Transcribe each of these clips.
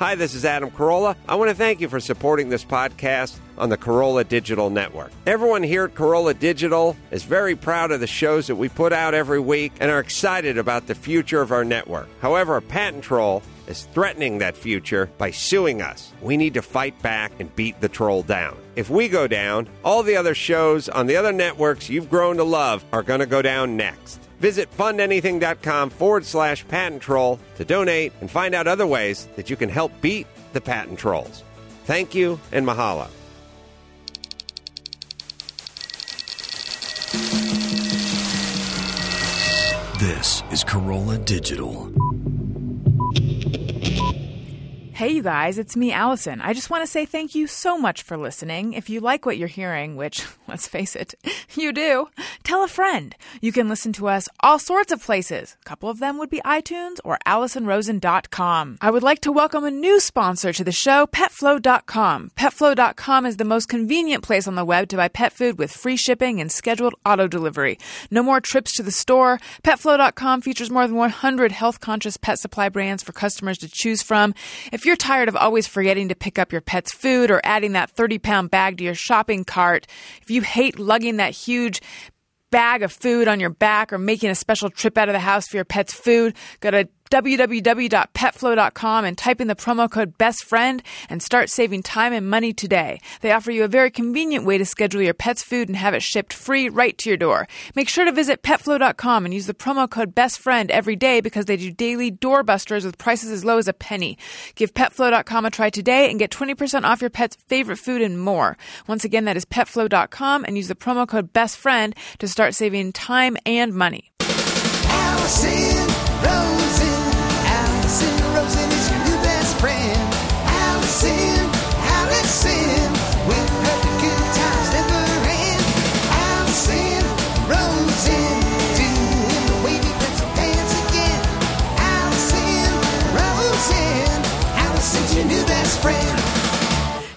Hi, this is Adam Carolla. I want to thank you for supporting this podcast on the Carolla Digital Network. Everyone here at Carolla Digital is very proud of the shows that we put out every week and are excited about the future of our network. However, a patent troll is threatening that future by suing us. We need to fight back and beat the troll down. If we go down, all the other shows on the other networks you've grown to love are going to go down next. Visit fundanything.com forward slash patent troll to donate and find out other ways that you can help beat the patent trolls. Thank you and mahalo. This is Carolla Digital. Hey, you guys, it's me, Alison. I just want to say thank you so much for listening. If you like what you're hearing, which, let's face it, you do, tell a friend. You can listen to us all sorts of places. A couple of them would be iTunes or AlisonRosen.com. I would like to welcome a new sponsor to the show, PetFlow.com. PetFlow.com is the most convenient place on the web to buy pet food with free shipping and scheduled auto delivery. No more trips to the store. PetFlow.com features more than 100 health conscious pet supply brands for customers to choose from. If you're tired of always forgetting to pick up your pet's food or adding that 30 pound bag to your shopping cart, if you hate lugging that huge bag of food on your back or making a special trip out of the house for your pet's food, go to www.petflow.com and type in the promo code BESTFRIEND and start saving time and money today. They offer you a very convenient way to schedule your pet's food and have it shipped free right to your door. Make sure to visit petflow.com and use the promo code BESTFRIEND every day because they do daily doorbusters with prices as low as a penny. Give petflow.com a try today and get 20% off your pet's favorite food and more. Once again, that is petflow.com and use the promo code BESTFRIEND to start saving time and money. Alison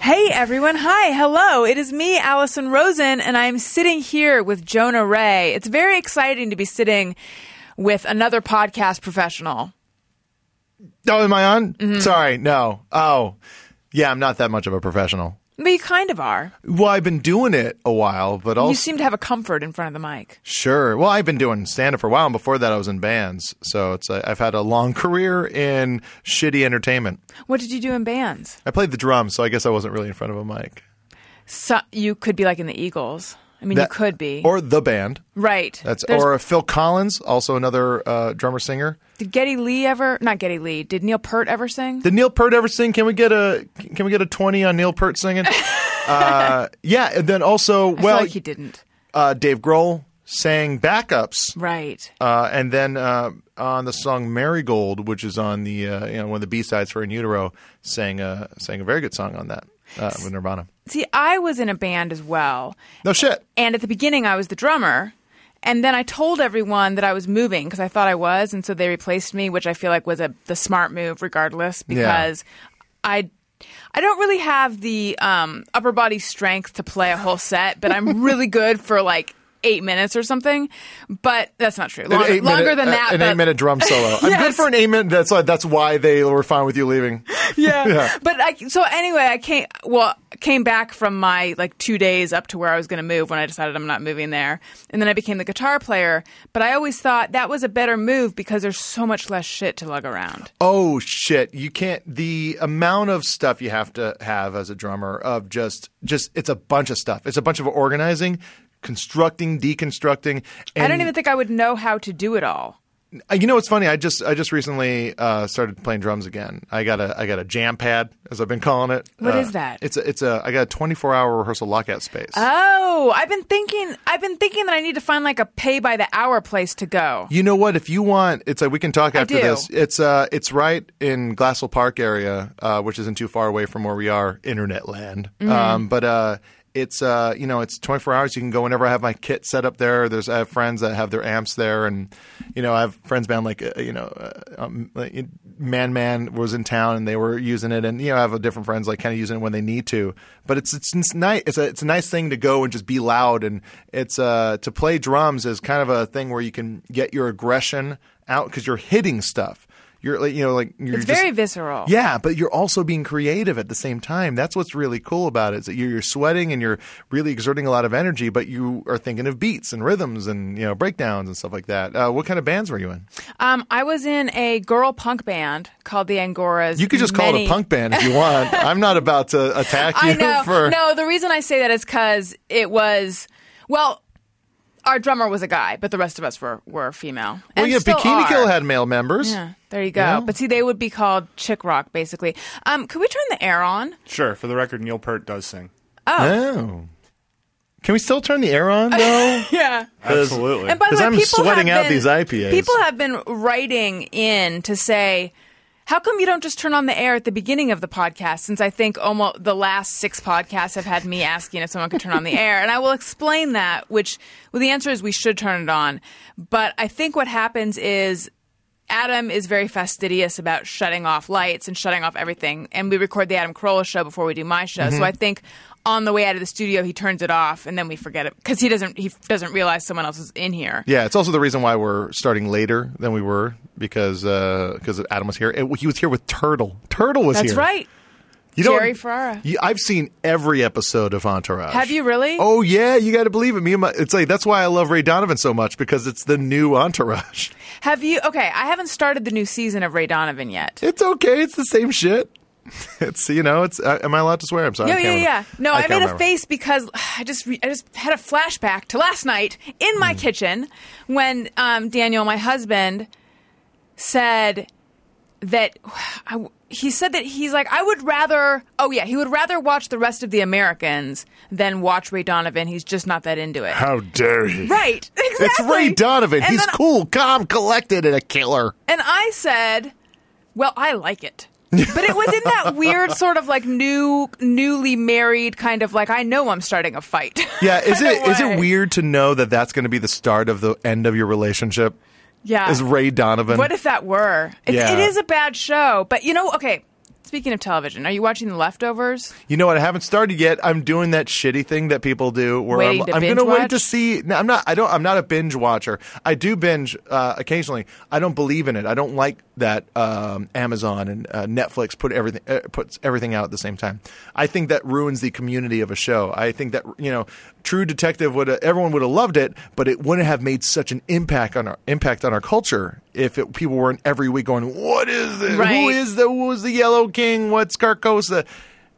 Hey everyone, hi, hello. It is me, Alison Rosen, and I'm sitting here with Jonah Ray. It's very exciting to be sitting with another podcast professional. Oh, am I on? Mm-hmm. Sorry, no. Oh, yeah, I'm not that much of a professional. But you kind of are. Well, I've been doing it a while, but also You seem to have a comfort in front of the mic. sure. Well, I've been doing stand up for a while, and before that, I was in bands. So it's i I've had a long career in shitty entertainment. What did you do in bands? I played the drums, so I guess I wasn't really in front of a mic. So, you could be like in the Eagles. I mean, That- you could be. or the band. right. That's There's- or Phil Collins, also another uh, drummer singer. Did Geddy Lee ever? Not Geddy Lee. Did Neil Peart ever sing? Did Neil Peart ever sing? Can we get a Can we get a twenty on Neil Peart singing? uh, yeah, and then also, I well, like he didn't. uh, Dave Grohl sang backups, Right. uh, and then uh, on the song "Marigold," which is on the uh, you know one of the B sides for In Utero, sang a sang a very good song on that uh, with Nirvana. See, I was in a band as well. No shit. And at the beginning, I was the drummer. And then I told everyone that I was moving because I thought I was, and so they replaced me, which I feel like was a the smart move, regardless, because I I don't really have the um, upper body strength to play a whole set, but I'm really good for like eight minutes or something. But that's not true. Longer, longer minute- than uh, that. an but- eight minute drum solo. I'm good for an eight minute. That's why. That's why they were fine with you leaving. yeah. Yeah. But I, so anyway, I came well came back from my like two days up to where I was going to move when I decided I'm not moving there, and then I became the guitar player. But I always thought that was a better move because there's so much less shit to lug around. Oh shit! You can't. The amount of stuff you have to have as a drummer of just just it's a bunch of stuff. It's a bunch of organizing, constructing, deconstructing. And, I don't even think I would know how to do it all. Uh, You know what's funny? I just I just recently uh, started playing drums again. I got a I got a jam pad as I've been calling it. What uh, is that? It's a it's a I got a 24 hour rehearsal lockout space. Oh, I've been thinking. I've been thinking that I need to find like a pay by the hour place to go. You know what? If you want, it's like we can talk after this. It's uh, it's right in Glassell Park area, uh, which isn't too far away from where we are, internet land. Mm-hmm. Um, but uh, it's uh, you know, it's 24 hours. You can go whenever I have my kit set up there. There's I have friends that have their amps there, and you know, I have friends band like uh, you know, uh, um, Man Man was in town and they were using it, and you know, I have different friends like kind of using it when they need to. But it's it's, it's nice. It's a it's a nice thing to go and just be loud, and it's uh to play drums is kind of a thing where you can get your aggression out because you're hitting stuff. You're like you know like you're It's just- very visceral. Yeah, but you're also being creative at the same time. That's what's really cool about it. Is that you're, sweating and you're really exerting a lot of energy, but you are thinking of beats and rhythms and you know breakdowns and stuff like that. Uh, what kind of bands were you in? Um, I was in a girl punk band called the Angoras. You could just call it a punk band if you want. I'm not about to attack you I know. for. No, the reason I say that is because it was well. Our drummer was a guy, but the rest of us were, were female. Well, and yeah, Bikini are. Kill had male members. Yeah, there you go. Yeah. But see, they would be called chick rock, basically. Um, could we turn the air on? Sure. For the record, Neil Peart does sing. Oh. Can we still turn the air on though? Yeah. Absolutely. And by the 'Cause way, I'm people sweating have out been, these IPAs. People have been writing in to say, how come you don't just turn on the air at the beginning of the podcast? Since I think almost the last six podcasts have had me asking if someone could turn on the air, and I will explain that. Which, well, the answer is we should turn it on. But I think what happens is Adam is very fastidious about shutting off lights and shutting off everything. And we record the Adam Carolla show before we do my show. Mm-hmm. So I think on the way out of the studio, he turns it off, and then we forget it because he doesn't he doesn't realize someone else is in here. Yeah, it's also the reason why we're starting later than we were because uh, because Adam was here. It- he was here with Turtle. Turtle was That's here. That's right. You don't- Jerry Ferrara. You, I've seen every episode of Entourage. Have you really? Oh yeah, you got to believe it. Me and my, it's like that's why I love Ray Donovan so much because it's the new Entourage. Have you? Okay, I haven't started the new season of Ray Donovan yet. It's okay. It's the same shit. It's you know. It's uh, am I allowed to swear? I'm sorry. Yeah, yeah, yeah. No, I, can't made a face because I just re- I just had a flashback to last night in my Hmm. kitchen when um, Daniel, my husband, said that I, he said that he's like I would rather. Oh yeah, he would rather watch the rest of the Americans than watch Ray Donovan. He's just not that into it. How dare he? Right, exactly. It's Ray Donovan. And He's cool, calm, collected, and a killer. And I said, "Well, I like it." But it was in that weird sort of like new newly married kind of like I know I'm starting a fight. Yeah, is it is it weird to know that that's going to be the start of the end of your relationship? Yeah. Is Ray Donovan? What if that were? It's, Yeah. It is a bad show, but you know, okay. Speaking of television, are you watching The Leftovers? You know what? I haven't started yet. I'm doing that shitty thing that people do, where Waiting I'm, to I'm gonna wait watch? to see. No, I'm not. I don't. I'm not a binge watcher. I do binge uh, occasionally. I don't believe in it. I don't like that um, Amazon and uh, Netflix put everything uh, puts everything out at the same time. I think that ruins the community of a show. I think that you know, True Detective would everyone would have loved it, but it wouldn't have made such an impact on our impact on our culture if it, people weren't every week going, "What is it? Who Right. is the who was the Yellow King? What's Carcosa?"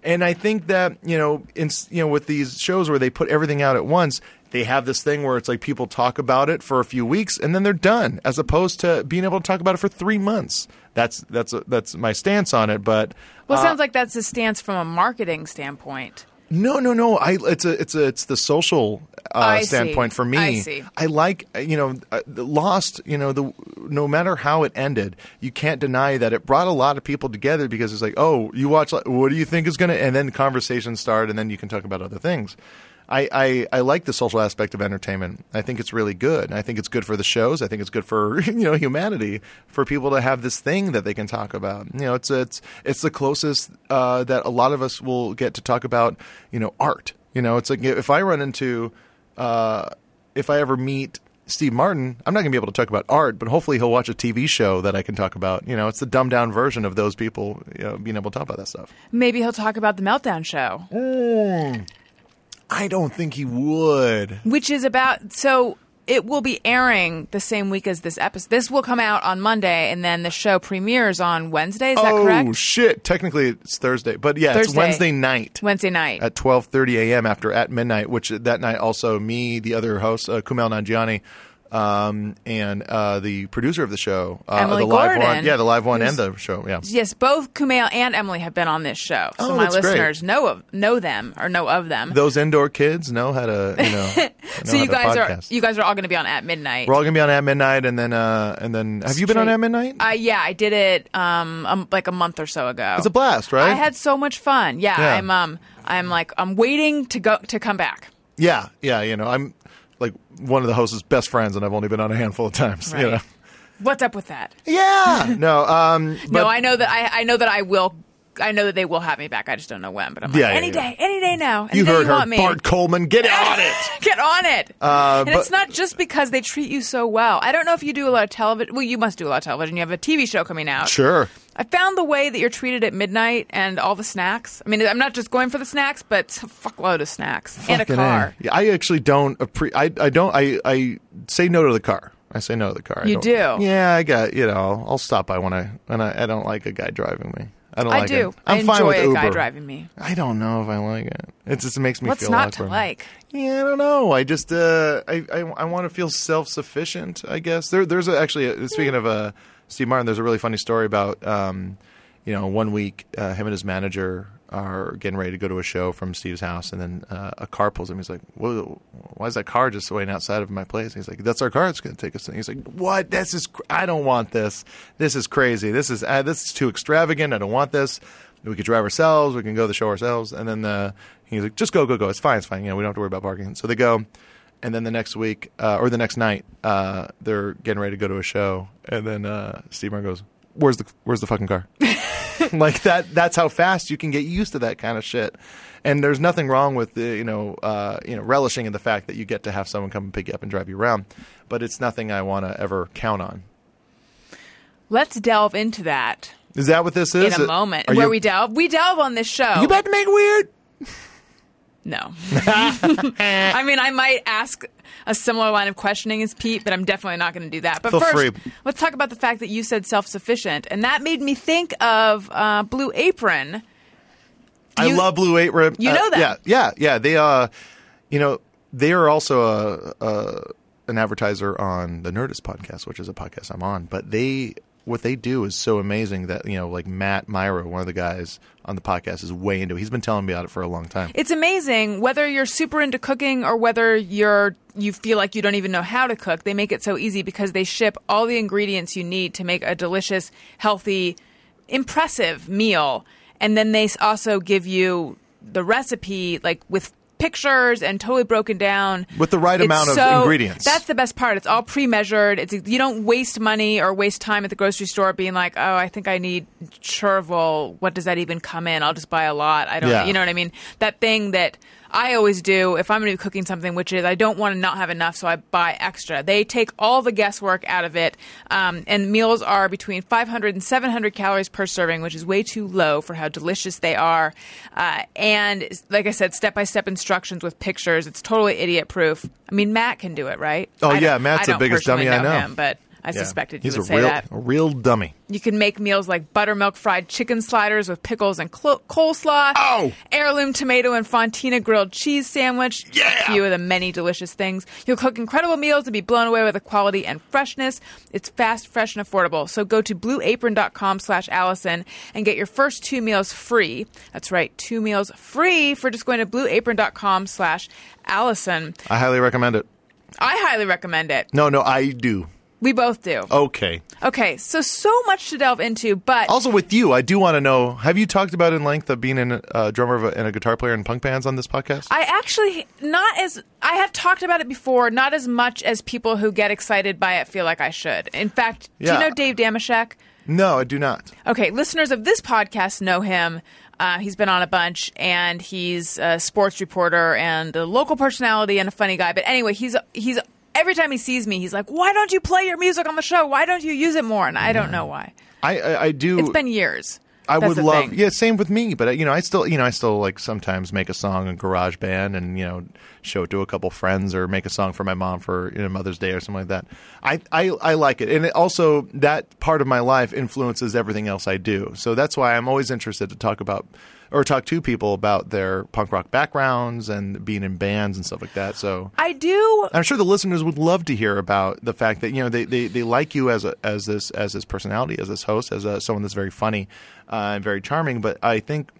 And I think that you know, in you know, with these shows where they put everything out at once, they have this thing where it's like people talk about it for a few weeks and then they're done, as opposed to being able to talk about it for three months. That's that's that's my stance on it. But Well, it uh, sounds like that's a stance from a marketing standpoint. No, no, no. I it's a it's a it's the social uh, I see. standpoint for me. I. I like you know uh, Lost. You know the no matter how it ended, you can't deny that it brought a lot of people together because it's like, oh, you watch. What do you think is gonna? And then conversations start, and then you can talk about other things. I, I, I like the social aspect of entertainment. I think it's really good. I think it's good for the shows. I think it's good for you know humanity for people to have this thing that they can talk about. You know, it's it's it's the closest uh, that a lot of us will get to talk about. You know, art. You know, it's like if I run into uh, if I ever meet Steve Martin, I'm not going to be able to talk about art, but hopefully he'll watch a TV show that I can talk about. You know, it's the dumbed down version of those people you know, being able to talk about that stuff. Maybe he'll talk about the Meltdown Show, I don't think he would. which is about so. It will be airing the same week as this episode. This will come out on Monday, and then the show premieres on Wednesday. Is that oh correct? shit! Technically, it's Thursday, but yeah, it's Wednesday night Wednesday night. at 12:30 a.m. after at midnight. Which that night also me, the other host, uh, Kumail Nanjiani, um, and uh, the producer of the show, uh, Emily the live one, Gordon, yeah, the live one and the show, yeah. Yes, both Kumail and Emily have been on this show, so Oh, my that's great. listeners know of know them or know of them. Those indoor kids know how to, you know. know so you to guys are you guys are all going to be on at midnight. We're all gonna be on at midnight, and then uh, and then have you been on Straight- at midnight? Uh, yeah, I did it um, um like a month or so ago. it's a blast, right? I had so much fun. Yeah, Yeah. I'm um I'm like I'm waiting to go to come back. yeah, yeah. You know, I'm like one of the host's best friends, and I've only been on a handful of times. You know. What's up with that? Yeah. no. Um. But no, I know that I I know that I will I know that they will have me back. I just don't know when. But I'm like, Yeah, yeah, any yeah. day, any day now. Any You day heard you her, want me. Bart Coleman. Get on it. Get on it. Uh, and it's not just because they treat you so well. I don't know if you do a lot of television. Well, you must do a lot of television. You have a TV show coming out. Sure. I found the way that you're treated at midnight and all the snacks. I mean, I'm not just going for the snacks, but it's a fuckload of snacks and a Fucking car. Yeah, I actually don't. Appre- I I don't. I I say no to the car. I say no to the car. I You don't- do? Yeah, I got. You know, I'll stop by when I when I, I don't like a guy driving me. I don't I like do. it. I'm I fine enjoy with a Uber. guy driving me. I don't know if I like it. It just makes me feel What's feel not to awkward. like? Yeah, I don't know. I just uh, I I, I want to feel self sufficient. I guess there there's a, actually a, speaking of uh, Steve Martin. There's a really funny story about um, you know one week uh, him and his manager are getting ready to go to a show from Steve's house, and then uh, a car pulls him. He's like, Whoa, "Why is that car just waiting outside of my place?" He's like, "That's our car. It's going to take us." He's like, "What? This is cr- I don't want this. This is crazy. This is uh, this is too extravagant. I don't want this." We could drive ourselves. We can go to the show ourselves. And then uh, he's like, "Just go, go, go. It's fine. It's fine. You know, we don't have to worry about parking." So they go, and then the next week uh, or the next night, uh, they're getting ready to go to a show, and then uh, Steve Martin goes, "Where's the Where's the fucking car?" like that. That's how fast you can get used to that kind of shit. And there's nothing wrong with the you know uh, you know relishing in the fact that you get to have someone come and pick you up and drive you around, but it's nothing I want to ever count on. Let's delve into that Is that what this is? in a moment. Are Where you, we delve, we delve on this show. You about to make it weird? No. I mean, I might ask a similar line of questioning as Pete, but I'm definitely not going to do that. But Feel first, free. let's talk about the fact that you said self sufficient. And that made me think of uh, Blue Apron. I love Blue Apron. You Uh, know that. Yeah, yeah, yeah. They, uh, you know, they are also a, a an advertiser on the Nerdist podcast, which is a podcast I'm on. But they, what they do is so amazing that you know, like Matt Mira, one of the guys on the podcast, is way into. it. He's been telling me about it for a long time. It's amazing whether you're super into cooking or whether you're you feel like you don't even know how to cook. They make it so easy because they ship all the ingredients you need to make a delicious, healthy, impressive meal, and then they also give you the recipe like with pictures and totally broken down With the right It's amount of ingredients. That's the best part. It's all pre-measured. It's you don't waste money or waste time at the grocery store being like, "Oh, I think I need chervil. What does that even come in? I'll just buy a lot." I don't Yeah. you know what I mean? That thing that I always do if I'm going to be cooking something, which is I don't want to not have enough, so I buy extra. They take all the guesswork out of it, um, and meals are between 500 and 700 calories per serving, which is way too low for how delicious they are. Uh, and like I said, step by step instructions with pictures. It's totally idiot proof. I mean, Matt can do it, right? Oh, I yeah, Matt's the biggest dummy I know. him, but I Yeah. suspected you he's would a say real, that. a real dummy. You can make meals like buttermilk fried chicken sliders with pickles and clo- coleslaw. Oh! Heirloom tomato and fontina grilled cheese sandwich. Yeah! A few of the many delicious things. You'll cook incredible meals and be blown away with the quality and freshness. It's fast, fresh, and affordable. So go to blueapron.com slash Alison and get your first two meals free. That's right, two meals free for just going to blueapron.com slash Alison. I highly recommend it. I highly recommend it. No, no, I do. We both do. Okay. Okay, so so much to delve into, but Also, with you, I do want to know: Have you talked about in length of being a uh, drummer of a, and a guitar player in punk bands on this podcast? I actually not as I have talked about it before, not as much as people who get excited by it feel like I should. In fact, do you know Dave Dameshek? no, I do not. Okay, listeners of this podcast know him. Uh, he's been on a bunch, and he's a sports reporter and a local personality and a funny guy. But anyway, he's he's every time he sees me, he's like, "Why don't you play your music on the show? Why don't you use it more?" And I don't know why. I I, I do. It's been years. I That's would love. thing. Yeah, same with me. But uh, you know, I still, you know, I still like sometimes make a song in Garage Band and you know show it to a couple friends or make a song for my mom for you know, Mother's Day or something like that. I, I I like it, and it also that part of my life influences everything else I do. So that's why I'm always interested to talk about or talk to people about their punk rock backgrounds and being in bands and stuff like that. So I do I'm sure the listeners would love to hear about the fact that you know they, they, they like you as a, as this as this personality, as this host, as a, someone that's very funny uh, and very charming. But I think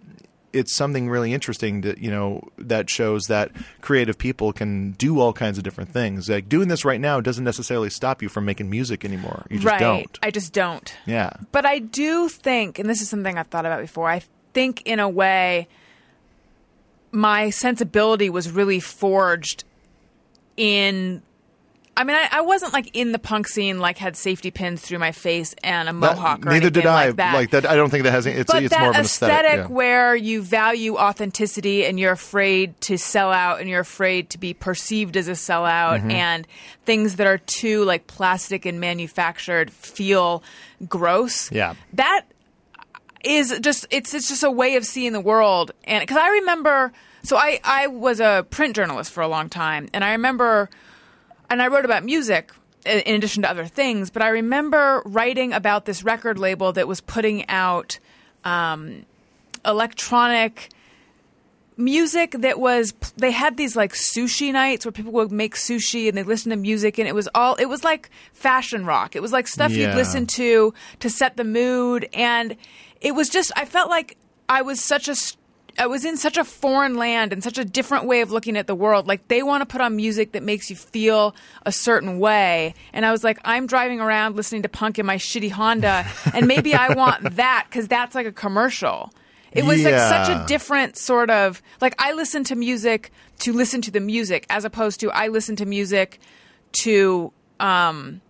it's something really interesting that you know that shows that creative people can do all kinds of different things. Like doing this right now doesn't necessarily stop you from making music anymore. You just right. don't. I just don't. Yeah. But I do think, and this is something I've thought about before, I think in a way my sensibility was really forged in. I mean, I, I wasn't like in the punk scene, like had safety pins through my face and a mohawk. or neither did I. Like that. Like that. I don't think that has. any- It's but it's that more of an aesthetic. yeah. where you value authenticity and you're afraid to sell out and you're afraid to be perceived as a sellout Mm-hmm. and things that are too like plastic and manufactured feel gross. Yeah. That is just it's it's just a way of seeing the world and because I remember so I I was a print journalist for a long time and I remember and I wrote about music in addition to other things, but I remember writing about this record label that was putting out um, electronic music that was they had these like sushi nights where people would make sushi and they listen to music and it was all it was like fashion rock it was like stuff Yeah. you'd listen to to set the mood and it was just i felt like i was such a I was in such a foreign land and such a different way of looking at the world. Like they want to put on music that makes you feel a certain way, and I was like, I'm driving around listening to punk in my shitty Honda, and maybe I want that because that's like a commercial. It was like such a different sort of like I listen to music to listen to the music as opposed to I listen to music to um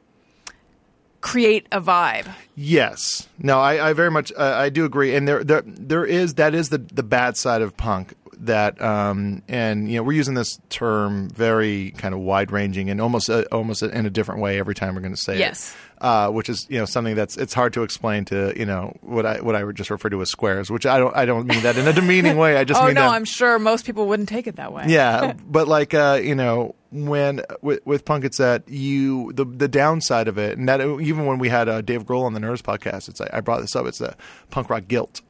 create a vibe. Yes. No, I, I very much uh, I do agree, and there there there is that is the the bad side of punk that um and you know we're using this term very kind of wide ranging and almost uh, almost in a different way every time we're going to say Yes. it. Uh, which is you know something that's it's hard to explain to you know what I what I would just refer to as squares, which I don't I don't mean that in a demeaning way. I just oh mean no, that I'm sure most people wouldn't take it that way. yeah, but like uh, you know, when with, with punk, it's that you the the downside of it, and that even when we had uh, Dave Grohl on the Nerdist podcast, it's like I brought this up. It's the punk rock guilt,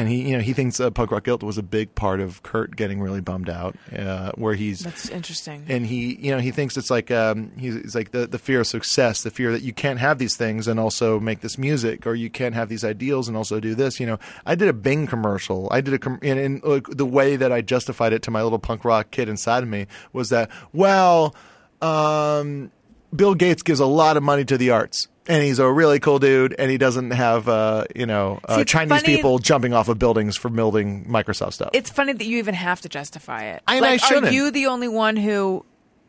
and he you know he thinks uh, punk rock guilt was a big part of Kurt getting really bummed out, uh, where he's That's interesting. and he you know he thinks it's like um he's, he's like the the fear of success the fear that you can't have these things and also make this music or you can't have these ideals and also do this you know. I did a bing commercial. I did a com- and, and like, the way that i justified it to my little punk rock kid inside of me was that well um bill gates gives a lot of money to the arts and he's a really cool dude, and he doesn't have, uh, you know, uh, See, Chinese funny- people jumping off of buildings for building Microsoft stuff. it's funny that you even have to justify it. I- and like, I shouldn't. Are you the only one who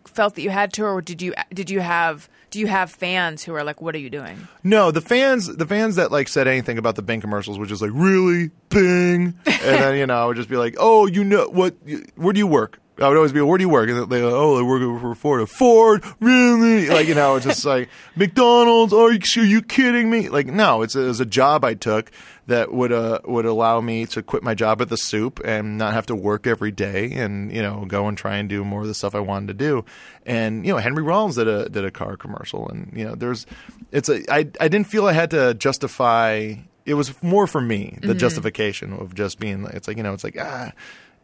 felt that you had to, or did you did you have do you have fans who are like, "What are you doing?" No, the fans, the fans that like said anything about the Bing commercials were just like, really, Bing, and then you know, I would just be like, oh, you know what? Where do you work? I would always be, where do you work? And they, like, oh, I work for Ford. Ford, really? Like you know, it's just like McDonald's. Are you, are you kidding me? Like no, it's was a job I took that would uh, would allow me to quit my job at the soup and not have to work every day and you know go and try and do more of the stuff I wanted to do. And you know, Henry Rollins did a did a car commercial, and you know, there's it's a I I didn't feel I had to justify. It was more for me the justification of just being. like It's like you know, it's like ah.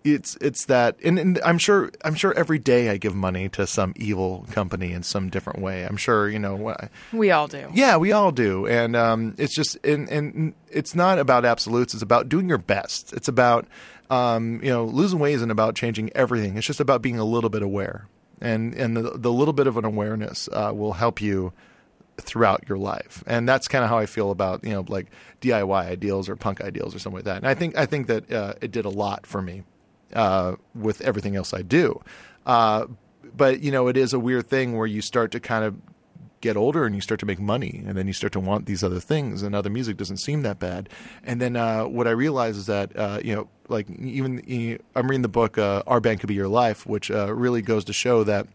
It's it's that, and, and I'm sure I'm sure every day I give money to some evil company in some different way. I'm sure you know. We all do. Yeah, we all do, and um, it's just and, and it's not about absolutes. It's about doing your best. It's about um, you know losing weight isn't about changing everything. It's just about being a little bit aware, and and the, the little bit of an awareness uh, will help you throughout your life. And that's kind of how I feel about you know like DIY ideals or punk ideals or something like that. And I think I think that uh, it did a lot for me uh, with everything else I do. Uh, but you know, it is a weird thing where you start to kind of get older and you start to make money, and then you start to want these other things, and other music doesn't seem that bad. And then uh, what I realize is that uh, you know, like even you I'm reading the book uh, "Our Band Could Be Your Life," which uh, really goes to show that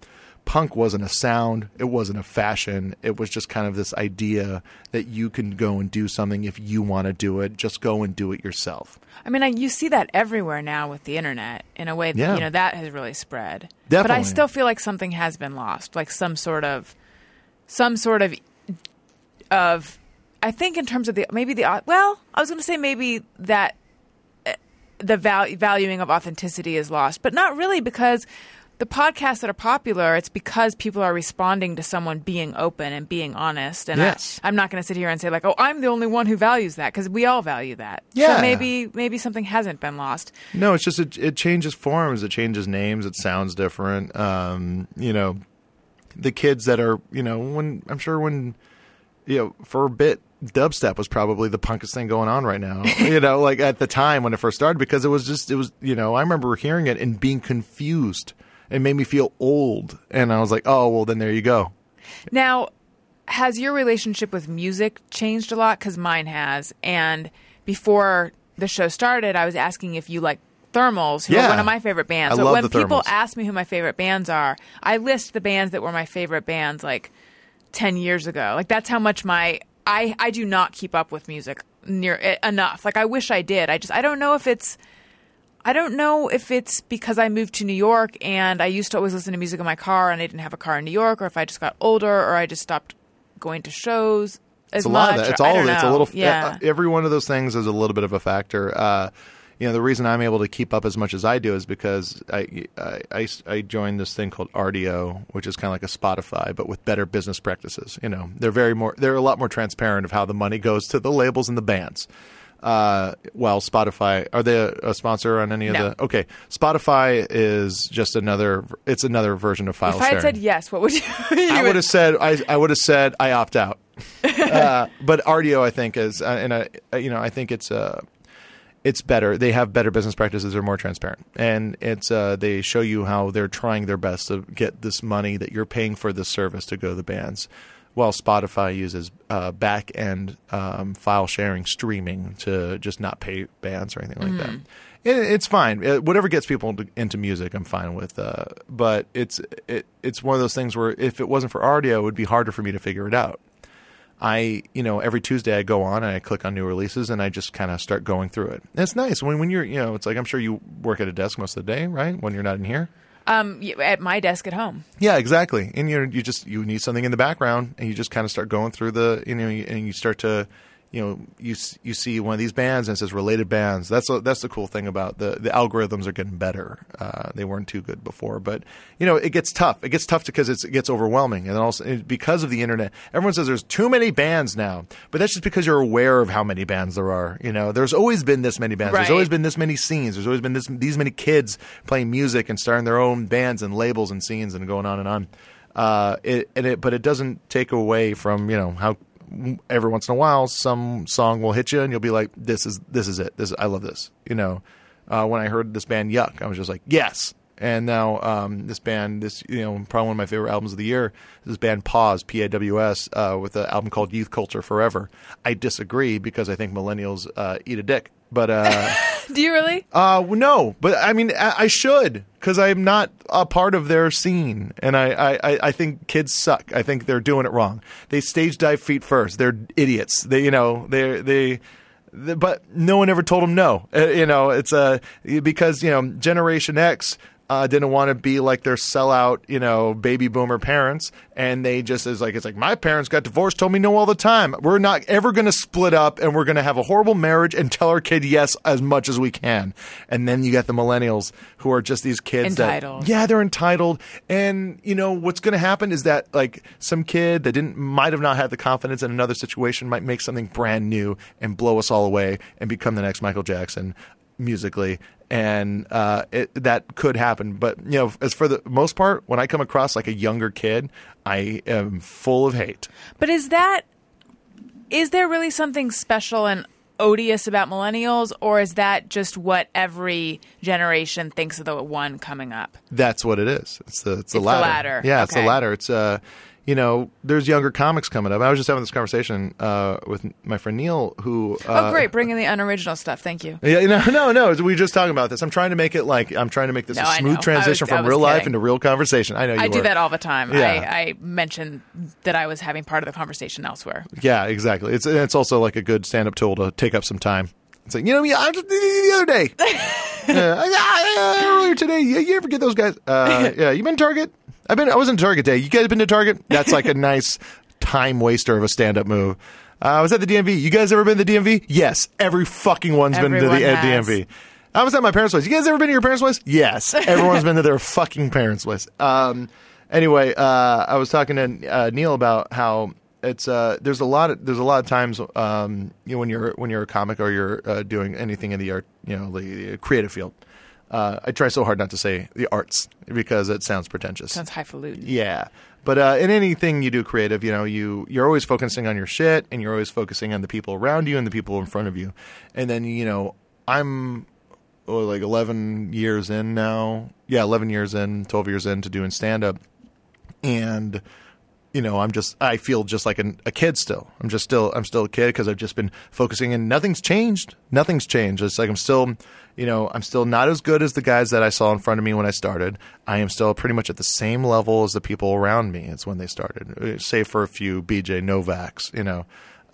punk wasn't a sound, it wasn't a fashion, it was just kind of this idea that you can go and do something if you want to do it. Just go and do it yourself. I mean, I, you see that everywhere now with the internet in a way that Yeah. you know that has really spread. But I still feel like something has been lost, like some sort of, some sort of, of. I think in terms of the maybe the well, I was going to say maybe that uh, the val- valuing of authenticity is lost, but not really because the podcasts that are popular, it's because people are responding to someone being open and being honest. And Yes. I, I'm not going to sit here and say like, oh, I'm the only one who values that because we all value that. Yeah. So maybe maybe something hasn't been lost. No, it's just it, it changes forms, it changes names, it sounds different. Um, you know, the kids that are, you know, when I'm sure when you know, for a bit dubstep was probably the punkest thing going on right now. you know, like at the time when it first started because it was just it was, you know, I remember hearing it and being confused. It made me feel old and I was like, "Oh, well then there you go." Now, has your relationship with music changed a lot? Because mine has. And before the show started, I was asking if you like Thermals, who Yeah. are one of my favorite bands. I love when the people ask me who my favorite bands are, I list the bands that were my favorite bands like 10 years ago. Like that's how much my I I do not keep up with music near eh, enough. Like I wish I did. I just I don't know if it's I don't know if it's because I moved to New York and I used to always listen to music in my car and I didn't have a car in New York, or if I just got older, or I just stopped going to shows as It's a much. lot of that. It's all. It's a little. Yeah. Every one of those things is a little bit of a factor. Uh, you know, the reason I'm able to keep up as much as I do is because I I, I, I joined this thing called Rdio, which is kind of like a Spotify, but with better business practices. You know, they're very more. They're a lot more transparent of how the money goes to the labels and the bands. Uh, well, Spotify are they a, sponsor on any of No. the? Okay, Spotify is just another. It's another version of file if I had said yes, what would you? you I would have said I, I would have said I opt out. uh, but Rdio I think is uh, and I uh, you know I think it's uh it's better. They have better business practices. They're more transparent, and it's uh, they show you how they're trying their best to get this money that you're paying for this service to go to the bands. While Spotify uses uh, back end um, file sharing streaming to just not pay bands or anything like that. And it's fine. Whatever gets people into, into music, I'm fine with. Uh, but it's it, it's one of those things where if it wasn't for Rdio, it would be harder for me to figure it out. I, you know, every Tuesday I go on and I click on new releases and I just kind of start going through it. And it's nice when when you're, you know, it's like I'm sure you work at a desk most of the day, right? When you're not in here. Um at my desk at home. Yeah, exactly. And you you just you need something in the background, and you just kind of start going through the you know, and you start to, you know, you you see one of these bands and it says related bands. That's a, that's the cool thing about the the algorithms are getting better. Uh, they weren't too good before, but you know, it gets tough. It gets tough because it's, it gets overwhelming, and also because of the internet, everyone says there's too many bands now, but that's just because you're aware of how many bands there are. You know, there's always been this many bands. There's always been this many scenes. There's always been this these many kids playing music and starting their own bands and labels and scenes and going on and on. Uh, it, and it, but it doesn't take away from you know how every once in a while some song will hit you and you'll be like, this is this is it. This I love this. You know, uh, when I heard this band Yuck, I was just like, yes. And now um, this band, this you know, probably one of my favorite albums of the year, this band Pause, P A W S, uh, with an album called Youth Culture Forever. I disagree because I think millennials uh, eat a dick. But uh, Do you really? uh, no, but I mean, I, I should because I'm not a part of their scene, and I, I, I- I think kids suck. I think they're doing it wrong. They stage dive feet first. They're idiots. They, you know, they, they. But no one ever told them no. Uh, you know, it's uh, because you know Generation X uh, didn't want to be like their sellout, you know, baby boomer parents, and they just is like it's like my parents got divorced, told me no all the time. We're not ever going to split up, and we're going to have a horrible marriage and tell our kid yes as much as we can. And then you got the millennials who are just these kids Entitled. that yeah, they're entitled, and you know what's going to happen is that like some kid that didn't might have not had the confidence in another situation might make something brand new and blow us all away and become the next Michael Jackson musically and uh, it, that could happen. But you know as for the most part when i come across like a younger kid i am full of hate. But is that is there really something special and odious about millennials, or is that just what every generation thinks of the one coming up? that's what it is. It's the, it's the It's the latter. yeah it's the Okay. latter. It's uh you know there's younger comics coming up i was just having this conversation uh, with my friend neil who uh, oh, great! Bringing the unoriginal stuff. Thank you. Yeah, no, no, no. We were just talking about this. I'm trying to make it like I'm trying to make this No, a smooth transition was- from real life into real conversation. I know you I do that all the time. Yeah. I, I mentioned that I was having part of the conversation elsewhere. Yeah, exactly. It's it's also like a good stand up tool to take up some time. It's like you know, yeah, I just the other day, uh, yeah, earlier today. You, you ever get those guys? Uh, yeah, you been to Target? I've been. I was in Target day. You guys have been to Target? That's like a nice time waster of a stand up move. Uh, I was at the DMV. You guys ever been to the DMV? Yes, every fucking one's been to the has. DMV. I was at my parents' place. You guys ever been to your parents' place? Yes, everyone's been to their fucking parents' place. Um, anyway, uh, I was talking to uh, Neil about how it's uh, there's a lot of there's a lot of times um, you know, when you're when you're a comic or you're uh, doing anything in the art you know the, the creative field. Uh, I try so hard not to say the arts because it sounds pretentious. Sounds highfalutin. Yeah. But uh, in anything you do creative, you know, you you're always focusing on your shit, and you're always focusing on the people around you and the people in front of you. And then you know, I'm oh, like 11 years in now. Yeah, 11 years in, 12 years into doing stand up, and you know, I'm just I feel just like an, a kid still. I'm just still I'm still a kid because I've just been focusing and nothing's changed. Nothing's changed. It's like I'm still, you know, I'm still not as good as the guys that I saw in front of me when I started. I am still pretty much at the same level as the people around me. It's when they started, uh, save for a few BJ Novaks, you know.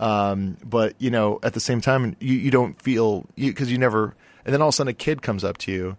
Um, but you know, at the same time, you, you don't feel because you, never. And then all of a sudden, a kid comes up to you,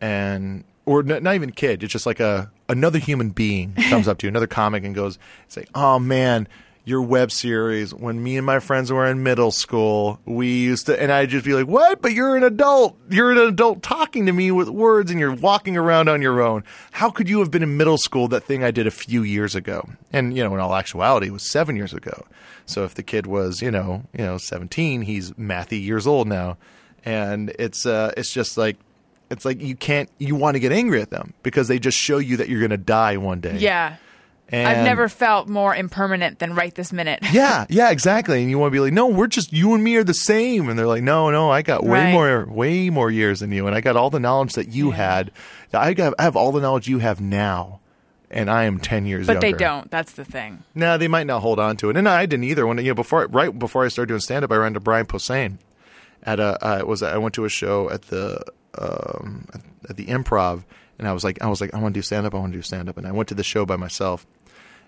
and or not even kid. It's just like a another human being comes up to you, another comic, and goes, "Say, oh man." Your web series. When me and my friends were in middle school, we used to, and I'd just be like, "What? But you're an adult. You're an adult talking to me with words, and you're walking around on your own. How could you have been in middle school? That thing I did a few years ago, and you know, in all actuality, it was seven years ago. So if the kid was, you know, you know, 17, he's mathy years old now, and it's uh, it's just like it's like you can't you want to get angry at them because they just show you that you're going to die one day. Yeah. And I've never felt more impermanent than right this minute. Yeah, yeah, exactly. And you want to be like, no, we're just you and me are the same. And they're like, no, no, I got way Right. more, way more years than you, and I got all the knowledge that you had. I got, I have all the knowledge you have now, and I am ten years. but they don't. That's the thing. No, they might not hold on to it, and I didn't either. When you know, before right before I started doing stand up, I ran to Brian Posehn at a uh, it was I went to a show at the um, at the Improv, and I was like I was like I want to do stand up, I want to do stand up, and I went to the show by myself,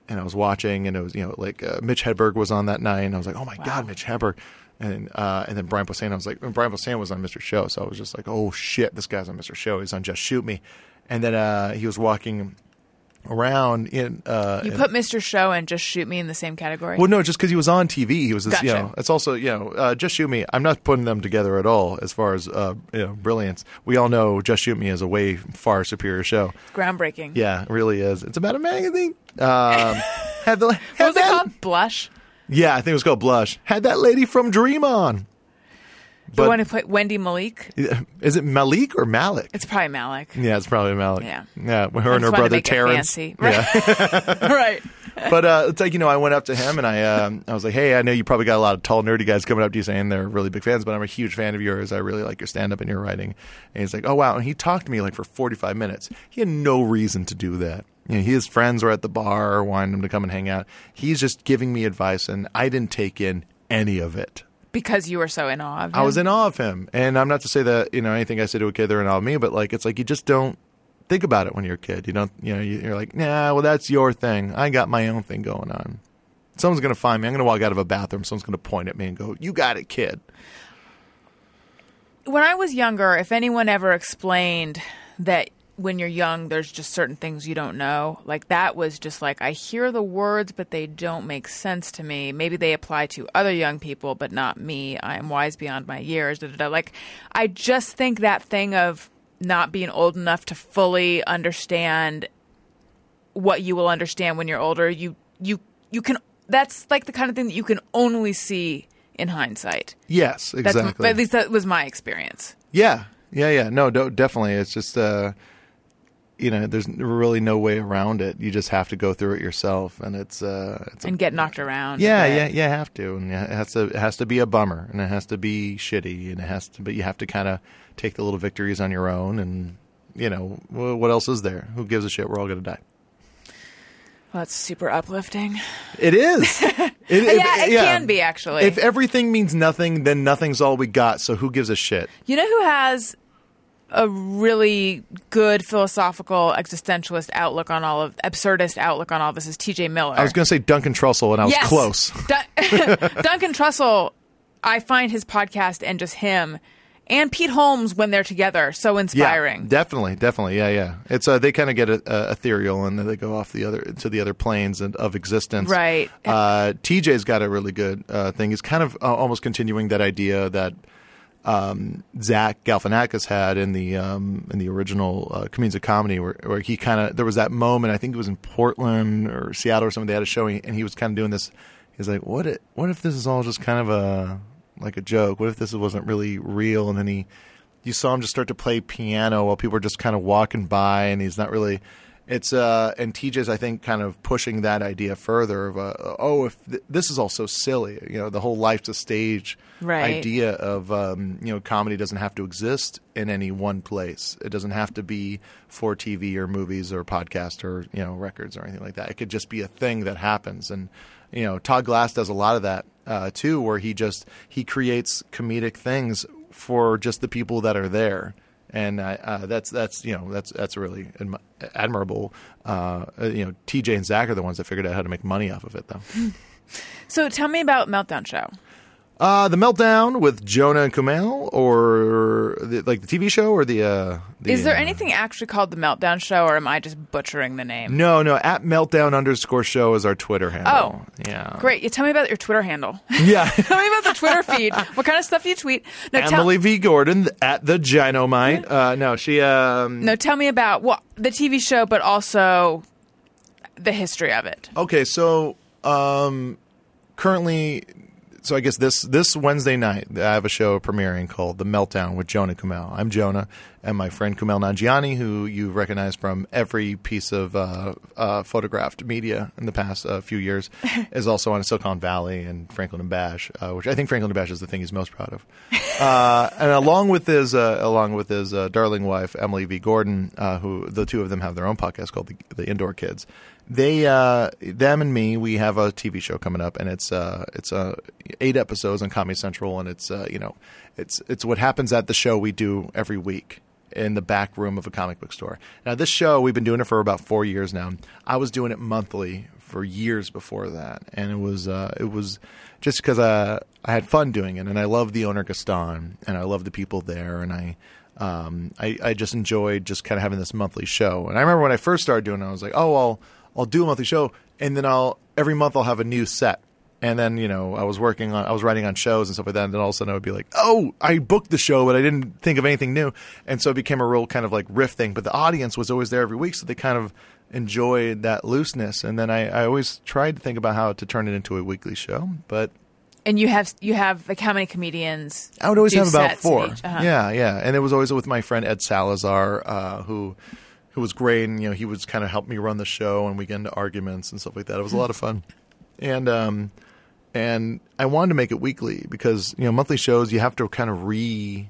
and I was watching, and it was you know like uh, Mitch Hedberg was on that night, and I was like oh my god, Mitch Hedberg. And uh, and then Brian Posehn, I was like, Brian Posehn was on Mr. Show, so I was just like, oh shit, this guy's on Mr. Show. He's on Just Shoot Me, and then uh, he was walking around in uh, You in- put Mr. Show and Just Shoot Me in the same category. well, no, just because he was on TV, he was this. You Gotcha. know, it's also you know, uh, just shoot me. I'm not putting them together at all as far as uh, you know, brilliance. We all know just shoot me is a way far superior show. Groundbreaking. Yeah, it really is. It's about a magazine. Um, had the What had was it called? Blush? Yeah, I think it was called Blush. Had that lady from Dream on. The But one who played Wendie Malick? is it Malik or Malik? It's probably Malik. yeah, it's probably Malik. Yeah. yeah. Her and her to brother Terrence. fancy. Yeah. right. but uh, it's like you know, I went up to him and I um, I was like, "Hey, I know you probably got a lot of tall, nerdy guys coming up to you saying they're really big fans, but I'm a huge fan of yours. I really like your stand up and your writing." And he's like, "Oh wow!" And he talked to me like for 45 minutes. He had no reason to do that. You know, his friends were at the bar wanting him to come and hang out. He's just giving me advice, and I didn't take in any of it. Because you were so in awe of him. I was in awe of him, and I'm not to say that you know anything I say to a kid they're in awe of me, but like it's like you just don't think about it when you're a kid. You don't, you know, you- you're like, nah, well that's your thing. I got my own thing going on. Someone's gonna find me. I'm gonna walk out of a bathroom. Someone's gonna point at me and go, "You got it, kid." when I was younger, if anyone ever explained that when you're young, there's just certain things you don't know, like that was just like, I hear the words, but they don't make sense to me. Maybe they apply to other young people, but not me. I am wise beyond my years. Da, da, da. Like, I just think that thing of not being old enough to fully understand what you will understand when you're older, you, you, you can, that's like the kind of thing that you can only see in hindsight. Yes, That's exactly. at least that was my experience. yeah, yeah, yeah. No, definitely. It's just, uh, you know, there's really no way around it. You just have to go through it yourself, and it's, uh, it's a and get knocked around. Yeah, yeah, yeah. Have to, and yeah, it has to. It has to be a bummer, and it has to be shitty, and it has to. But you have to kind of take the little victories on your own, and you know what else is there? Who gives a shit? We're all gonna die. Well, that's super uplifting. It is. It, yeah, it can be actually. If everything means nothing, then nothing's all we got. So who gives a shit? you know who has a really good philosophical existentialist outlook on all of absurdist outlook on all this is T.J. Miller. I was gonna say Duncan Trussell, and I was Yes. close. Dun- Duncan Trussell. I find his podcast and just him and Pete Holmes when they're together so inspiring. Yeah, definitely, definitely. Yeah, yeah. It's uh, they kind of get uh, ethereal and then they go off the other to the other planes and, of existence. Right. Uh, TJ's got a really good uh, thing. He's kind of uh, almost continuing that idea that um, Zach Galifianakis had in the um, in the original uh, Comedians of Comedy, where, where he kind of there was that moment. I think it was in Portland or Seattle or something. They had a show, and he was kind of doing this. He's like, "What? It, what if this is all just kind of a like a joke? What if this wasn't really real?" And then he, you saw him just start to play piano while people were just kind of walking by, and he's not really. It's uh, and TJ's I think kind of pushing that idea further of uh, oh if th- this is all so silly you know the whole life's a stage Right. idea of um, you know comedy doesn't have to exist in any one place it doesn't have to be for TV or movies or podcast or you know records or anything like that it could just be a thing that happens and you know Todd Glass does a lot of that uh, too where he just he creates comedic things for just the people that are there and uh, uh, that's that's you know that's that's really admi- admirable. Uh, you know, TJ and Zach are the ones that figured out how to make money off of it, though. So tell me about Meltdown Show. Uh, the meltdown with Jonah and Kumail, or the, like the TV show, or the. Uh, the Is there uh, anything actually called the Meltdown Show, or am I just butchering the name? No, no. At meltdown underscore show is our Twitter handle. Oh. yeah, Great. You tell me about your Twitter handle. Yeah. tell me about the Twitter feed. What kind of stuff do you tweet? No, tell, Emily V. Gordon at the Ginomite. Uh, no, she. Um, no, tell me about well, the TV show, but also the history of it. Okay, so um, currently, so I guess this this Wednesday night, I have a show premiering called The Meltdown with Jonah Kumail. I'm Jonah, and my friend Kumail Nanjiani, who you recognize from every piece of uh, uh, photographed media in the past uh, few years, is also on Silicon Valley and Franklin and Bash, uh, which I think Franklin and Bash is the thing he's most proud of. Uh, and along with his uh, along with his uh, darling wife Emily V. Gordon, uh, who the two of them have their own podcast called the, the Indoor Kids. They, uh, them and me, we have a TV show coming up, and it's uh, it's uh, eight episodes on Comedy Central, and it's uh, you know, it's it's what happens at the show we do every week in the back room of a comic book store. Now, this show we've been doing it for about four years now. I was doing it monthly for years before that, and it was uh, it was just because uh, I had fun doing it, and I love the owner Gaston, and I love the people there, and I. Um, I, I just enjoyed just kind of having this monthly show, and I remember when I first started doing it, I was like, "Oh, I'll I'll do a monthly show, and then I'll every month I'll have a new set." And then you know I was working on I was writing on shows and stuff like that, and then all of a sudden I would be like, "Oh, I booked the show, but I didn't think of anything new," and so it became a real kind of like riff thing. But the audience was always there every week, so they kind of enjoyed that looseness. And then I, I always tried to think about how to turn it into a weekly show, but And you have you have like how many comedians? I would always have about four. Uh-huh. Yeah, yeah, and it was always with my friend Ed Salazar, uh, who who was great, and you know he was kind of help me run the show, and we get into arguments and stuff like that. It was a lot of fun, and um, and I wanted to make it weekly because you know monthly shows you have to kind of re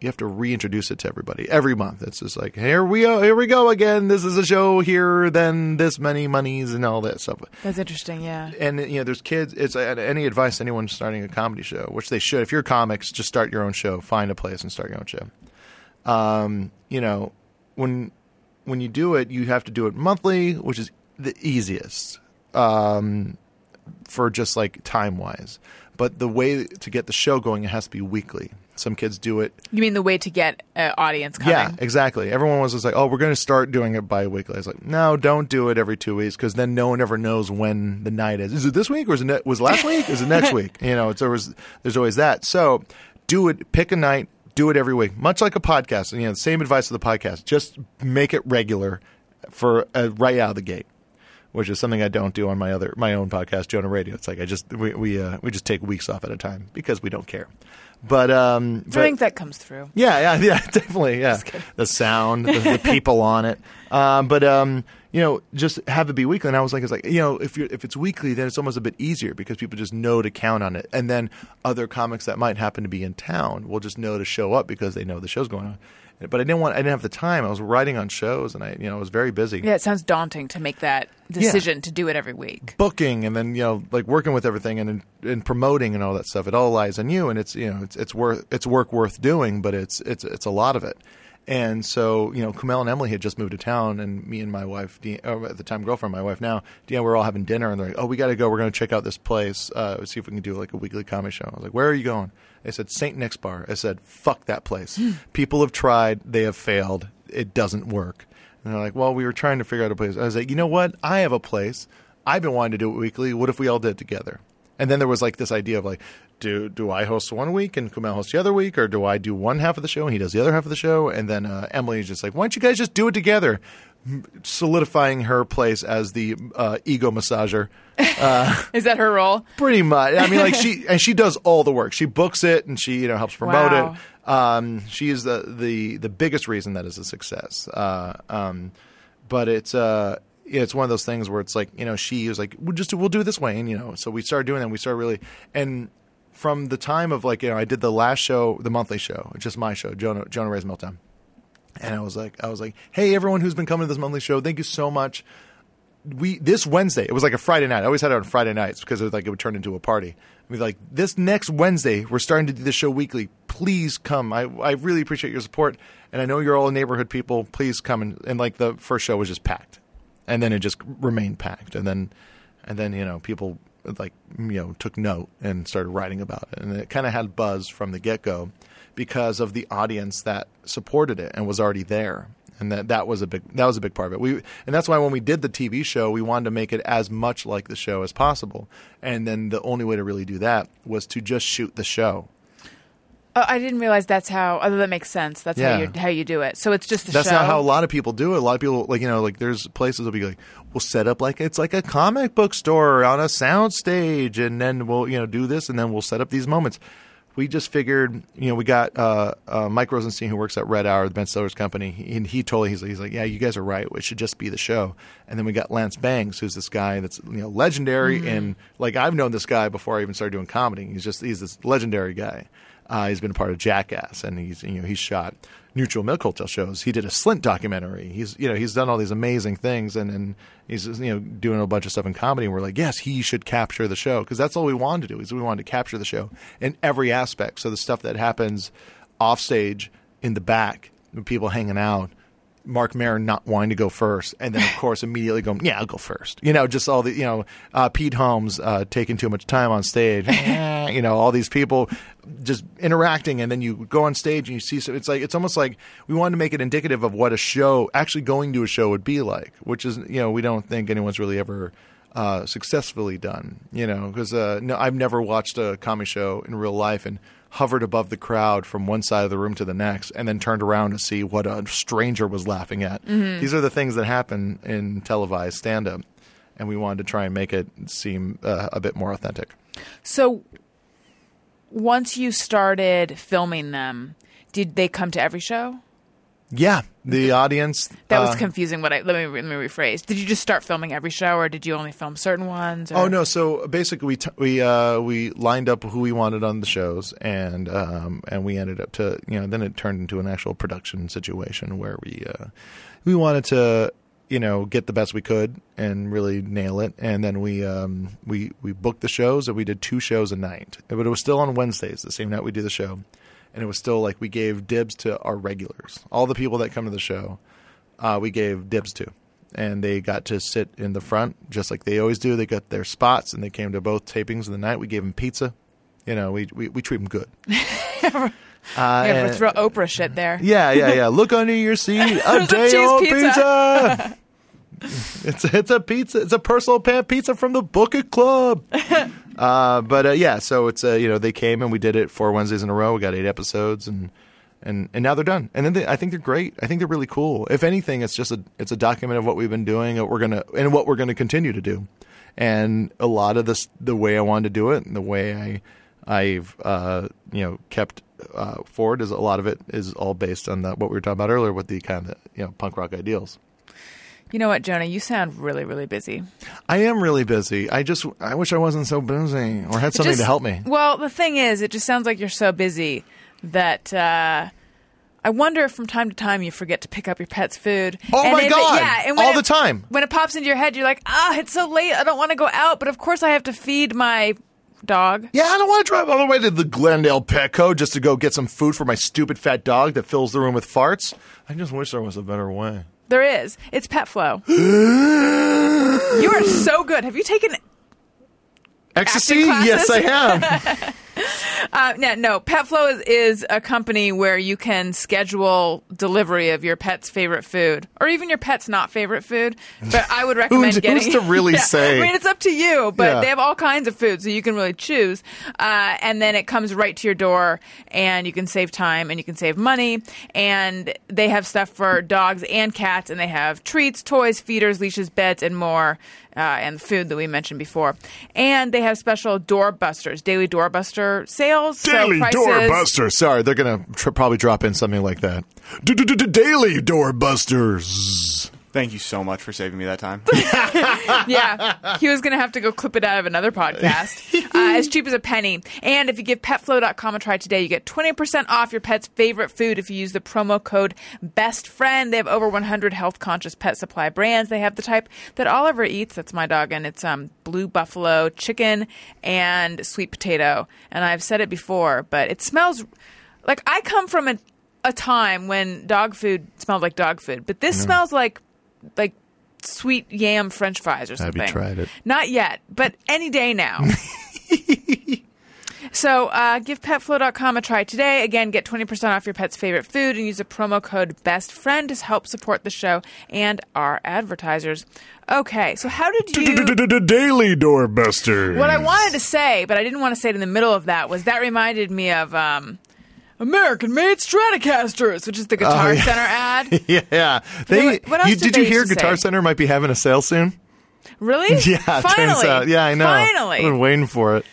you have to reintroduce it to everybody every month. It's just like here we go, here we go again. This is a show here, then this many monies and all that stuff That's interesting. Yeah. and you know, there's kids. It's uh, any advice anyone starting a comedy show, which they should. If you're comics, just start your own show. Find a place and start your own show. Um, you know, when when you do it, you have to do it monthly, which is the easiest um, for just like time wise. But the way to get the show going, it has to be weekly. Some kids do it You mean the way to get an audience coming? yeah, exactly. Everyone was just like, "Oh, we're going to start doing it bi-weekly." I was like, "No, don't do it every two weeks because then no one ever knows when the night is. Is it this week or is it ne- was it last week? Is it next week? You know, it's always there's always that. So do it. Pick a night. Do it every week, much like a podcast. And you know, same advice to the podcast. Just make it regular for uh, right out of the gate. Which is something I don't do on my other my own podcast, Jonah Radio. It's like I just we we uh, we just take weeks off at a time because we don't care. But um, I but- think that comes through. yeah, yeah, yeah, definitely. Yeah, the sound, the, the people on it. Um, but um, you know, just have it be weekly. And I was like, it's like you know, if you if it's weekly, then it's almost a bit easier because people just know to count on it. And then other comics that might happen to be in town will just know to show up because they know the show's going on. But I didn't want, I didn't have the time. I was writing on shows, and I, you know, I was very busy Yeah, it sounds daunting to make that decision to do it every week. booking and then you know like working with everything and and promoting and all that stuff it all lies on you and it's you know it's it's worth it's work worth doing but it's it's it's a lot of it and so you know Kumail and Emily had just moved to town and me and my wife De- oh, at the time girlfriend my wife now Deanna we're all having dinner and they're like oh we got to go we're going to check out this place uh, see if we can do like a weekly comedy show I was like where are you going they said St Nick's Bar I said fuck that place people have tried they have failed it doesn't work and they're like, well, we were trying to figure out a place. I was like, you know what? I have a place. I've been wanting to do it weekly. What if we all did it together? And then there was like this idea of like, do do I host one week and Kumail hosts the other week, or do I do one half of the show and he does the other half of the show? And then uh, is just like, why don't you guys just do it together? Solidifying her place as the uh, ego massager. Is that her role? Pretty much. I mean, like she and she does all the work. She books it and she you know helps promote Wow. it. Um, she is the, the the biggest reason that is a success. Uh, um, but it's uh it's one of those things where it's like you know she was like we'll just do, we'll do it this way and you know so we started doing that and we started really and from the time of like you know I did the last show the monthly show just my show Jonah Jonah Ray's Meltdown. And I was like I was like hey everyone who's been coming to this monthly show thank you so much. We this Wednesday it was like a Friday night. I always had it on Friday nights because it was like it would turn into a party. I mean like this next Wednesday we're starting to do this show weekly. Please come. I I really appreciate your support. And I know you're all neighborhood people. Please come. And, and like the first show was just packed. And then it just remained packed. And then and then you know people like you know took note and started writing about it. And it kind of had buzz from the get-go because of the audience that supported it and was already there. And that that was a big that was a big part of it. We and that's why when we did the TV show we wanted to make it as much like the show as possible. And then the only way to really do that was to just shoot the show Oh, I didn't realize that's how. Although that makes sense. That's Yeah. how you how you do it. So it's just the That's show. not how a lot of people do it. A lot of people, like you know, like there's places will be like, we'll set up like it's like a comic book store on a sound stage, and then we'll you know do this, and then we'll set up these moments. We just figured, you know, we got uh, uh, Mike Rosenstein who works at Red Hour, the Ben Stiller's company, and he totally he's like, he's like, yeah, you guys are right. It should just be the show. And then we got Lance Bangs, who's this guy that's you know legendary, and like I've known this guy before I even started doing comedy. He's just he's this legendary guy. Uh, he's been a part of Jackass, and he's you know he's shot Neutral Milk Hotel shows. He did a Slint documentary. He's you know he's done all these amazing things, and and he's you know doing a bunch of stuff in comedy. And we're like, yes, he should capture the show because that's all we wanted to do. Is we wanted to capture the show in every aspect. So the stuff that happens off stage, in the back, people hanging out. Marc Maron not wanting to go first, and then of course immediately going, yeah, I'll go first. You know, just all the you know, uh, Pete Holmes uh, taking too much time on stage. Eh, you know, all these people just interacting, and then you go on stage and you see. So it's like it's almost like we wanted to make it indicative of what a show actually going to a show would be like, which is you know we don't think anyone's really ever. Uh, successfully done, you know, because uh, no, I've never watched a comedy show in real life and hovered above the crowd from one side of the room to the next and then turned around to see what a stranger was laughing at. These are the things that happen in televised stand up. And we wanted to try and make it seem uh, a bit more authentic. So once you started filming them, did they come to every show? Yeah, the audience. That was uh, confusing. What I let me let me rephrase. Did you just start filming every show, or did you only film certain ones? Or? Oh no! So basically, we t- we uh, we lined up who we wanted on the shows, and um, and we ended up to you know then it turned into an actual production situation where we uh, we wanted to you know get the best we could and really nail it, and then we um, we we booked the shows and we did two shows a night, but it was still on Wednesdays, the same night we do the show, and it was still like we gave dibs to our regulars, all the people that come to the show, uh, we gave dibs to and they got to sit in the front just like they always do. They got their spots, and they came to both tapings of the night. We gave them pizza. You know, we we, we treat them good. uh, yeah, real Oprah shit there. yeah, yeah, yeah. Look under your seat. A day old pizza. pizza. it's it's a pizza. It's a personal pan pizza from the Bucket Club. Uh, but uh, yeah, so it's uh, you know they came and we did it four Wednesdays in a row. We got eight episodes and. And, and now they're done, and then they, I think they're great. I think they're really cool. If anything, it's just a it's a document of what we've been doing, what we're gonna and what we're gonna continue to do. And a lot of this, the way I wanted to do it, and the way I I've uh, you know kept uh, forward is a lot of it is all based on that what we were talking about earlier with the kind of you know punk rock ideals. You know what, Jonah? You sound really, really busy. I am really busy. I just I wish I wasn't so busy or had something Just- to help me. Well, the thing is, it just sounds like you're so busy that uh, I wonder if from time to time you forget to pick up your pet's food. Oh And my it- God! yeah, All it- the time. When it pops into your head, you're like, ah, it's so late. I don't want to go out, but of course I have to feed my dog. Yeah, I don't want to drive all the way to the Glendale Petco just to go get some food for my stupid fat dog that fills the room with farts. I just wish there was a better way. There is. It's Pet Flow. you are so good. Have you taken Ecstasy? Yes, I have. Uh, no, no. PetFlow is, is a company where you can schedule delivery of your pet's favorite food, or even your pet's not favorite food. But I would recommend Who's- getting. who's to really Yeah. say? I mean, it's up to you, but Yeah. they have all kinds of food, so you can really choose. Uh, and then it comes right to your door, and you can save time and you can save money. And they have stuff for dogs and cats, and they have treats, toys, feeders, leashes, beds, and more. Uh, and food that we mentioned before, and they have special doorbusters, daily doorbuster sales. Daily prices- Doorbuster. Sorry, they're going to tr- probably drop in something like that. Daily Doorbusters. Thank you so much for saving me that time. yeah, he was going to have to go clip it out of another podcast. Uh, as cheap as a penny. And if you give petflow.com a try today, you get 20% off your pet's favorite food if you use the promo code BESTFRIEND. They have over 100 health conscious pet supply brands. They have the type that Oliver eats, that's my dog, and it's um, blue buffalo, chicken, and sweet potato. And I've said it before, but it smells like I come from a, a time when dog food smelled like dog food, but this smells like like sweet yam french fries or something. Have you tried it? Not yet, but any day now. so uh, give petflow.com a try today. Again, get 20% off your pet's favorite food and use the promo code BESTFRIEND to help support the show and our advertisers. Okay, so how did you... Daily Doorbuster. What I wanted to say, but I didn't want to say it in the middle of that, was that reminded me of... Um, American made Stratocasters, which is the Guitar Oh, yeah. Center ad. Yeah, they. What- else you, did did you hear Guitar say? Center might be having a sale soon? Really? Yeah, Finally. turns out. Yeah, I know. Finally. I've been waiting for it.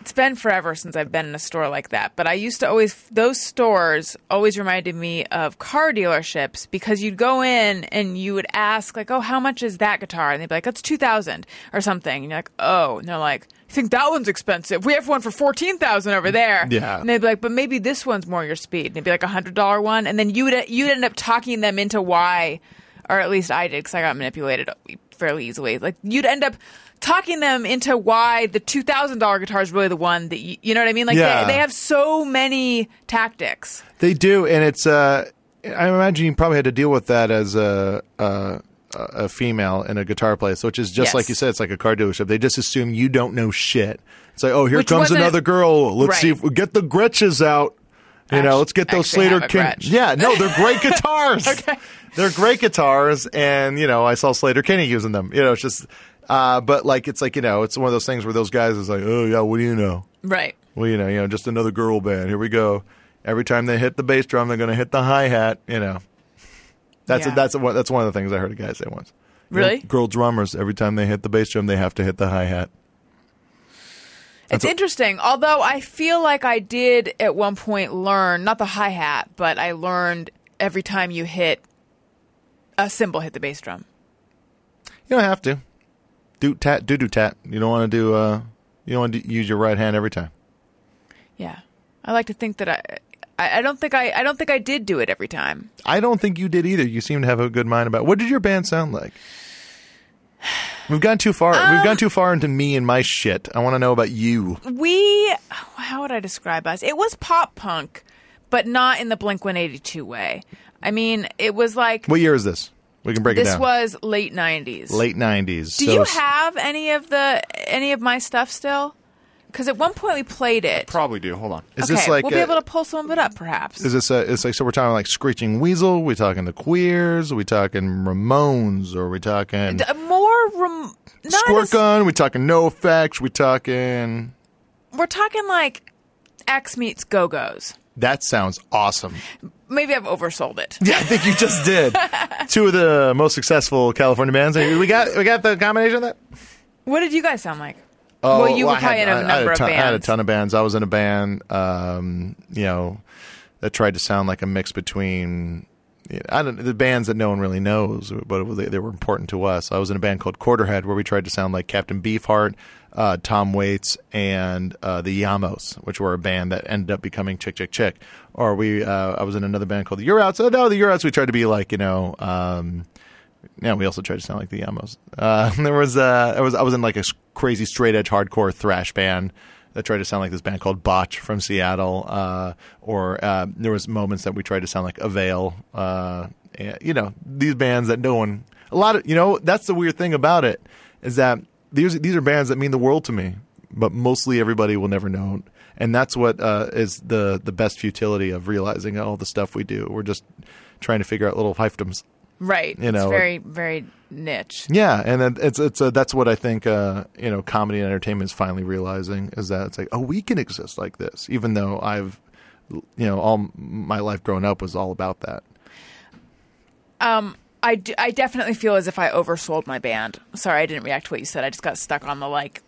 It's been forever since I've been in a store like that, but I used to always those stores always reminded me of car dealerships because you'd go in and you would ask like, "Oh, how much is that guitar?" and they'd be like, "That's 2000 or something." And you're like, "Oh." And they're like, "You think that one's expensive? We have one for 14,000 over there." Yeah. And they'd be like, "But maybe this one's more your speed." And it'd be like a $100 one, and then you would you'd end up talking them into why or at least I did cuz I got manipulated fairly easily. Like you'd end up talking them into why the two thousand dollar guitar is really the one that you, you know what I mean. Like Yeah. they, they have so many tactics. They do, and it's. Uh, I imagine you probably had to deal with that as a. a a female in a guitar place, which is just Yes. like you said, it's like a car dealership. They just assume you don't know shit. It's like, oh, here Which comes another girl. Let's see if we get the Gretsches out. You know, let's get those Sleater-Kinney. Gretsch. Yeah, no, they're great guitars. okay. They're great guitars, and you know, I saw Sleater-Kinney using them. You know, it's just, uh, but like, it's like you know, it's one of those things where those guys is like, oh yeah, what do you know? Right. Well, you know, you know, just another girl band. Here we go. Every time they hit the bass drum, they're going to hit the hi hat. You know, that's Yeah. that's one that's one of the things I heard a guy say once. Girl- Really? girl, drummers. Every time they hit the bass drum, they have to hit the hi hat. It's interesting. Although I feel like I did at one point learn not the hi hat, but I learned every time you hit a cymbal hit the bass drum. You don't have to. Do tat, do do tat. You don't want to do. Uh, you don't want to use your right hand every time. Yeah. I like to think that I I, I don't think I I don't think I did do it every time. I don't think you did either. You seem to have a good mind about. What did your band sound like? We've gone too far. We've gone too far into me and my shit. I want to know about you. We how would I describe us? It was pop punk, but not in the Blink 182 way. I mean, it was like What year is this? We can break it this down. was late 90s. late nineties. Do you have any of the any of my stuff still? Because at one point we played it. Probably do. Hold on. Is okay, this like? we'll be able to pull some of it up, perhaps. Is this a, it's like so we're talking like Screeching Weasel? We talking the Queers? we talking Ramones? Or we talking D- more rem- not Squirt as- Gun? We talking NOFX? We talking? We're talking like X meets Go Go's. That sounds awesome. Maybe I've oversold it. Yeah, I think you just did. Two of the most successful California bands. We got we got the combination of that. What did you guys sound like? Oh, well, you were I probably had- in a I- I had number ton- of I had a bands. ton of bands. I was in a band, um, you know, that tried to sound like a mix between. I don't the bands that no one really knows, but it was, they, they were important to us. I was in a band called Quarterhead where we tried to sound like Captain Beefheart, uh, Tom Waits, and uh, the Yah Mos, which were a band that ended up becoming Chick Chick Chick. Or we, uh, I was in another band called the Eurouts. Oh no, the Eurouts. We tried to be like you know. Um, yeah, we also tried to sound like the Yah Mos. Uh, there was, uh, I was, I was in like a crazy straight edge hardcore thrash band that tried to sound like this band called Botch from Seattle. Uh, or uh, there was moments that we tried to sound like Avail. And, you know, these bands that no one, a lot of, you know, that's the weird thing about it is that these these are bands that mean the world to me, but mostly everybody will never know. And that's what uh, is the the best futility of realizing all the stuff we do. We're just trying to figure out little fiefdoms. Right. You know, it's very, very niche. Yeah, and it's it's uh, that's what I think uh, you know comedy and entertainment is finally realizing is that it's like oh we can exist like this even though I've you know all my life growing up was all about that. Um, I, d- I definitely feel as if I oversold my band. Sorry, I didn't react to what you said. I just got stuck on the like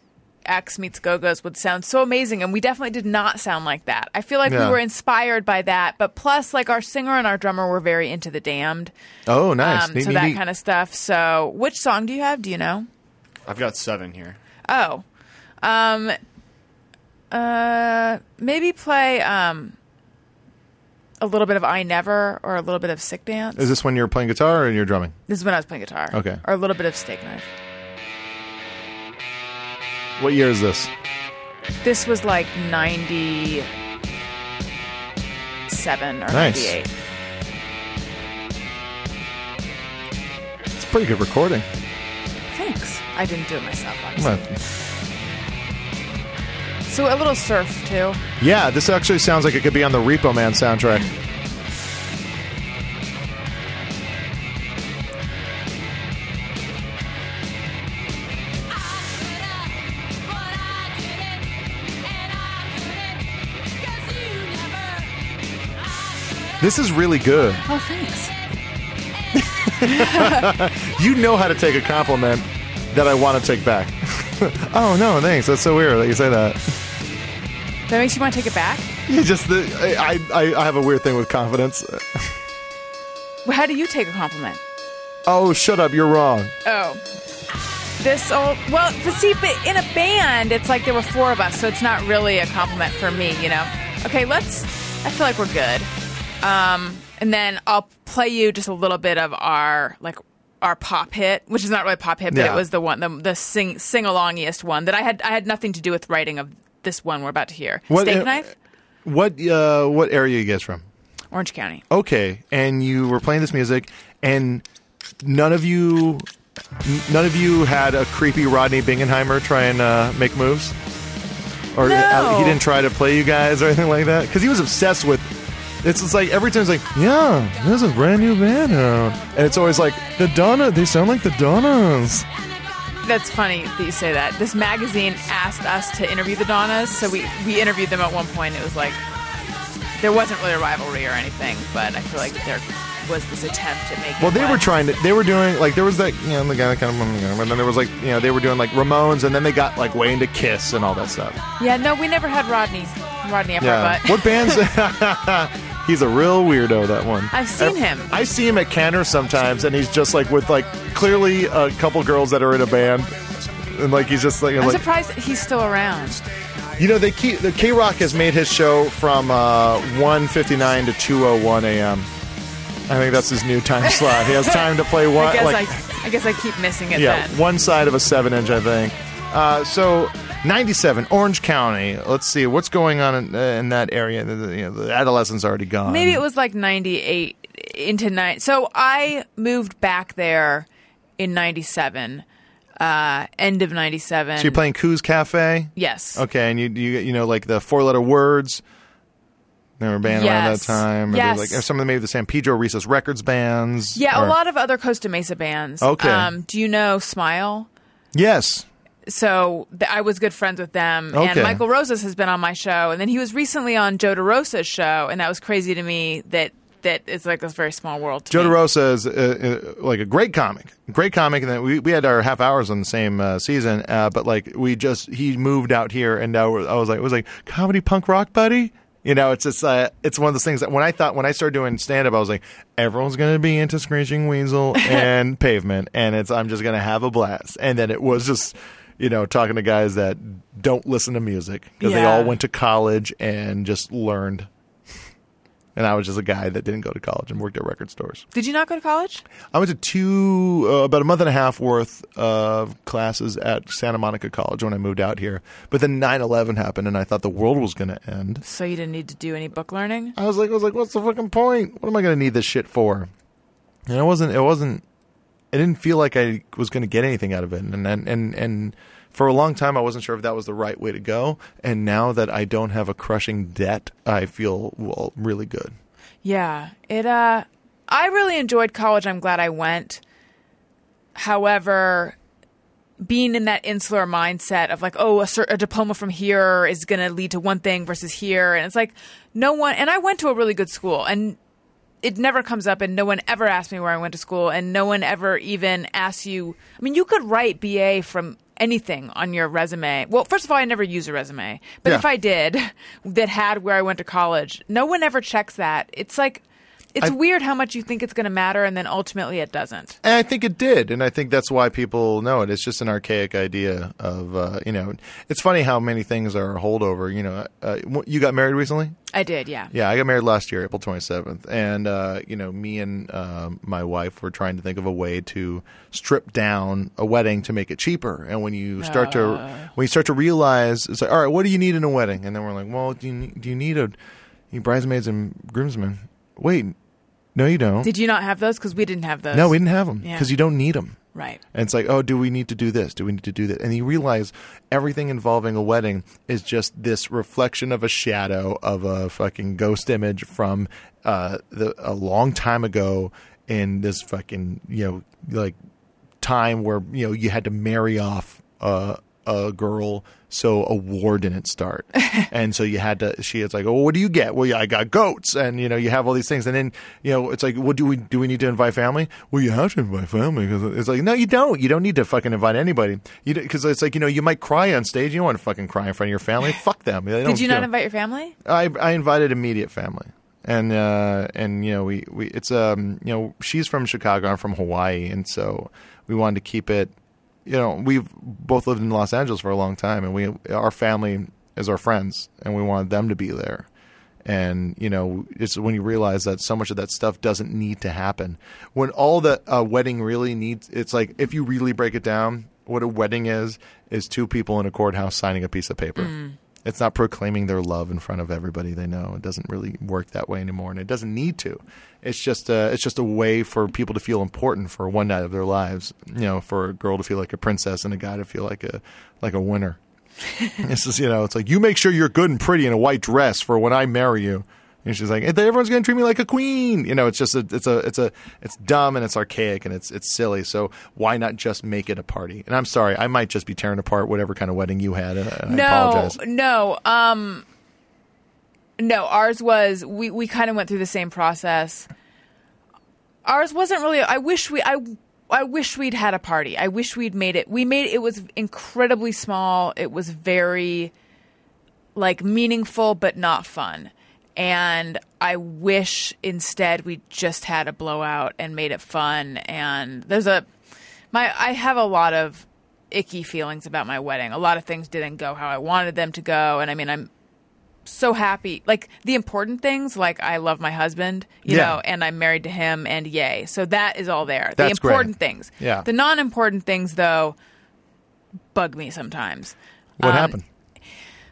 X meets Go Go's would sound so amazing, and we definitely did not sound like that. I feel like Yeah. we were inspired by that, but plus, like our singer and our drummer were very into the Damned, Oh, nice. um, Neat, so neat, that neat. kind of stuff. So, which song do you have? Do you know? I've got seven here. Oh, um, uh, maybe play um a little bit of I Never or a little bit of Sick Dance. Is this when you're playing guitar or you're drumming? This is when I was playing guitar. Okay. Or a little bit of Steak Knife. What year is this? This was like 97 or Nice. 98. It's a pretty good recording. Thanks. I didn't do it myself, Come obviously. So a little surf, too. Yeah, this actually sounds like it could be on the Repo Man soundtrack. This is really good. Oh, thanks. You know how to take a compliment that I want to take back. oh no, thanks. That's so weird that you say that. That makes you want to take it back? Yeah, just the, I, I I have a weird thing with confidence. Well, how do you take a compliment? Oh, shut up! You're wrong. Oh. This old well, but see, but in a band, it's like there were four of us, so it's not really a compliment for me, you know. Okay, let's. I feel like we're good. Um, and then I'll play you just a little bit of our like our pop hit, which is not really a pop hit, but Yeah. it was the one, the, the sing sing alongiest one that I had. I had nothing to do with writing of this one we're about to hear. What- Steak uh, knife, What uh what area are you guys from? Orange County. Okay, and you were playing this music, and none of you, none of you had a creepy Rodney Bingenheimer try and uh, make moves, or No. uh, he didn't try to play you guys or anything like that, because he was obsessed with. It's just like every time it's like, yeah, there's a brand new band out, and it's always like the Donna. They sound like the Donnas. That's funny that you say that. This magazine asked us to interview the Donnas, so we, we interviewed them at one point. It was like there wasn't really a rivalry or anything, but I feel like there was this attempt at making. Well, they were trying to. They were doing like there was that you know the guy that kind of, and then there was like you know they were doing like Ramones, and then they got like way into Kiss and all that stuff. Yeah, no, we never had Rodney. Rodney up our Yeah. butt. What bands? he's a real weirdo. That one. I've seen him. I see him at Canner sometimes, and he's just like with like clearly a couple girls that are in a band, and like he's just like, I'm like surprised he's still around. you know they keep the KROQ has made his show from uh, 1:59 to 2:01 a.m. I think that's his new time slot. He has time to play one I guess like I, I guess I keep missing it yeah then. one side of a seven inch, I think. Uh, so. 97 Orange County. Let's see what's going on in, uh, in that area. The, the, you know, the adolescent's already gone. Maybe it was like 98 into nine. So I moved back there in 97, uh, end of 97. So you're playing Koo's Cafe. Yes. Okay, and you you you know like the four letter words. They were a band around that time. Or Yes. Like some of them maybe the San Pedro Recess Records bands. Yeah, or- a lot of other Costa Mesa bands. Okay. Um, do you know Smile? Yes. So th- I was good friends with them. Okay. And Michael Rosas has been on my show. And then he was recently on Joe DeRosa's show. And that was crazy to me that that it's like a very small world Joe me. DeRosa is uh, uh, like a great comic, great comic, and then we, we had our half hours on the same uh, season. Uh, but like we just he moved out here, and now I was like, it was like comedy punk rock, buddy. You know, it's just uh, it's one of those things that when I thought when I started doing stand up, I was like, everyone's gonna be into Screeching Weasel and Pavement, and it's I'm just gonna have a blast. And then it was just you know talking to guys that don't listen to music because they Yeah. all went to college and just learned. And I was just a guy that didn't go to college and worked at record stores. Did you not go to college? I went to two, uh, about a month and a half worth of classes at Santa Monica College when I moved out here. But then 9/11 happened, and I thought the world was going to end. So you didn't need to do any book learning? I was like, I was like, what's the fucking point? What am I going to need this shit for? And it wasn't. It wasn't. It didn't feel like I was going to get anything out of it, and and and and for a long time, I wasn't sure if that was the right way to go. And now that I don't have a crushing debt, I feel well really good. Yeah. It uh I really enjoyed college. I'm glad I went. However, being in that insular mindset of like, oh, a, cer- a diploma from here is going to lead to one thing versus here, and it's like no one. And I went to a really good school, and it never comes up, and no one ever asked me where I went to school, and no one ever even asks you. I mean, you could write BA from anything on your resume. Well, first of all, I never use a resume, but Yeah. if I did, that had where I went to college, no one ever checks that. It's like. It's I- weird how much you think it's going to matter, and then ultimately it doesn't. And I think it did, and I think that's why people know it. It's just an archaic idea of, uh, you know, it's funny how many things are a holdover. You know, uh, you got married recently? I did, yeah. Yeah, I got married last year, April 27th. And, uh, you know, me and um my wife were trying to think of a way to strip down a wedding to make it cheaper. And when you start to when you start to realize, it's like, all right, what do you need in a wedding? And then we're like, well, do you, need- do you need a you bridesmaids and groomsmen? Wait, no, you don't. Did you not have those? Because we didn't have those. no, we didn't have them Yeah. because you don't need them. Right. And it's like, oh, do we need to do this? Do we need to do that? And you realize everything involving a wedding is just this reflection of a shadow of a fucking ghost image from uh, the, a long time ago in this fucking, you know, like time where, you know, you had to marry off uh, a girl so a war didn't start. and so you had to, she is like, oh, what do you get? Well, yeah, I got goats. And, you know, you have all these things. And then, you know, it's like, what do we, do we need to invite family? Well, you have to invite family because it's like, no, you don't. You don't need to fucking invite anybody. You Because it's like, you know, you might cry on stage. You don't want to fucking cry in front of your family. Fuck them. Did you not invite your family? I I invited immediate family, and uh, and you know we, we it's um you know she's from Chicago, I'm from Hawaii, and so we wanted to keep it. You know, we've both lived in Los Angeles for a long time, and we our family is our friends, and we wanted them to be there. And you know, it's when you realize that so much of that stuff doesn't need to happen. When all the uh, wedding really needs, it's like if you really break it down, what a wedding is is two people in a courthouse signing a piece of paper. It's not proclaiming their love in front of everybody they know. It doesn't really work that way anymore, and it doesn't need to. It's just a, it's just a way for people to feel important for one night of their lives. You know, for a girl to feel like a princess and a guy to feel like a like a winner. this is you know, it's like you make sure you're good and pretty in a white dress for when I marry you. And she's like, everyone's going to treat me like a queen. You know, it's just a, it's a, it's a, it's dumb and it's archaic and it's, it's silly. So why not just make it a party? And I'm sorry, I might just be tearing apart whatever kind of wedding you had. I no, apologize. no. Um, no, ours was we we kind of went through the same process. Ours wasn't really. I wish we. I I wish we'd had a party. I wish we'd made it. We made it was incredibly small. It was very like meaningful but not fun. And I wish instead we just had a blowout and made it fun. And there's a my I have a lot of icky feelings about my wedding. A lot of things didn't go how I wanted them to go, and I mean I'm so happy. Like the important things, like I love my husband, you Yeah. know, and I'm married to him, and yay. So that is all there. That's the great. important things. Yeah. The non-important things, though, bug me sometimes. What Um, happened?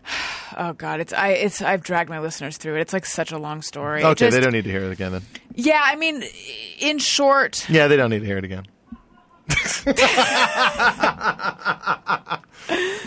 Oh God, it's I it's I've dragged my listeners through it. It's like such a long story. Okay, just- they don't need to hear it again then. Yeah, I mean, in short, Yeah, they don't need to hear it again.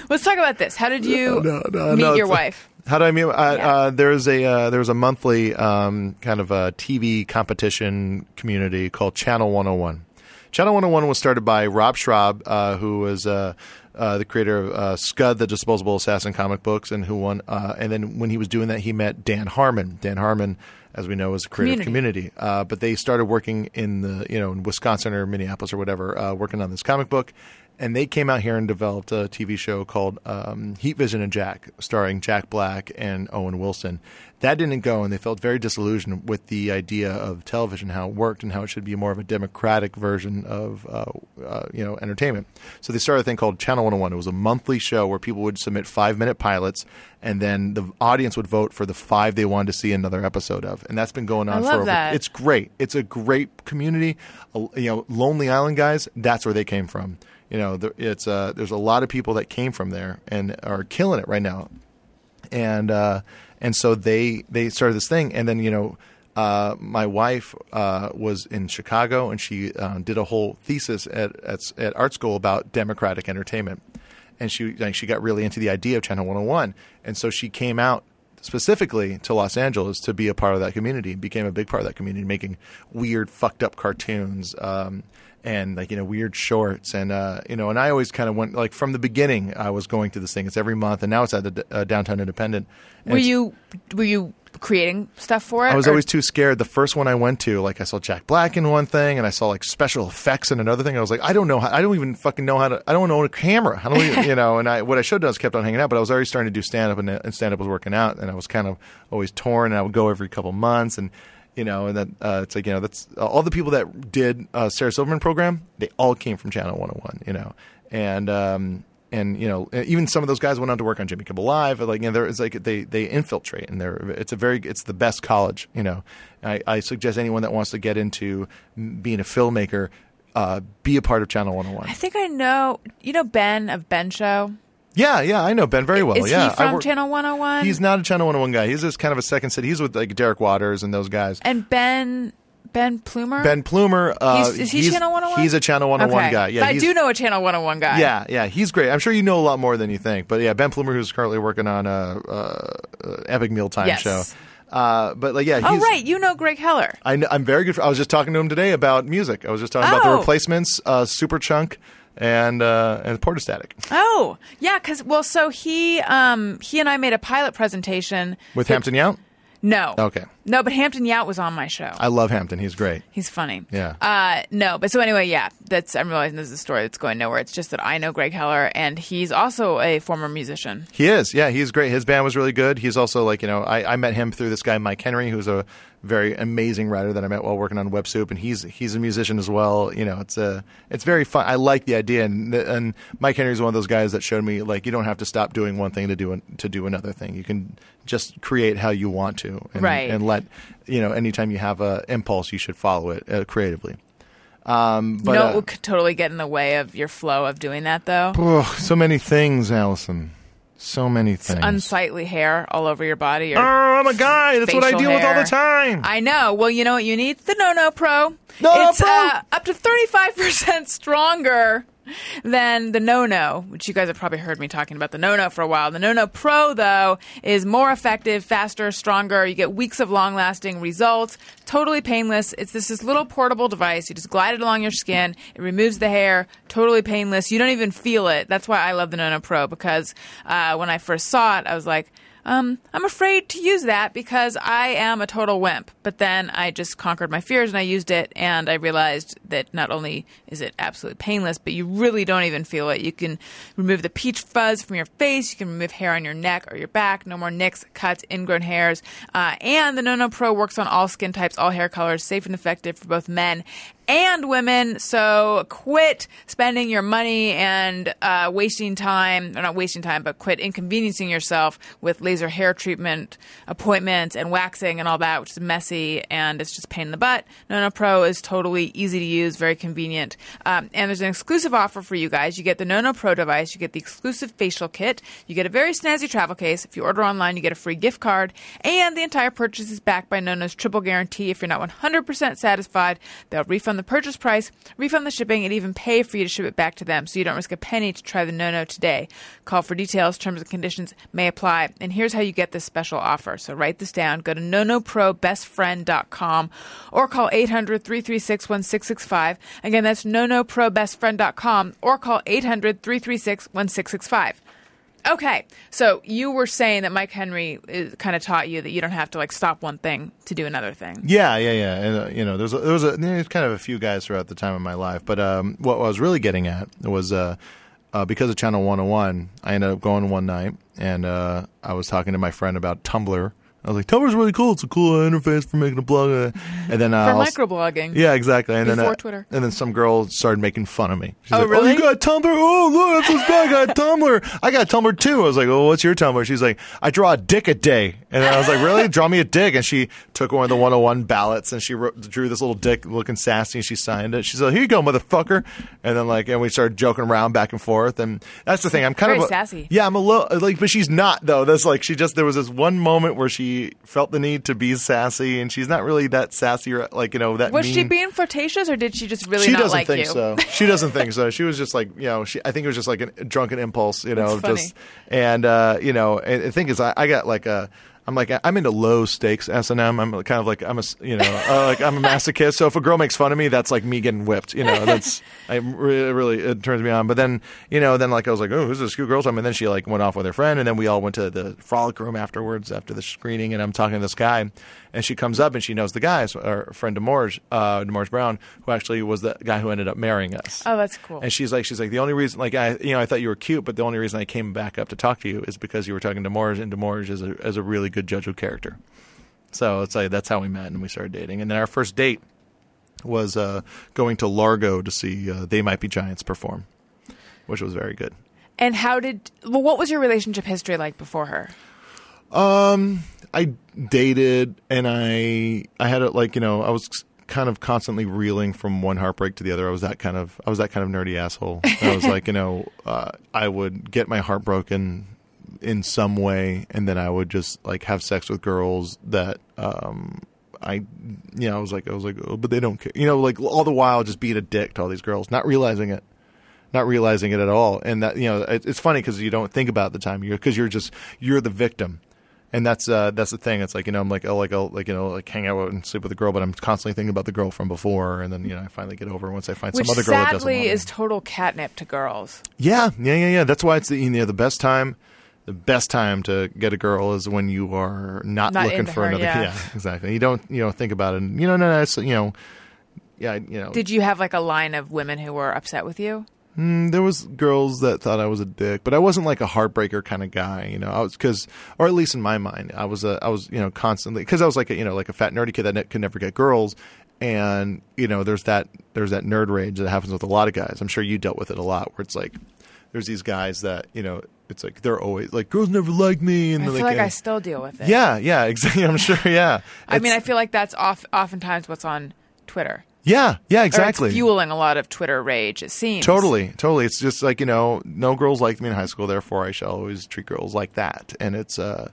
let's talk about this. How did you No, no, meet no, your wife? How do I mean? Uh, Yeah. uh, there's a uh, there's a monthly um, kind of a TV competition community called Channel 101. Channel 101 was started by Rob Schrab, uh, who was uh, uh, the creator of uh, Scud, the Disposable Assassin comic books, and who won. Uh, and then when he was doing that, he met Dan Harmon. Dan Harmon, as we know, is a creative Community. community. Uh, but they started working in the you know in Wisconsin or Minneapolis or whatever, uh, working on this comic book. And they came out here and developed a TV show called um, Heat Vision and Jack, starring Jack Black and Owen Wilson. That didn't go, and they felt very disillusioned with the idea of television, how it worked, and how it should be more of a democratic version of uh, uh, you know entertainment. So they started a thing called Channel 101. It was a monthly show where people would submit five minute pilots, and then the audience would vote for the five they wanted to see another episode of. And that's been going on I for over. that. It's great. It's a great community. Uh, You know, Lonely Island guys. That's where they came from. You know, it's uh, there's a lot of people that came from there and are killing it right now. And uh, and so they they started this thing, and then you know. Uh, my wife uh, was in Chicago, and she uh, did a whole thesis at, at at art school about democratic entertainment, and she like, she got really into the idea of Channel 101, and so she came out specifically to Los Angeles to be a part of that community, became a big part of that community, making weird, fucked up cartoons. Um, and like you know weird shorts and uh, you know and I always kind of went like from the beginning I was going to this thing it's every month and now it's at the uh, downtown independent Were you were you creating stuff for it? I was or- always too scared. The first one I went to, like I saw Jack Black in one thing, and I saw like special effects in another thing. I was like, I don't know, how, I don't even fucking know how to. I don't own a camera. I don't, even, you know. And I what I should have done is kept on hanging out, but I was already starting to do stand up, and, and stand up was working out, and I was kind of always torn. And I would go every couple months, and you know, and then uh, it's like you know, that's uh, all the people that did uh, Sarah Silverman program. They all came from Channel 101, you know, and. um and you know, even some of those guys went on to work on Jimmy Kimmel Live. Like, you know, there- it's like they they infiltrate, and they're it's a very it's the best college. You know, I, I suggest anyone that wants to get into being a filmmaker, uh, be a part of Channel 101. I think I know. You know Ben of Ben Show. Yeah, yeah, I know Ben very well. Is yeah, he from work- Channel 101? He's not a Channel 101 guy. He's just kind of a second city. He's with like Derek Waters and those guys. and Ben Ben Plumer. Ben Plumer. Uh, He's- is he he's- Channel 101? He's a Channel 101 okay. guy. Yeah, I do know a Channel 101 guy. Yeah, yeah, he's great. I'm sure you know a lot more than you think. But yeah, Ben Plumer, who's currently working on a, uh uh Epic Mealtime Yes. show. Uh, but like, yeah, Oh right, you know Greg Heller. I I'm very good. For, I was just talking to him today about music. I was just talking about the Oh. replacements, uh, Super Chunk, and uh, and Portastatic Oh yeah, because well, so he um he and I made a pilot presentation with Hampton Yount. No. Okay. No, but Hampton Yount was on my show. I love Hampton. He's great. He's funny. Yeah. Uh, no, but so anyway, yeah, that's I'm realizing this is a story that's going nowhere. It's just that I know Greg Heller, and he's also a former musician. He is. Yeah, he's great. His band was really good. He's also like, you know, I, I met him through this guy, Mike Henry, who's a very amazing writer that I met while working on Web Soup, and he's he's a musician as well. You know, it's a it's very fun. I like the idea, and and Mike Henry is one of those guys that showed me like you don't have to stop doing one thing to do to do another thing. You can just create how you want to, and, Right. And let you know, anytime you have a impulse, you should follow it uh, creatively. Um, but you know, uh, it would totally get in the way of your flow of doing that, though. oh, so many things, Alison. So many things. Unsightly hair all over your body. Your Oh, I'm a guy. That's what I deal with all the time. I know. Well, you know what you need? The No No Pro. No No it's Pro. Uh, up to 35% stronger than the No No, which you guys have probably heard me talking about the No No for a while. The No No Pro, though, is more effective, faster, stronger. You get weeks of long lasting results. Totally painless. It's this, this little portable device. You just glide it along your skin. It removes the hair. Totally painless. You don't even feel it. That's why I love the No No Pro because uh, when I first saw it, I was like, um, I'm afraid to use that because I am a total wimp. But then I just conquered my fears and I used it, and I realized that not only is it absolutely painless, but you really don't even feel it. You can remove the peach fuzz from your face, you can remove hair on your neck or your back, no more nicks, cuts, ingrown hairs. Uh, and the No No Pro works on all skin types, all hair colors, safe and effective for both men and women. So quit spending your money and uh, wasting time, or not wasting time, but quit inconveniencing yourself with laser hair treatment appointments and waxing and all that, which is messy and it's just pain in the butt. No No Pro is totally easy to use, very convenient. Um, and there's an exclusive offer for you guys. You get the No No Pro device, you get the exclusive facial kit, you get a very snazzy travel case. If you order online, you get a free gift card, and the entire purchase is backed by Nono's triple guarantee. If you're not 100% satisfied, they'll refund the purchase price, refund the shipping, and even pay for you to ship it back to them so you don't risk a penny to try the No No today. Call for details, terms and conditions may apply. And here's how you get this special offer. So write this down. Go to nonoprobestfriend.com or call 800 336 1665. Again, that's nonoprobestfriend.com or call 800 336 1665. Okay, so you were saying that Mike Henry kind of taught you that you don't have to like stop one thing to do another thing. Yeah, yeah, yeah. And, uh, you know, there's a, there was a there's kind of a few guys throughout the time of my life, but um, what I was really getting at was uh, uh, because of Channel 101, I ended up going one night and uh, I was talking to my friend about Tumblr. I was like, Tumblr's really cool. It's a cool interface for making a blog. uh," And then uh, For I'll microblogging. Yeah, exactly. And then Before uh, Twitter. And then some girl started making fun of me. She's Oh, like, really? Oh, you got Tumblr? Oh, look, that's what's. I got Tumblr. I got Tumblr too. I was like, Oh, what's your Tumblr? She's like, I draw a dick a day. And I was like, Really? Draw me a dick. And she took one of the 101 ballots and she wrote, drew this little dick looking sassy and she signed it. She's like, Here you go, motherfucker. And then like, and we started joking around back and forth. And that's the thing. I'm kind Very of a- sassy. Yeah, I'm a little like, but she's not though. That's like she just there was this one moment where she felt the need to be sassy, and she's not really that sassy or like you know that. Was she being flirtatious or did she just really she not doesn't like think you? so. She doesn't think so. She was just like you know. She I think it was just like a drunken impulse. You know, just and uh, you know. And the thing is, I, I got like a. I'm like I'm into low stakes S and M. I'm kind of like I'm a you know uh, like I'm a masochist. So if a girl makes fun of me, that's like me getting whipped. You know, that's I really really it turns me on. But then you know then like I was like oh who's this cute girl? time? And then she like went off with her friend, and then we all went to the frolic room afterwards after the screening, and I'm talking to this guy, and she comes up and she knows the guy, so our friend Demorge, uh, Demorge Brown, who actually was the guy who ended up marrying us. Oh, that's cool. And she's like, she's like, the only reason, like, I, you know, I thought you were cute, but the only reason I came back up to talk to you is because you were talking to Morge, and Demorge is a, is a really good judge of character. So it's like that's how we met, and we started dating. And then our first date was uh, going to Largo to see uh, They Might Be Giants perform, which was very good. and how did? Well, what was your relationship history like before her? I dated and I I had it like you know I was kind of constantly reeling from one heartbreak to the other. I was that kind of I was that kind of nerdy asshole. I was like you know uh, I would get my heart broken in some way, and then I would just like have sex with girls that um I you know I was like I was like oh, but they don't care you know like all the while just being a dick to all these girls, not realizing it not realizing it at all. And that you know, it, it's funny because you don't think about the time you because you're just you're the victim, and that's uh, that's the thing. It's like you know, I'm like oh, like I'll like you know, like hang out and sleep with a girl, but I'm constantly thinking about the girl from before, and then you know, I finally get over once I find Which some other girl that doesn't sadly is total catnip to girls. Yeah, yeah, yeah, yeah. That's why it's the you know the best time. The best time to get a girl is when you are not, Not looking for her, another. yeah. exactly. You don't you know think about it. And, you know, no, no, it's you know, yeah, you know. Did you have like a line of women who were upset with you? Mm, there was girls that thought I was a dick, but I wasn't like a heartbreaker kind of guy, you know. I was because, or at least in my mind, I was a, I was you know constantly because I was like a, you know like a fat nerdy kid that ne- could never get girls, and you know there's that there's that nerd rage that happens with a lot of guys. I'm sure you dealt with it a lot, where it's like there's these guys that you know it's like they're always like girls never like me, and I feel like I uh, still deal with it. yeah, yeah, exactly. I'm sure, yeah. I mean, I feel like that's off, oftentimes what's on Twitter. yeah, yeah, exactly. it's fueling a lot of Twitter rage, it seems. Totally, totally. It's just like you know, no girls liked me in high school, therefore I shall always treat girls like that. And it's uh,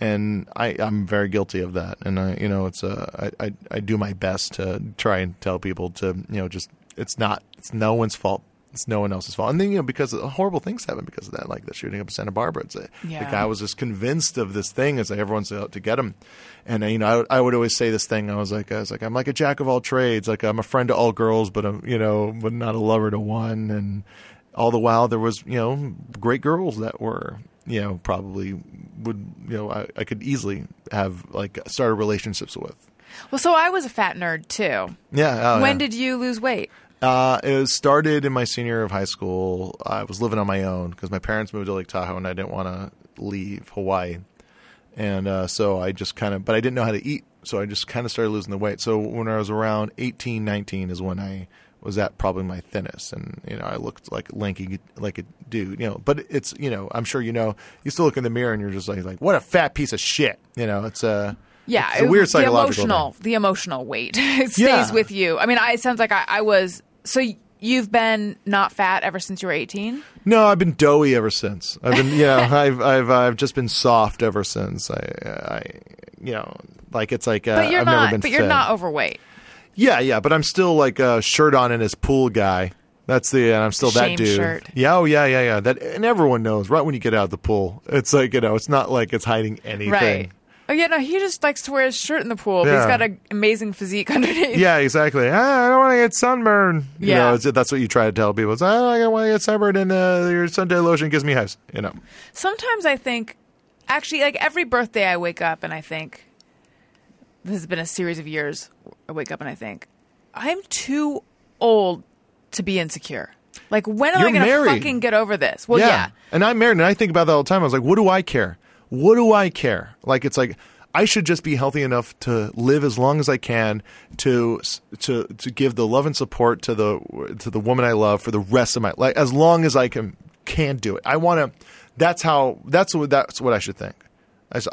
and I I'm very guilty of that. And I you know it's uh, I, I I do my best to try and tell people to you know just it's not it's no one's fault. It's no one else's fault. And then you know because horrible things happen because of that, like the shooting up in Santa Barbara. It's a, Yeah. the guy was just convinced of this thing. It's like everyone's out to get him. And uh, you know, I, would- I would always say this thing. I was like, I was like, I'm like a jack of all trades. Like I'm a friend to all girls, but I'm, you know, but not a lover to one. And all the while, there was, you know, great girls that were, you know, probably would, you know, I, I could easily have like started relationships with. Well, so I was a fat nerd too. Yeah. oh, when yeah. did you lose weight? Uh, it was started in my senior year of high school. I was living on my own because my parents moved to Lake Tahoe and I didn't want to leave Hawaii. And uh, so I just kind of, but I didn't know how to eat. So I just kind of started losing the weight. So when I was around 18, 19 is when I was at probably my thinnest. And, you know, I looked like lanky, like a dude, you know, but it's, you know, I'm sure you know, you still look in the mirror and you're just like, like what a fat piece of shit. You know, it's a, Yeah, it's a weird the psychological emotional, thing. the emotional weight it stays Yeah. with you. I mean, I, it sounds like I, I was. So you've been not fat ever since you were eighteen. No, I've been doughy ever since. I've been, yeah, I've, I've, I've just been soft ever since. I, I, you know, like it's like, uh, But you're I've not. never been But you're fed. not overweight. Yeah, yeah, but I'm still like a shirt on in his pool guy. That's the, and I'm still Shame that dude. shirt. Yeah, oh yeah, yeah, yeah. That, and everyone knows right when you get out of the pool. It's like you know, it's not like it's hiding anything. Right. Oh yeah, no, he just likes to wear his shirt in the pool. But he's Yeah. got an amazing physique underneath. Yeah, exactly. Ah, I don't want to get sunburned. You Yeah. know, it's, that's what you try to tell people. It's, "Ah, I don't want to get sunburned, and uh, your Sunday lotion gives me hives. You know. Sometimes I think, actually, like every birthday, I wake up and I think, this has been a series of years. I wake up and I think, I'm too old to be insecure. Like, when am You're I going to married. fucking get over this? Well, yeah. And I'm married, and I think about that all the time. I was like, what do I care? What do I care? Like, it's like I should just be healthy enough to live as long as I can to to to give the love and support to the to the woman I love for the rest of my life, as long as I can can do it. I want to. That's how. That's what. That's what I should think.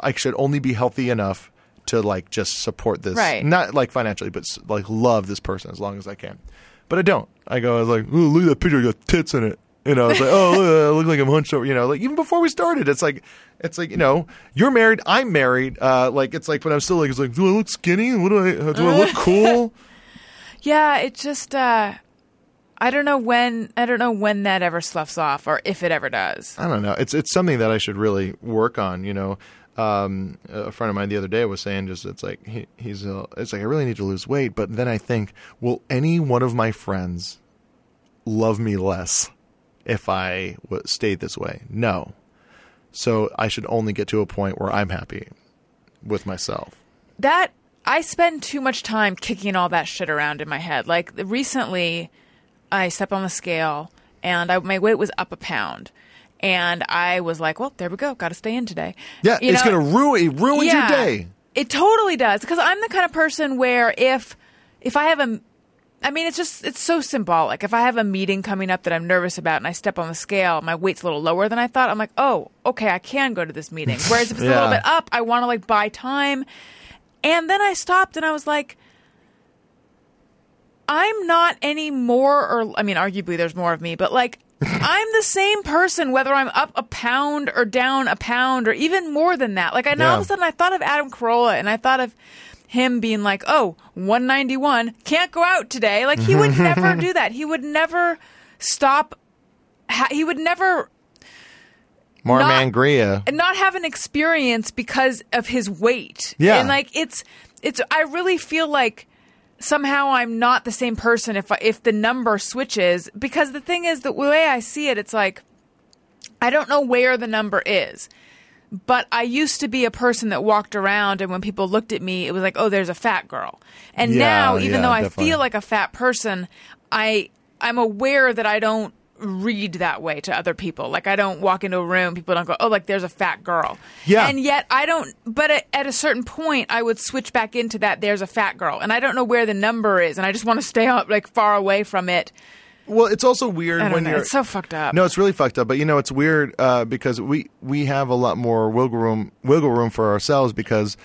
I should only be healthy enough to like just support this, Right. not like financially, but like love this person as long as I can. But I don't. I go, I was like, Ooh, look at that picture, I got tits in it. You know, it's like, oh, look, I look like I'm hunched over. You know, like even before we started, it's like, it's like, you know, you're married, I'm married. Uh, like it's like, but I'm still like, it's like, do I look skinny? What do I? Do I look cool? Yeah, it just, uh, I don't know when, I don't know when that ever sloughs off or if it ever does. I don't know. It's it's something that I should really work on. You know, um, a friend of mine the other day was saying just it's like he, he's uh, it's like I really need to lose weight, but then I think, will any one of my friends love me less if I w- stayed this way? No. So I should only get to a point where I'm happy with myself. that I spend too much time kicking all that shit around in my head. Like recently, I stepped on the scale and I, my weight was up a pound, and I was like, "Well, there we go. Got to stay in today." Yeah, You it's gonna ruin it ruins Yeah, your day. It totally does because I'm the kind of person where if if I have a I mean, it's just it's so symbolic. If I have a meeting coming up that I'm nervous about and I step on the scale, my weight's a little lower than I thought. I'm like, oh, okay, I can go to this meeting. Whereas if it's a little bit up, I want to like buy time. And then I stopped and I was like, I'm not any more, or I mean, arguably there's more of me, but like, I'm the same person whether I'm up a pound or down a pound or even more than that. Like, I know all of a sudden I thought of Adam Carolla and I thought of him being like, oh, 191, can't go out today. Like, he would never do that. He would never stop. Ha- he would never More Not- mangria. and not have an experience because of his weight. Yeah. and like it's it's. I really feel like somehow I'm not the same person if I, if the number switches because the thing is the way I see it, it's like I don't know where the number is. But I used to be a person that walked around, and when people looked at me, it was like, "Oh, there's a fat girl." And Yeah, now, even yeah, though I definitely. feel like a fat person, I I'm aware that I don't read that way to other people. Like I don't walk into a room, people don't go, "Oh, like there's a fat girl." Yeah. And yet I don't. But at, at a certain point, I would switch back into that. There's a fat girl, and I don't know where the number is, and I just want to stay out like far away from it. Well, it's also weird when know. you're. It's so fucked up. No, it's really fucked up. But you know, it's weird uh, because we we have a lot more wiggle room wiggle room for ourselves because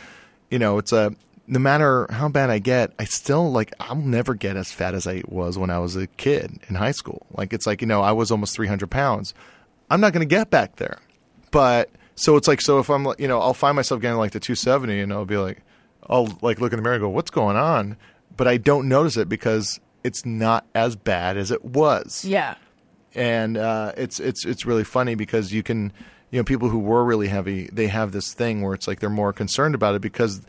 you know it's a no matter how bad I get, I still like I'll never get as fat as I was when I was a kid in high school. Like it's like you know I was almost three hundred pounds. I'm not going to get back there, but so it's like so if I'm like, you know I'll find myself getting like the two seventy and I'll be like I'll like look in the mirror and go what's going on, but I don't notice it because it's not as bad as it was Yeah. and uh, it's it's it's really funny because you can you know people who were really heavy they have this thing where it's like they're more concerned about it because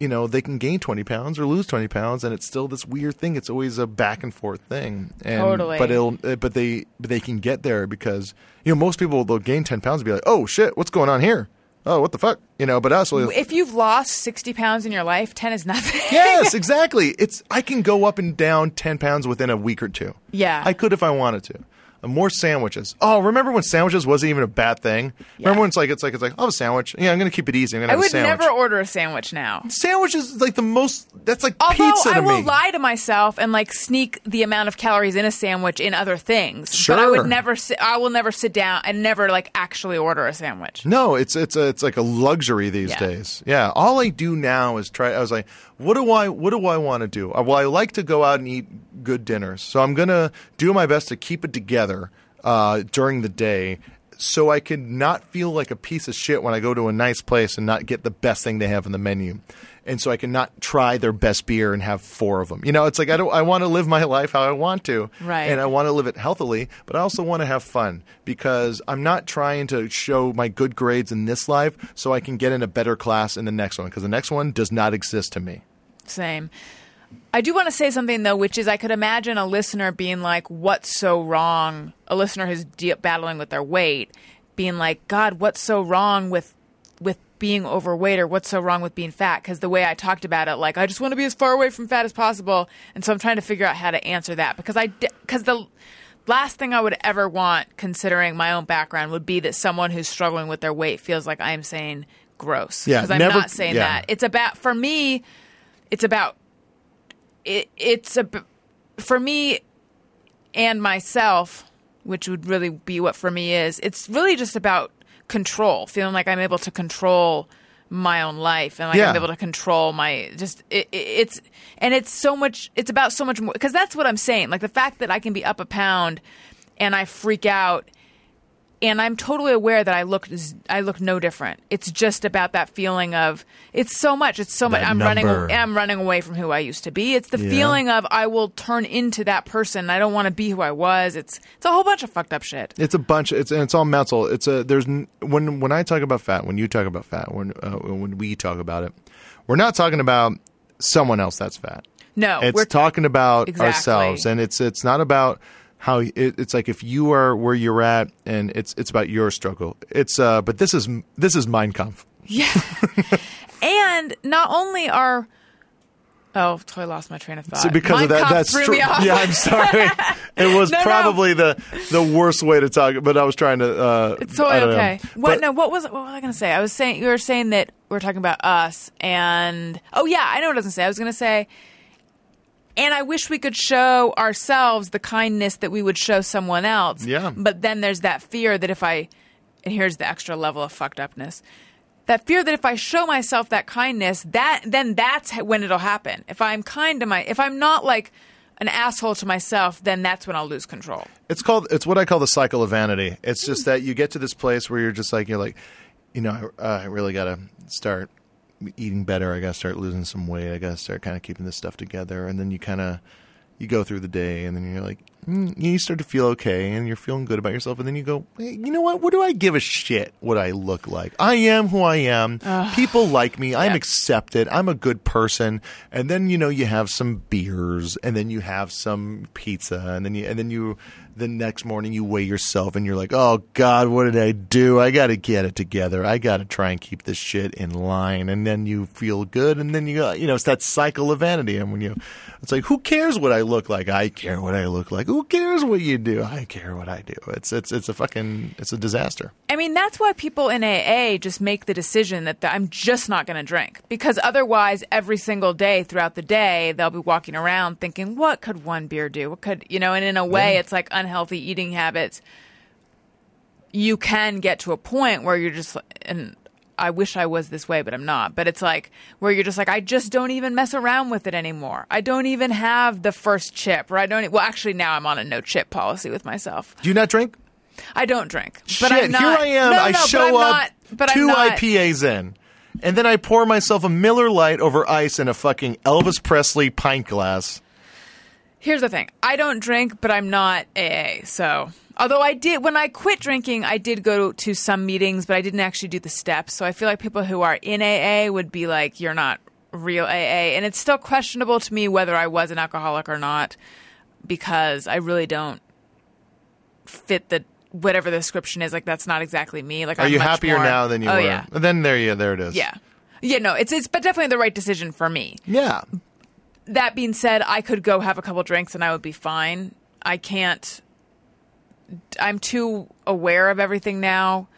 you know they can gain 20 pounds or lose 20 pounds and it's still this weird thing it's always a back and forth thing and Totally. but it'll uh, but they but they can get there because you know most people they'll gain 10 pounds and be like oh shit what's going on here oh what the fuck you know but us If you've lost 60 pounds in your life, 10 is nothing. yes exactly it's i can go up and down 10 pounds within a week or two Yeah. i could if i wanted to more sandwiches oh remember when sandwiches wasn't even a bad thing remember when it's like it's like it's like i'll have a sandwich yeah i'm gonna keep it easy i'm gonna I have a would never order a sandwich now. sandwich is like the most that's like Although pizza to I will me lie to myself and like sneak the amount of calories in a sandwich in other things, Sure. but I would never. Sit, I will never sit down and never like actually order a sandwich. No, it's it's a, it's like a luxury these Yeah. days. Yeah, all I do now is try. I was like, what do I what do I want to do? Uh, Well, I like to go out and eat good dinners, so I'm gonna do my best to keep it together uh, during the day, so I can not feel like a piece of shit when I go to a nice place and not get the best thing they have on the menu. And so I can not try their best beer and have four of them. You know, it's like I don't. I want to live my life how I want to, Right. And I want to live it healthily, but I also want to have fun because I'm not trying to show my good grades in this life so I can get in a better class in the next one because the next one does not exist to me. Same. I do want to say something though, which is I could imagine a listener being like, "What's so wrong?" A listener who's de- battling with their weight, being like, "God, what's so wrong with with being overweight, or what's so wrong with being fat?" Because the way I talked about it, like, I just want to be as far away from fat as possible, and so I'm trying to figure out how to answer that because I because the last thing I would ever want, considering my own background, would be that someone who's struggling with their weight feels like I'm saying gross. Yeah, because I'm never- not saying yeah. that. It's about for me it's about it, it's a for me and myself which would really be what for me is it's really just about control feeling like i'm able to control my own life and like Yeah. i'm able to control my just it, it, it's and it's so much it's about so much more because that's what i'm saying like the fact that i can be up a pound and i freak out and I'm totally aware that I look I look no different. It's just about that feeling of it's so much. It's so much. I'm number. running. I'm running away from who I used to be. It's the Yeah. feeling of I will turn into that person. I don't want to be who I was. It's it's a whole bunch of fucked up shit. It's a bunch. It's and it's all mental. It's a there's when when I talk about fat, when you talk about fat, when uh, when we talk about it, we're not talking about someone else that's fat. No, it's we're talking about Exactly. ourselves, and it's it's not about how it, it's like if you are where you're at, and it's it's about your struggle. It's uh, but this is this is Mein Kampf. Yeah. and not only are Oh, totally lost my train of thought. So because Mein of that, that's true. Yeah, I'm sorry. It was No, no. probably the the worst way to talk, but I was trying to. Uh, It's totally don't know. okay. What? But- no. What was? What was I going to say? I was saying you were saying that we are talking about us, and oh yeah, I know what I was going to say. I was going to say, and I wish we could show ourselves the kindness that we would show someone else. Yeah. But then there's that fear that if I, and here's the extra level of fucked upness. That fear that if I show myself that kindness, that then that's when it'll happen. If I'm kind to my, if I'm not like an asshole to myself, then that's when I'll lose control. It's called. It's what I call the cycle of vanity. It's just that you get to this place where you're just like you're like, you know, I, uh, I really got to start eating better. I got to start losing some weight. I got to start kind of keeping this stuff together. And then you kind of you go through the day, and then you're like, mm, you start to feel okay, and you're feeling good about yourself. And then you go, hey, you know what? What do I give a shit what I look like? I am who I am. People like me. I'm Yeah. accepted. I'm a good person. And then you know you have some beers, and then you have some pizza, and then you and then you the next morning you weigh yourself, and you're like, oh God, what did I do? I got to get it together. I got to try and keep this shit in line. And then you feel good, and then you go, you know, it's that cycle of vanity. And when you, it's like, who cares what I look like? I care what I look like. Who cares what you do? I care what I do. It's it's it's a fucking it's a disaster. I mean, that's why people in AA just make the decision that I'm just not going to drink because otherwise, every single day throughout the day, they'll be walking around thinking, "What could one beer do? What could you know?" And in a way, it's like unhealthy eating habits. You can get to a point where you're just and. I wish I was this way, but I'm not. But it's like where you're just like, I just don't even mess around with it anymore. I don't even have the first chip, or I don't. Well, actually, now I'm on a no chip policy with myself. Do you not drink? I don't drink. But Shit, I'm not, here I am. No, I no, but show I'm up not- but I'm two not- IPAs in, and then I pour myself a Miller Lite over ice in a fucking Elvis Presley pint glass. Here's the thing: I don't drink, but I'm not AA. So, although I did when I quit drinking, I did go to some meetings, but I didn't actually do the steps. So I feel like people who are in AA would be like, "You're not real AA," and it's still questionable to me whether I was an alcoholic or not because I really don't fit the whatever the description is. Like that's not exactly me. Like, Are I'm you much happier more- now than you oh, were? yeah, Then there you there it is. yeah, yeah. No, it's it's but definitely the right decision for me. Yeah. That being said, I could go have a couple drinks and I would be fine. I can't. I'm too aware of everything now,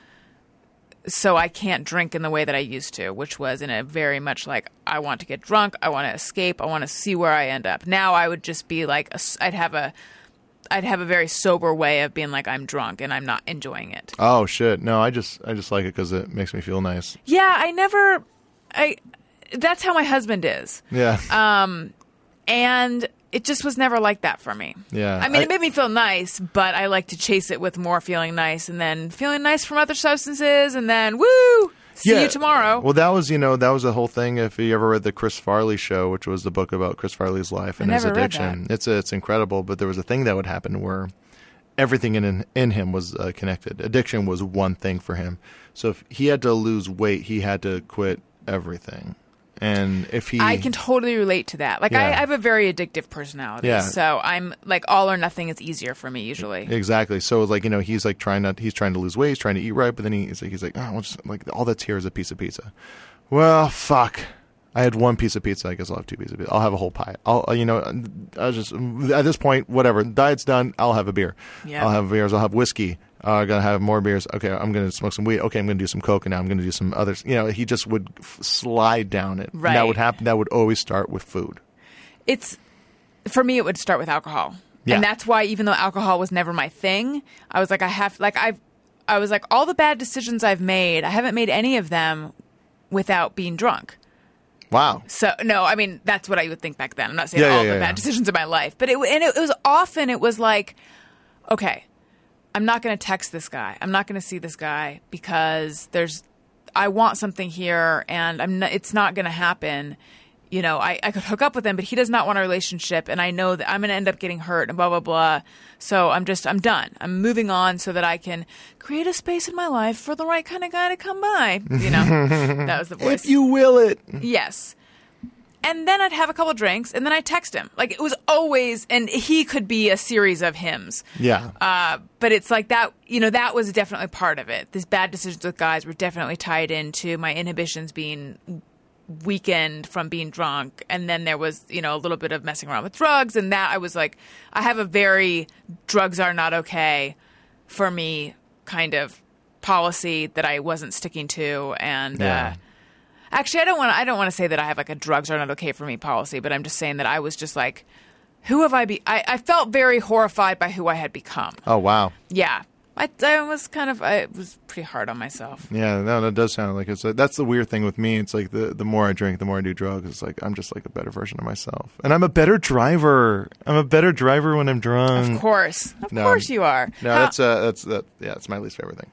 so I can't drink in the way that I used to, which was in a very much like I want to get drunk, I want to escape, I want to see where I end up. Now I would just be like, I'd have a, I'd have a very sober way of being like I'm drunk and I'm not enjoying it. Oh shit! No, I just I just like it because it makes me feel nice. Yeah, I never, I. That's how my husband is. Yeah. Uh, and it just was never like that for me. Yeah, I mean, I- it made me feel nice, but I like to chase it with more feeling nice, and then feeling nice from other substances, and then woo, see you tomorrow. Well, that was you know that was the whole thing. If you ever read the Chris Farley show, which was the book about Chris Farley's life and his addiction, it's it's incredible. But there was a thing that would happen where everything in in him was uh, connected. Addiction was one thing for him. So if he had to lose weight, he had to quit everything. And if he, I can totally relate to that. Like, I, I have a very addictive personality, Yeah. so I'm like all or nothing is easier for me usually. Exactly. So like you know he's like trying not he's trying to lose weight, he's trying to eat right, but then he's like he's like oh, just, like all that's here is a piece of pizza. Well, fuck. I had one piece of pizza. I guess I'll have two pieces of pizza. I'll have a whole pie. I'll uh, you know I was just at this point whatever diet's done. I'll have a beer. Yeah. I'll have beers. I'll have whiskey. Uh, I'm gonna have more beers. Okay, I'm gonna smoke some weed. Okay, I'm gonna do some coke, and now I'm gonna do some others. You know, he just would f- slide down it. And That would happen. That would always start with food. it's for me it would start with alcohol Yeah. and that's why even though alcohol was never my thing i was like i have like i i was like all the bad decisions i've made i haven't made any of them without being drunk Wow. so no i mean that's what i would think back then i'm not saying Yeah, all yeah, the bad decisions of my life but it and it, was often it was like okay I'm not going to text this guy. I'm not going to see this guy because there's I want something here and I'm not, it's not going to happen. You know, I, I could hook up with him, but he does not want a relationship, and I know that I'm going to end up getting hurt and blah blah blah. So I'm just I'm done. I'm moving on so that I can create a space in my life for the right kind of guy to come by. You know, that was the voice. If you will it. Yes. And then I'd have a couple drinks, and then I'd text him. Like it was always, and he could be a series of hymns. Yeah. Uh, but it's like that, you know, that was definitely part of it. These bad decisions with guys were definitely tied into my inhibitions being weakened from being drunk. And then there was, you know, a little bit of messing around with drugs. And that I was like, I have a very drugs are not okay for me kind of policy that I wasn't sticking to. And, Yeah. uh, Actually, I don't want to. I don't want to say that I have like a drugs are not okay for me policy, but I'm just saying that I was just like, who have I be? I, I felt very horrified by who I had become. Oh wow. Yeah, I, I was kind of. I was pretty hard on myself. Yeah, no, that does sound like it's. that's the weird thing with me. It's like the the more I drink, the more I do drugs. It's like I'm just like a better version of myself, and I'm a better driver. I'm a better driver when I'm drunk. Of course, of No. course you are. No, How- that's uh, that's that. Yeah, it's my least favorite thing.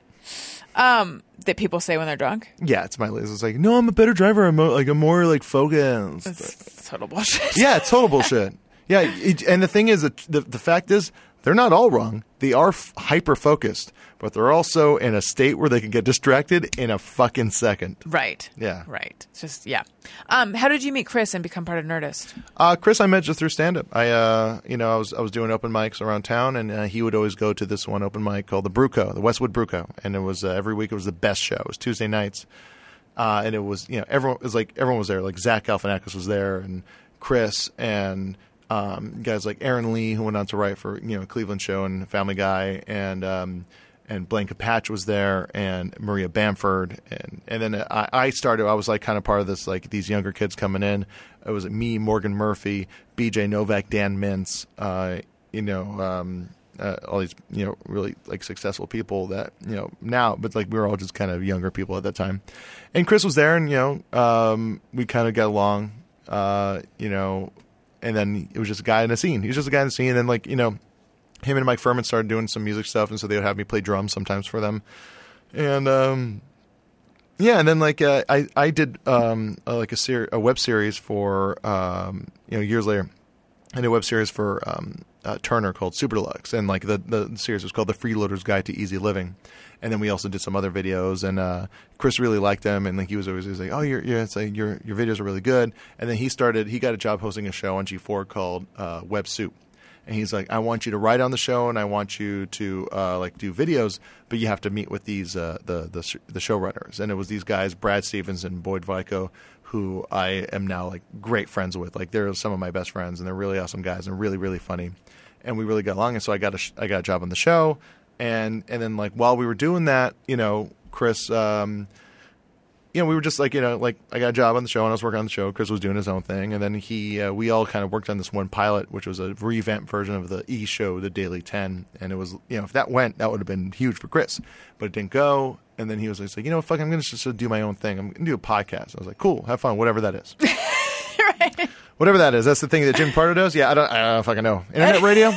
Um that people say when they're drunk. Yeah, it's my least. It's like no, I'm a better driver. I'm mo- like I'm more like focused. It's total bullshit. yeah, it's total bullshit. Yeah, it, and the thing is that the the fact is they're not all wrong. They are f- hyper focused, but they're also in a state where they can get distracted in a fucking second. Right. Yeah. Right. It's just yeah. Um, how did you meet Chris and become part of Nerdist? Uh, Chris, I met just through stand up. I, uh, you know, I was I was doing open mics around town, and uh, he would always go to this one open mic called the Bruco, the Westwood Bruco, and it was uh, every week. It was the best show. It was Tuesday nights, uh, and it was you know everyone it was like everyone was there. Like Zach Galifianakis was there, and Chris, and um, guys like Aaron Lee, who went on to write for you know Cleveland Show and Family Guy, and um, and Blaine Capatch was there, and Maria Bamford, and and then I, I started. I was like kind of part of this, like these younger kids coming in. It was me, Morgan Murphy, B.J. Novak, Dan Mintz, uh, you know, um, uh, all these you know really like successful people that you know now, but like we were all just kind of younger people at that time. And Chris was there, and you know, um, we kind of got along, uh, you know, and then it was just a guy in a scene. He was just a guy in the scene, and then like you know him and Mike Phirman started doing some music stuff, and so they would have me play drums sometimes for them. And um, yeah, and then like uh, I I did um, like a ser- a web series for um, you know years later, I did a web series for um, uh, Turner called Super Deluxe, and like the the series was called The Freeloader's Guide to Easy Living. And then we also did some other videos, and uh, Chris really liked them, and like he was always, he was like, "Oh, your it's like your your videos are really good." And then he started, he got a job hosting a show on G4 called uh, Web Soup, and he's like, I want you to write on the show, and I want you to uh, like do videos, but you have to meet with these uh, the the sh- the showrunners. And it was these guys, Brad Stevens and Boyd Vico, who I am now like great friends with. Like they're some of my best friends, and they're really awesome guys and really really funny. And we really got along, and so I got a sh- I got a job on the show, and and then like while we were doing that, you know, Chris. Um, you know, we were just like, you know, like I got a job on the show and I was working on the show. Chris was doing his own thing, and then he, uh, we all kind of worked on this one pilot, which was a revamped version of the E show, the Daily Ten, and it was, you know, if that went, that would have been huge for Chris, but it didn't go. And then he was like, you know, fuck, I'm going to just do my own thing. I'm going to do a podcast. I was like, cool, have fun, whatever that is. Whatever that is, that's the thing that Jim Pardo does. Yeah, I don't, I don't fucking know. Internet radio.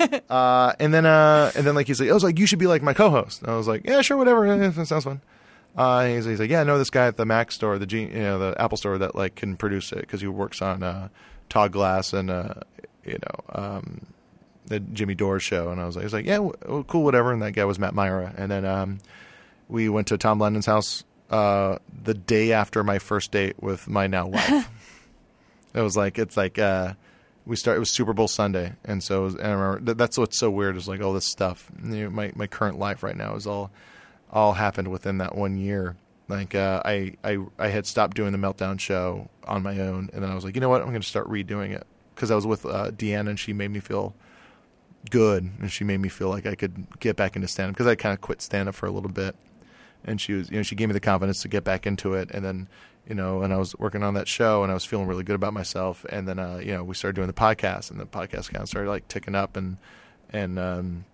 Uh, and then, uh, and then, like he's like, I was like, you should be like my co-host. And I was like, yeah, sure, whatever. That sounds fun. Uh, he's, he's like, yeah, I know this guy at the Mac store, the G, you know, the Apple store that like can produce it because he works on uh, Todd Glass and uh, you know um, the Jimmy Dore show. And I was like, he's like, yeah, w- cool, whatever. And that guy was Matt Mira. And then um, we went to Tom Lennon's house uh, the day after my first date with my now wife. it was like it's like uh, we start. It was Super Bowl Sunday, and so was, and I remember that, that's what's so weird is like all this stuff. You know, my my current life right now is all all happened within that one year. Like uh, I, I I had stopped doing the meltdown show on my own, and then I was like, you know what, I'm going to start redoing it because I was with uh, Deanna, and she made me feel good, and she made me feel like I could get back into stand up because I kind of quit stand up for a little bit, and she was you know she gave me the confidence to get back into it, and then you know, and I was working on that show, and I was feeling really good about myself, and then uh, you know we started doing the podcast, and the podcast kind of started like ticking up, and and um,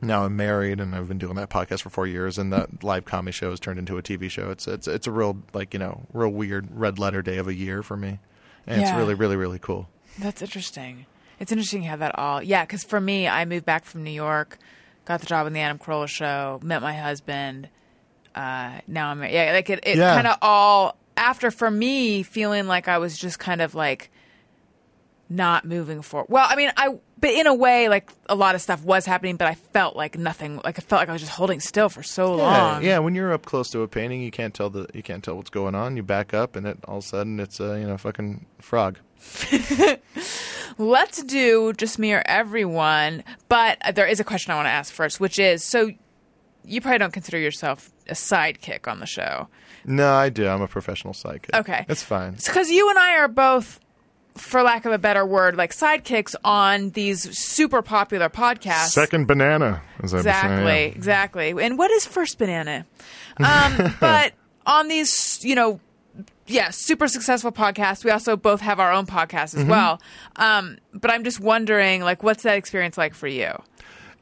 now I'm married and I've been doing that podcast for four years and that live comedy show has turned into a TV show. It's it's it's a real like, you know, real weird red letter day of a year for me. And it's really, really, really cool. That's interesting. It's interesting how that all, yeah, because for me, I moved back from New York got the job on the Adam Carolla show, met my husband. Uh, now I'm yeah, like it, it Yeah. kind of all after for me feeling like I was just kind of like not moving forward. Well, I mean, I but in a way, like a lot of stuff was happening, but I felt like nothing. Like I felt like I was just holding still for so Yeah, long. yeah. When you're up close to a painting, you can't tell the you can't tell what's going on. You back up, and it all of a sudden it's a you know fucking frog. Let's do just me or everyone. But uh, there is a question I want to ask first, which is so you probably don't consider yourself a sidekick on the show. No, I do. I'm a professional sidekick. Okay. it's fine. because you and I are both, for lack of a better word, like sidekicks on these super popular podcasts. Second banana, as I exactly, saying. exactly. And what is first banana? Um, but on these, you know, yeah, super successful podcasts. We also both have our own podcast Mm-hmm. as well. Um, but I'm just wondering, like, what's that experience like for you?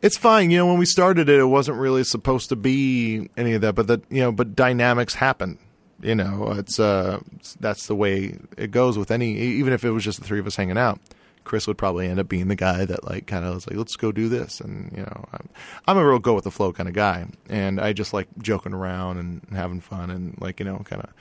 It's fine. You know, when we started it, it wasn't really supposed to be any of that, but that you know, but dynamics happen. You know, it's uh, that's the way it goes with any. Even if it was just the three of us hanging out, Chris would probably end up being the guy that like kind of was like, let's go do this, and you know, I'm, I'm a real go with the flow kind of guy, and I just like joking around and having fun and like you know, kind of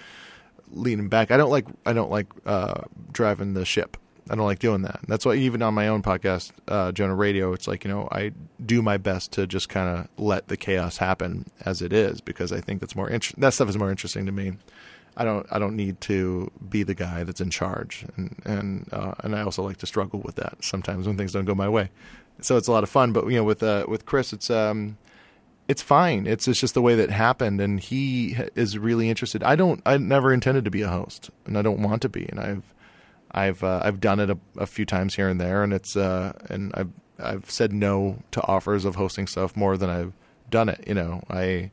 leaning back. I don't like I don't like uh, driving the ship. I don't like doing that. That's why even on my own podcast, uh, Jonah Radio, it's like you know I do my best to just kind of let the chaos happen as it is because I think that's more inter- that stuff is more interesting to me. I don't I don't need to be the guy that's in charge, and and uh, and I also like to struggle with that sometimes when things don't go my way. So it's a lot of fun. But you know with uh, with Chris, it's um it's fine. It's it's just the way that happened, and he is really interested. I don't. I never intended to be a host, and I don't want to be. And I've I've uh, I've done it a, a few times here and there, and it's uh and I've I've said no to offers of hosting stuff more than I've done it. You know, I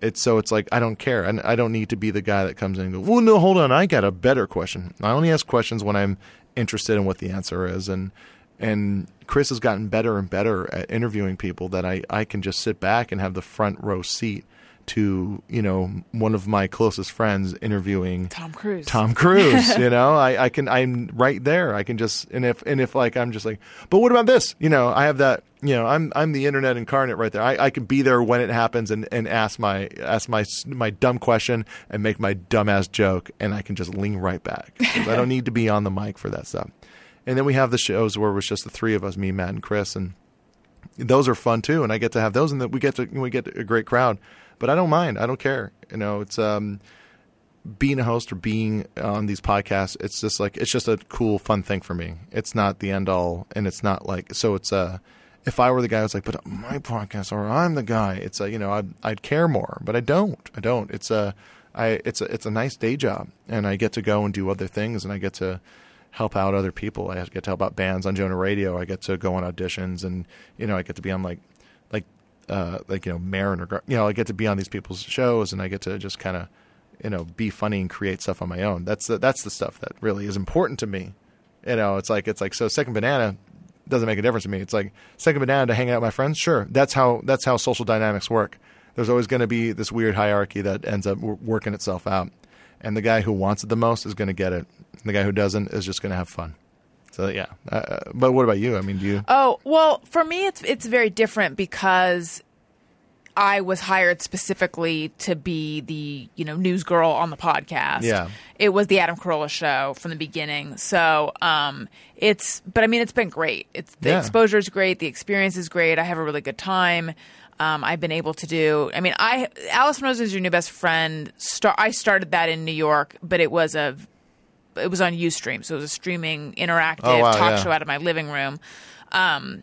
it's so it's like I don't care, and I don't need to be the guy that comes in and goes, "Well, no, hold on, I got a better question." I only ask questions when I'm interested in what the answer is, and and Chris has gotten better and better at interviewing people that I I can just sit back and have the front row seat to you know one of my closest friends interviewing Tom Cruise. Tom Cruise, you know, I, I can, I'm right there. I can just, and if, and if like, I'm just like, but what about this? You know, I have that, you know, I'm, I'm the internet incarnate right there. I, I can be there when it happens and, and ask my, ask my, my dumb question and make my dumbass joke. And I can just lean right back. I don't need to be on the mic for that stuff. And then we have the shows where it's just the three of us, me, Matt, and Chris, and those are fun too. And I get to have those, and we get to we get a great crowd. But I don't mind. I don't care. You know, it's um, being a host or being on these podcasts. It's just like it's just a cool, fun thing for me. It's not the end all, and it's not like so. It's uh, if I were the guy who's like, but my podcast, or I'm the guy. It's a you know, I'd, I'd care more, but I don't. I don't. It's a I it's a it's a nice day job, and I get to go and do other things, and I get to help out other people. I get to help out bands on Jonah Radio. I get to go on auditions, and you know, I get to be on like like uh, like you know Maron or Gar- you know, I get to be on these people's shows, and I get to just kind of you know be funny and create stuff on my own. That's the, that's the stuff that really is important to me. You know, it's like it's like so. Second banana doesn't make a difference to me. It's like second banana to hang out with my friends. Sure, that's how that's how social dynamics work. There's always going to be this weird hierarchy that ends up w- working itself out, and the guy who wants it the most is going to get it. The guy who doesn't is just going to have fun. So yeah, uh, but what about you? I mean, do you? Oh well, for me, it's it's very different because I was hired specifically to be the you know news girl on the podcast. Yeah. it was the Adam Carolla show from the beginning. So um, it's but I mean it's been great. It's the Yeah. exposure is great. The experience is great. I have a really good time. Um, I've been able to do. I mean, I Alison Rosen is your new best friend. Star, I started that in New York, but it was a it was on UStream, so it was a streaming interactive Oh, wow, talk yeah. show out of my living room. Um,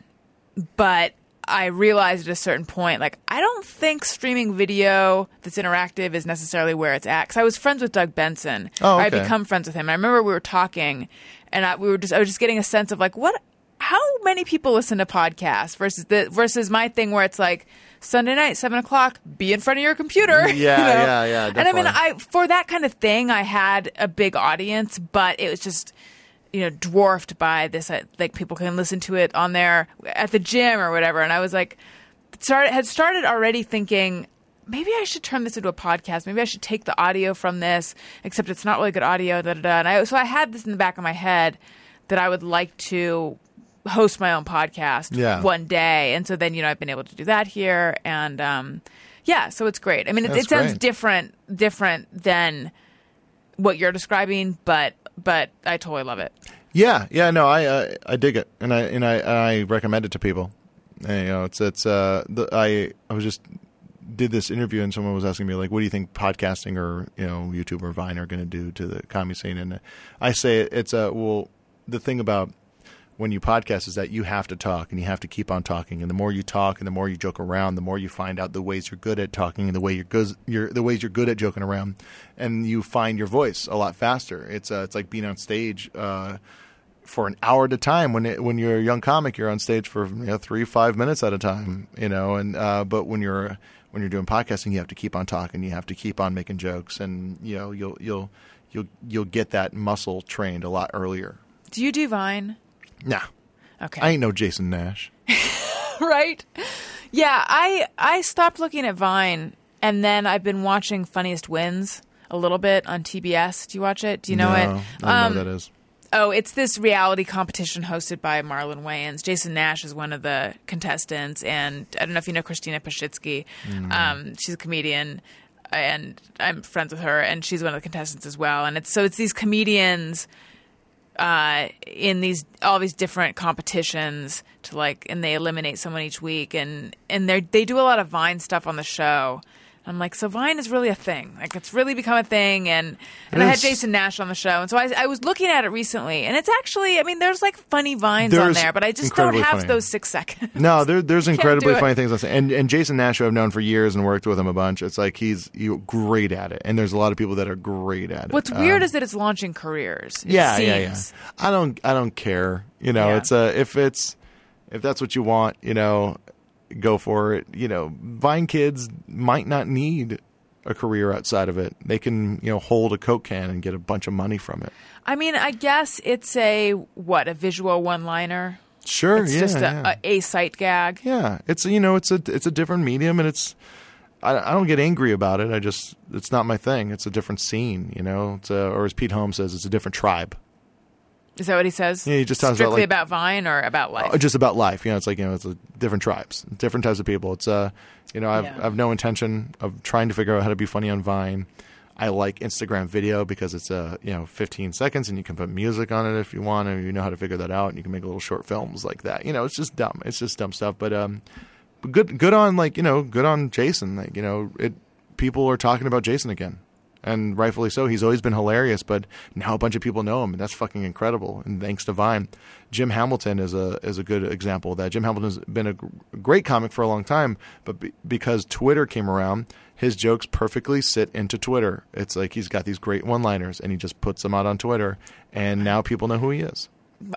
but I realized at a certain point, like, I don't think streaming video that's interactive is necessarily where it's at. Because I was friends with Doug Benson. Oh, Or I'd become friends with him. I remember we were talking, and I, we were just, I was just getting a sense of like, what, how many people listen to podcasts versus the versus my thing where it's like Sunday night, seven o'clock, be in front of your computer. you Yeah, know? yeah, yeah, And I mean. I for that kind of thing, I had a big audience, but it was just you know dwarfed by this. uh, Like people can listen to it on there at the gym or whatever. And I was like, started had started already thinking. Maybe I should turn this into a podcast. Maybe I should take the audio from this, except it's not really good audio. Da, da, da. And I, so I had this in the back of my head that I would like to host my own podcast Yeah. one day, and so then you know I've been able to do that here, and um, yeah, so it's great. I mean, it, it sounds great. different different than what you're describing, but but I totally love it. Yeah, yeah, no, I uh, I dig it, and I and I I recommend it to people. And, you know, it's it's uh, the, I I was just did this interview, and someone was asking me like, what do you think podcasting or you know YouTube or Vine are going to do to the comedy scene? And I say it's a well, the thing about when you podcast is that you have to talk and you have to keep on talking, and the more you talk and the more you joke around, the more you find out the ways you're good at talking and the way you're good, you're, the ways you're good at joking around, and you find your voice a lot faster. It's uh, it's like being on stage. Uh, for an hour at a time. When it, when you're a young comic, you're on stage for you know three five minutes at a time. You know, and uh, but when you're when you're doing podcasting, you have to keep on talking. You have to keep on making jokes, and you know you'll you'll you'll you'll get that muscle trained a lot earlier. Do you do Vine? Nah, Okay, I ain't no Jason Nash. right? Yeah, I I stopped looking at Vine, and then I've been watching Funniest Wins a little bit on TBS. Do you watch it? Do you know no, it? I don't know Um, that is. Oh, it's this reality competition hosted by Marlon Wayans. Jason Nash is one of the contestants, and I don't know if you know Christina Pazsitzky. Um, she's a comedian, and I'm friends with her, and she's one of the contestants as well. And it's so it's these comedians uh, in these all these different competitions to like, and they eliminate someone each week, and and they they do a lot of Vine stuff on the show. I'm like, so Vine is really a thing. Like, it's really become a thing. And, and I had Jason Nash on the show. And so I, I was looking at it recently. And it's actually, I mean, there's like funny Vines on there, but I just don't have funny. those six seconds. No, there, there's incredibly funny things. And and Jason Nash, who I've known for years and worked with him a bunch. It's like he's you great at it, and there's a lot of people that are great at it. What's weird Um, is that it's launching careers. It yeah, yeah, yeah. I don't, I don't care. You know, Yeah. it's a if it's if that's what you want, you know, go for it. You know, Vine kids might not need a career outside of it. They can, you know, hold a Coke can and get a bunch of money from it. I mean, I guess it's a, what, a visual one liner? Sure, It's yeah, just a, yeah. a, a sight gag. yeah. It's you know, it's a it's a different medium, and it's. I, I don't get angry about it. I just it's not my thing. It's a different scene, you know. It's a, or as Pete Holmes says, it's a different tribe. Is that what he says? Yeah, he just talks about, Strictly like- about Vine or about life? Uh, just about life. You know, it's like you know, it's a different tribes, different types of people. It's uh, you know, I've Yeah. I've no intention of trying to figure out how to be funny on Vine. I like Instagram video because it's uh, you know, 15 seconds and you can put music on it if you want, and you know how to figure that out, and you can make little short films like that. You know, it's just dumb. It's just dumb stuff. But um, good good on like you know, good on Jason. Like you know, it people are talking about Jason again. And rightfully so. He's always been hilarious, but now a bunch of people know him, and that's fucking incredible. And thanks to Vine, Jim Hamilton is a is a good example of that. Jim Hamilton's been a great comic for a long time, but be, because Twitter came around, his jokes perfectly sit into Twitter. It's like he's got these great one-liners, and he just puts them out on Twitter, and now people know who he is.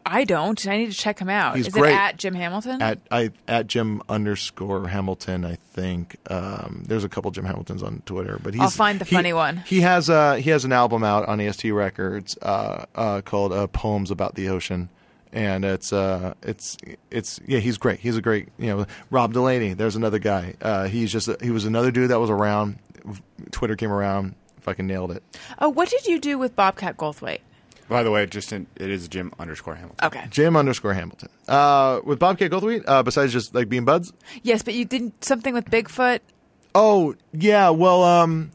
I don't. I need to check him out. He's Is great. it at Jim Hamilton? At I at Jim underscore Hamilton, I think. Um, there's a couple Jim Hamiltons on Twitter, but he's I'll find the he- funny one. He has uh he has an album out on EST Records uh, uh, called uh, Poems About the Ocean. And it's uh it's it's yeah he's great he's a great you know Rob Delaney there's another guy uh, he's just he was another dude that was around Twitter came around fucking nailed it oh, what did you do with Bobcat Goldthwait? By the way, just in, it is Jim underscore Hamilton. Okay. Jim underscore Hamilton uh, with Bobcat Goldthwait uh, besides just like being buds Yes, but you did something with Bigfoot. Oh yeah, well, um,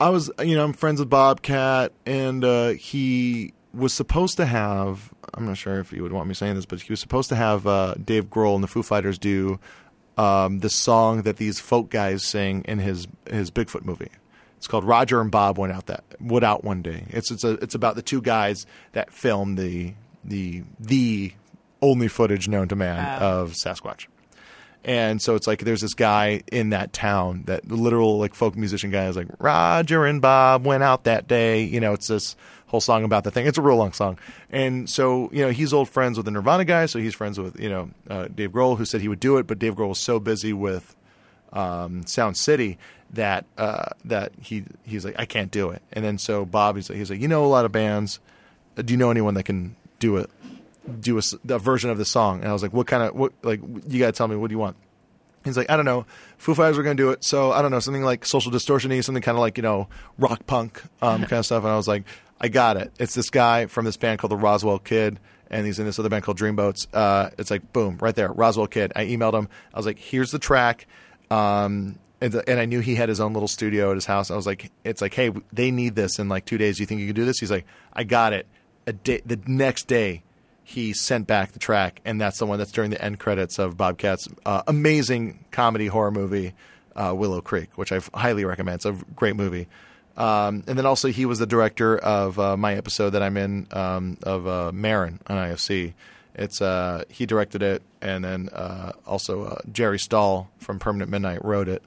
I was you know I'm friends with Bobcat, and uh, he was supposed to have. I'm not sure if he would want me saying this, but he was supposed to have uh, Dave Grohl and the Foo Fighters do um, the song that these folk guys sing in his his Bigfoot movie. It's called Roger and Bob went out that went out one day. It's it's a it's about the two guys that filmed the the the only footage known to man of Sasquatch. And so it's like there's this guy in that town that the literal like folk musician guy is like Roger and Bob went out that day. You know, it's this whole song about the thing. It's a real long song. And so you know he's old friends with the Nirvana guy, so he's friends with you know uh, Dave Grohl, who said he would do it, but Dave Grohl was so busy with um, Sound City that uh, that he he's like I can't do it. And then so Bob he's like he's like you know a lot of bands. Do you know anyone that can do it? Do a, a version of the song? And I was like, what kind of what like you got to tell me what do you want? He's like, I don't know. Foo Fighters were going to do it, so I don't know something like social distortion-y, something kind of like you know rock punk um, kind of stuff. And I was like, I got it. It's this guy from this band called the Roswell Kid, and he's in this other band called Dreamboats. Uh, it's like boom, right there, Roswell Kid. I emailed him. I was like, "Here's the track," um, and, and I knew he had his own little studio at his house. I was like, "It's like, hey, they need this in like two days. Do you think you can do this?" He's like, "I got it." A day, the next day, he sent back the track, and that's the one that's during the end credits of Bobcat's uh, amazing comedy horror movie, uh, Willow Creek, which I highly recommend. It's a great movie. Um, and then also he was the director of uh, my episode that I'm in um, of uh, Maron on IFC. It's uh, he directed it, and then uh, also uh, Jerry Stahl from Permanent Midnight wrote it,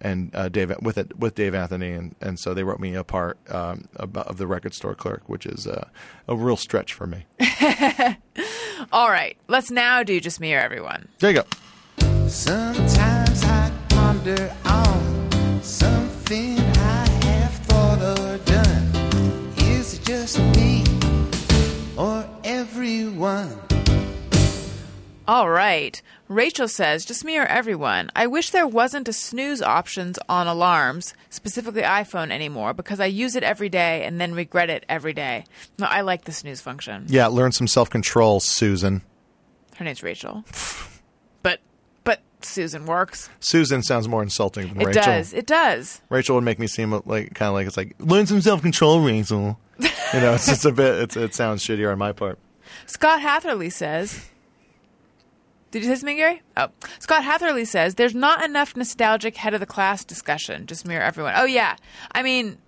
and uh, Dave with it with Dave Anthony, and, and so they wrote me a part um, of, of the record store clerk, which is uh, a real stretch for me. All right, let's now do just me or everyone. There you go. Sometimes I ponder on something I have thought or done. Is it just me or everyone? All right. Rachel says, just me or everyone. I wish there wasn't a snooze options on alarms, specifically iPhone anymore, because I use it every day and then regret it every day. No, I like the snooze function. Yeah, learn some self control, Susan. Her name's Rachel. but but Susan works. Susan sounds more insulting than It Rachel. does. It does. Rachel would make me seem like kind of like it's like learn some self control, Rachel. you know, it's just a bit. It's, it sounds shittier on my part. Scott Hatherley says. Did you say something, Gary? Oh, Scott Hatherley says there's not enough nostalgic head of the class discussion. Just mirror everyone. Oh yeah, I mean,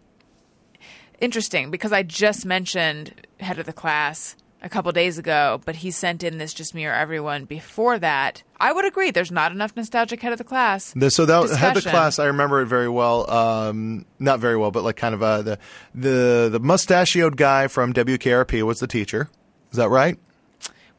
interesting because I just mentioned head of the class a couple days ago, but he sent in this just mirror everyone before that. I would agree. There's not enough nostalgic head of the class. The, so that discussion. head of the class. I remember it very well. Um, not very well, but like kind of uh, the the the mustachioed guy from WKRP was the teacher. Is that right?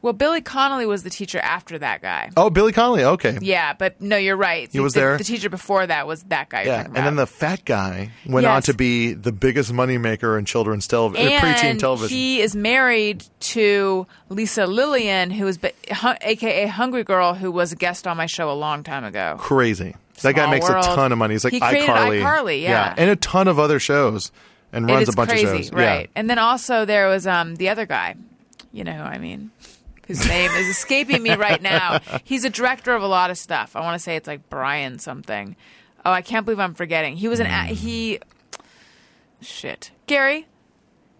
Well, Billy Connolly was the teacher after that guy. Oh, Billy Connolly. Okay. Yeah, but no, you're right. He was the, there? The teacher before that was that guy. Yeah, and then the fat guy went on to be the biggest moneymaker in children's television, preteen and television. he is married to Lisa Lillien, who is, aka Hungry Girl, who was a guest on my show a long time ago. Crazy. That guy makes world. a ton of money. He's like He iCarly. iCarly, yeah. and a ton of other shows, and runs a bunch crazy, of shows. right? Yeah. And then also there was um the other guy, you know who I mean, whose name is escaping me right now. He's a director of a lot of stuff. I want to say it's like Brian something. Oh, I can't believe I'm forgetting. He was an Hmm. a- he. Shit, Gary,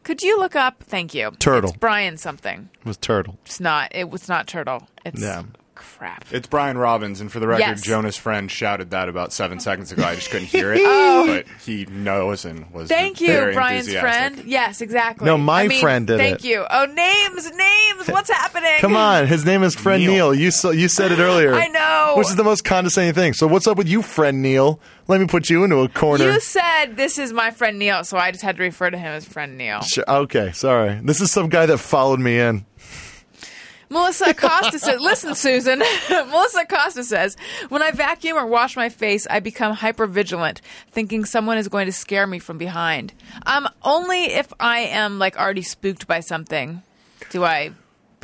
could you look up? Thank you. Turtle. It's Brian something. It was Turtle. It's not. It was not Turtle. It's Yeah. Crap. It's Brian Robbins, and for the record, Yes. Jonah's friend shouted that about seven seconds ago. I just couldn't hear it, oh. but he knows and was Oh. Thank you, very Brian's enthusiastic. friend. Yes, exactly. No, my I mean, friend did Thank it. you. Oh, names, names. What's happening? Come on, his name is friend Neil. Neil. You so, you said it earlier. I know. Which is the most condescending thing. So what's up with you, friend Neil? Let me put you into a corner. You said this is my friend Neil, so I just had to refer to him as friend Neil. Sure, okay, sorry. This is some guy that followed me in. Melissa Acosta says, listen, Susan. Melissa Acosta says, when I vacuum or wash my face, I become hyper vigilant, thinking someone is going to scare me from behind. Um, only if I am like already spooked by something do I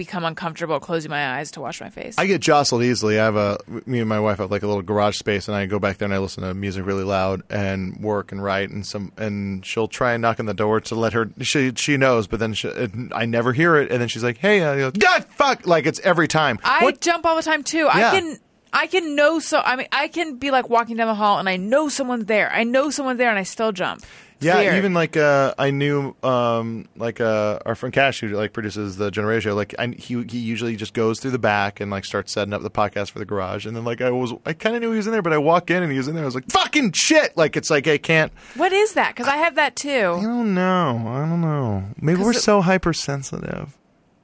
become uncomfortable closing my eyes to wash my face. I get jostled easily. I have a me and my wife have like a little garage space, and I go back there and I listen to music really loud and work and write, and some and she'll try and knock on the door to let her. She she knows, but then she, it, I never hear it, and then she's like, "Hey, I go, God, fuck!" Like it's every time. I What- jump all the time too. Yeah. I can I can know so I mean I can be like walking down the hall and I know someone's there. I know someone's there and I still jump. Yeah, weird. even like uh, I knew um, like uh, our friend Cash who like produces the Generation. Like I, he he usually just goes through the back and like starts setting up the podcast for the garage. And then like I was I kind of knew he was in there, but I walk in and he was in there. I was like fucking shit. Like it's like I can't. What is that? Because I have that too. I don't know. I don't know. Maybe we're it- so hypersensitive.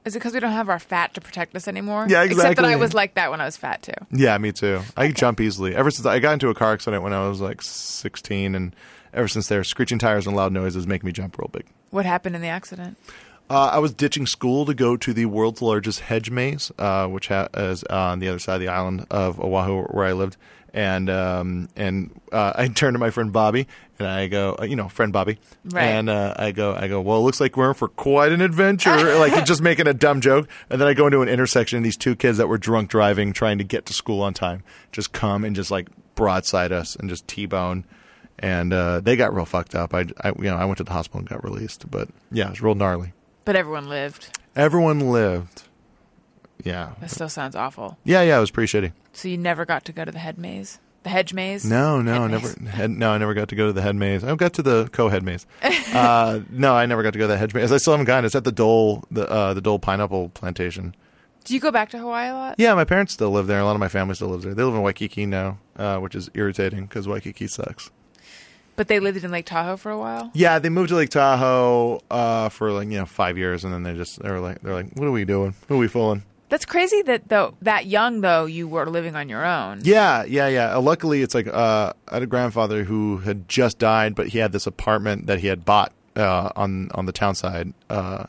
Is it because we don't have our fat to protect us anymore? Yeah, exactly. Except that. I was like that when I was fat too. Yeah, me too. I jump easily. Ever since I got into a car accident when I was like 16, and ever since there, screeching tires and loud noises make me jump real big. What happened in the accident? Uh, I was ditching school to go to the world's largest hedge maze, uh, which ha- is on the other side of the island of Oahu, where I lived. And um, and uh, I turned to my friend Bobby, and I go, uh, you know, friend Bobby, Right. and uh, I go, I go, well, it looks like we're in for quite an adventure, like just making a dumb joke. And then I go into an intersection, and these two kids that were drunk driving, trying to get to school on time, just come and just like broadside us and just t-bone. And uh, they got real fucked up. I, I, you know, I went to the hospital and got released, but yeah, it was real gnarly. But everyone lived. Everyone lived. yeah, That still sounds awful. yeah, yeah. It was pretty shitty. So you never got to go to the head maze, the hedge maze. No, no, Head never. Head, no, I never got to go to the head maze. I got to the co-head maze. uh, no, I never got to go to the hedge maze. I still haven't gone. It's at the Dole, the uh, the Dole pineapple plantation. Do you go back to Hawaii a lot? Yeah, my parents still live there. A lot of my family still lives there. They live in Waikiki now, uh, which is irritating because Waikiki sucks. But they lived in Lake Tahoe for a while. Yeah, they moved to Lake Tahoe uh, for like you know five years, and then they just they were like they're like, what are we doing? Who are we fooling? That's crazy that though that young though you were living on your own. Yeah, yeah, yeah. Uh, luckily, it's like uh, I had a grandfather who had just died, but he had this apartment that he had bought uh, on on the town side uh,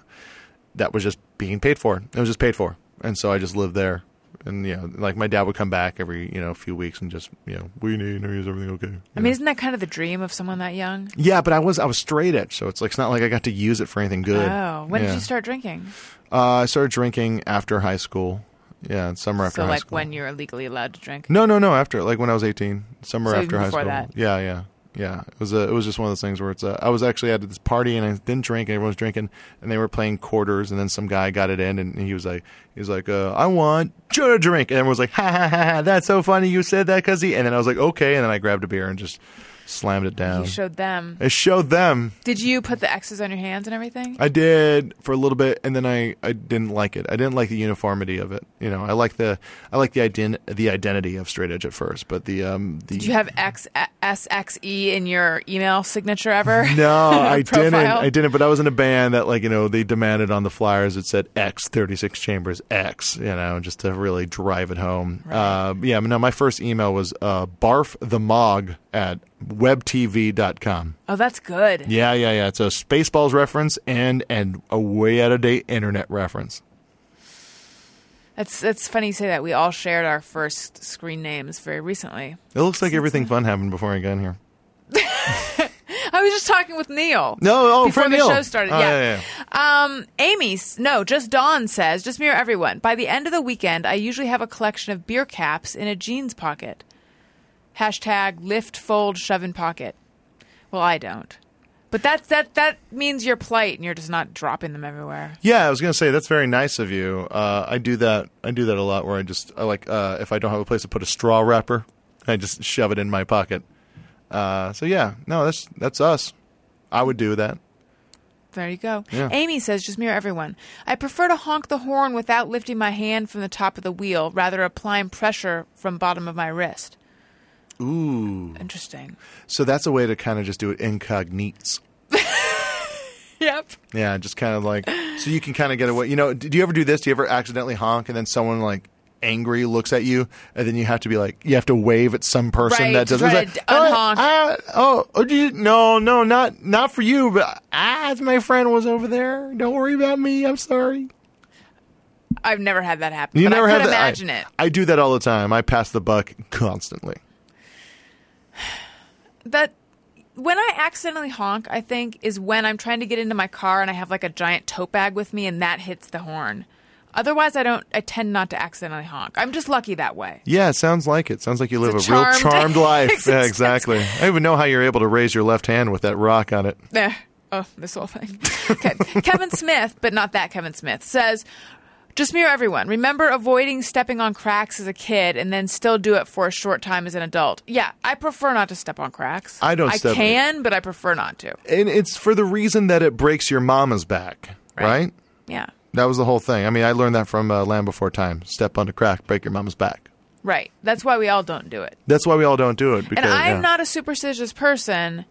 that was just being paid for. It was just paid for, and so I just lived there. And you know, like my dad would come back every you know few weeks and just you know, we need is everything okay? You I know? mean, isn't that kind of the dream of someone that young? yeah, but I was I was straight edge, so it's like it's not like I got to use it for anything good. Oh, when Yeah. did you start drinking? Uh, I started drinking after high school. Yeah, summer after so high like school. when you're legally allowed to drink. No, no, no. After like when I was eighteen, summer So after high before school. that. Yeah, yeah, yeah. It was a, it was just one of those things where it's. Uh, I was actually at this party and I didn't drink. and Everyone was drinking, and they were playing quarters. And then some guy got it in, and he was like, he was like, uh, I want to drink, and everyone was like, ha ha ha ha. That's so funny you said that because he. And then I was like, okay, and then I grabbed a beer and just slammed it down. You showed them. I showed them. Did you put the X's on your hands and everything? I did for a little bit, and then I, I didn't like it. I didn't like the uniformity of it. You know, I like the I like the ident- the identity of straight edge at first, but the um the Did you have X S X E in your email signature ever? No, I didn't. I didn't. But I was in a band that, like, you know, they demanded on the flyers it said X thirty six chambers X, you know, just to really drive it home. Uh, yeah. No, my first email was uh, barf the mog at webtv.com. Oh, that's good. Yeah, yeah, yeah. It's a Spaceballs reference and and a way out of date internet reference. That's that's funny you say that. We all shared our first screen names very recently. It looks like everything fun happened before I got in here. I was just talking with Neil. No, oh, before the Neil. show started. Oh, yeah. yeah, yeah. Um, Amy, no, just Dawn says, just me or everyone. By the end of the weekend, I usually have a collection of beer caps in a jeans pocket. Hashtag lift, fold, shove in pocket. Well, I don't. But that that that means you're polite and you're just not dropping them everywhere. Yeah, I was gonna say that's very nice of you. Uh, I do that. I do that a lot. Where I just I like uh, if I don't have a place to put a straw wrapper, I just shove it in my pocket. Uh, so yeah, no, that's that's us. I would do that. There you go. Yeah. Amy says, just mirror everyone. I prefer to honk the horn without lifting my hand from the top of the wheel, rather applying pressure from bottom of my wrist. Ooh, Interesting. so that's a way to kind of just do it incognites. Yep. Yeah, just kind of like so you can kind of get away. You know, do you ever do this? Do you ever accidentally honk and then someone like angry looks at you and then you have to be like you have to wave at some person Right, that does try it's to like. "Oh, oh, oh, you, no, no, not not for you, but ah, my friend was over there. Don't worry about me. I'm sorry. I've never had that happen. You never I have that. I- imagine it. I do that all the time. I pass the buck constantly. That when I accidentally honk, I think is when I'm trying to get into my car and I have like a giant tote bag with me and that hits the horn. Otherwise, I don't. I tend not to accidentally honk. I'm just lucky that way. Yeah, sounds like it. Sounds like you live a, It's a real charmed charmed life. Yeah, exactly. I don't even know how you're able to raise your left hand with that rock on it. Eh. Oh, this whole thing. Okay. Kevin Smith, but not that Kevin Smith, says, just mirror everyone. Remember avoiding stepping on cracks as a kid and then still do it for a short time as an adult. Yeah, I prefer not to step on cracks. I don't I step- can, but I prefer not to. And it's for the reason that it breaks your mama's back, Right. right? Yeah. That was the whole thing. I mean, I learned that from uh, Land Before Time. Step on a crack, break your mama's back. Right. That's why we all don't do it. That's why we all don't do it. Because, and I'm yeah. not a superstitious person.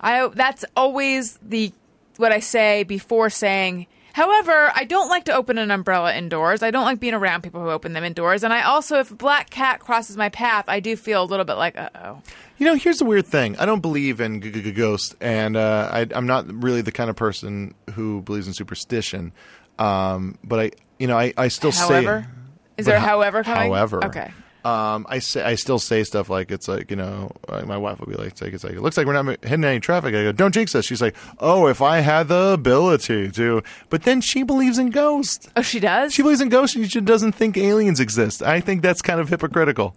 I that's always the what I say before saying. However, I don't like to open an umbrella indoors. I don't like being around people who open them indoors. And I also, if a black cat crosses my path, I do feel a little bit like, uh oh. You know, here's the weird thing. I don't believe in g- g- ghosts, and uh, I, I'm not really the kind of person who believes in superstition. Um, but I, you know, I, I still However, say. is there a however coming? However, okay. Um, I say I still say stuff like it's like you know my wife will be like it's like it's like it looks like we're not hitting any traffic. I go don't jinx us. She's like oh if I had the ability to, but then she believes in ghosts. Oh, she does. She believes in ghosts. She doesn't think aliens exist. I think that's kind of hypocritical.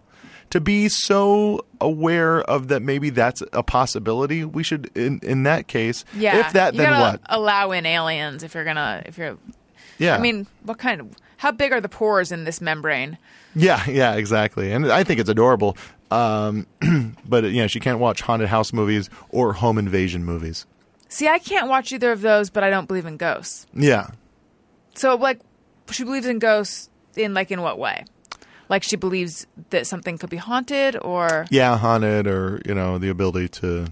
To be so aware of that, maybe that's a possibility. We should, in in that case, yeah. If that, you then what? Allow in aliens if you're gonna if you're. Yeah. I mean, what kind of How big are the pores in this membrane? Yeah, yeah, exactly. And I think it's adorable. Um, but you know, she can't watch haunted house movies or home invasion movies. See, I can't watch either of those, but I don't believe in ghosts. Yeah. So, like, she believes in ghosts in like in what way? Like she believes that something could be haunted, or Yeah, haunted or, you know, the ability to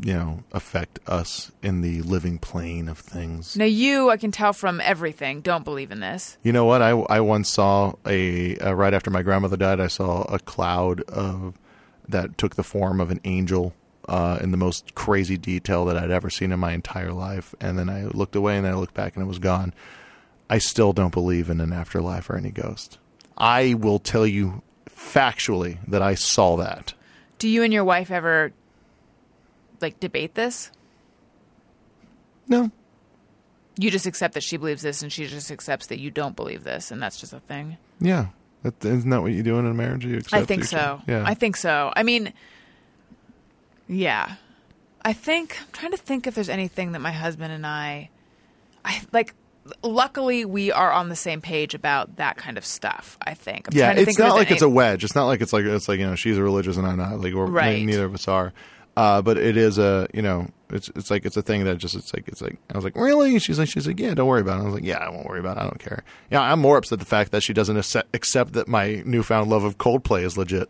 you know, affect us in the living plane of things. now you, I can tell from everything, don't believe in this. You know what? I, I once saw a uh, right after my grandmother died. I saw a cloud of that took the form of an angel uh, in the most crazy detail that I'd ever seen in my entire life. And then I looked away and then I looked back and it was gone. I still don't believe in an afterlife or any ghost. I will tell you factually that I saw that. Do you and your wife ever like debate this? No, You just accept that she believes this, and she just accepts that you don't believe this, and that's just a thing. yeah, that, isn't that what you do in a marriage? You accept I think so. Yeah, I think so. I mean, yeah. I think I'm trying to think if there's anything that my husband and I, I like. Luckily, we are on the same page about that kind of stuff. I think. I'm yeah, to it's not like any- it's a wedge. It's not like it's like it's like you know she's a religious and I'm not. Like we're Right. neither of us are. Uh, but it is a you know it's it's like it's a thing that just it's like it's like I was like really? She's like she's like yeah don't worry about it. I was like yeah I won't worry about it. I don't care. Yeah I'm more upset the fact that she doesn't accept, accept that my newfound love of Coldplay is legit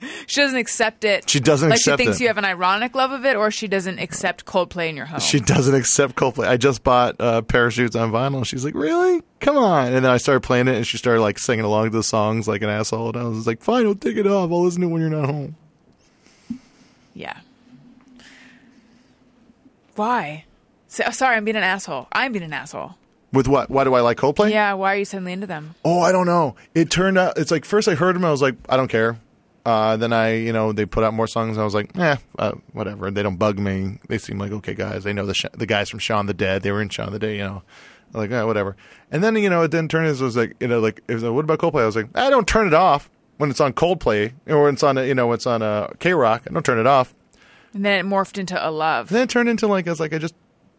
She doesn't accept it. She doesn't like accept she thinks it. you have an ironic love of it, or she doesn't accept Coldplay in your home. she doesn't accept Coldplay I just bought uh, parachutes on vinyl she's like really come on and then I started playing it and she started like singing along to the songs like an asshole and I was like fine I'll take it off I'll listen to it when you're not home yeah. Why? So, sorry, I'm being an asshole. I'm being an asshole. with what why do I like Coldplay Yeah. Why are you suddenly into them? Oh, I don't know. It turned out it's like first I heard them, I was like, I don't care. Uh, then I, you know, they put out more songs. And I was like, eh, uh, whatever. They don't bug me. They seem like okay guys. They know the sh- the guys from Shaun the Dead. They were in Shaun the Dead. You know, like eh, whatever. And then you know, it then turned into it was like you know, like it was like, what about Coldplay? I was like, I don't turn it off when it's on Coldplay or when it's on a, you know when it's on KROQ. I don't turn it off. And then it morphed into a love. And then it turned into like I was like I just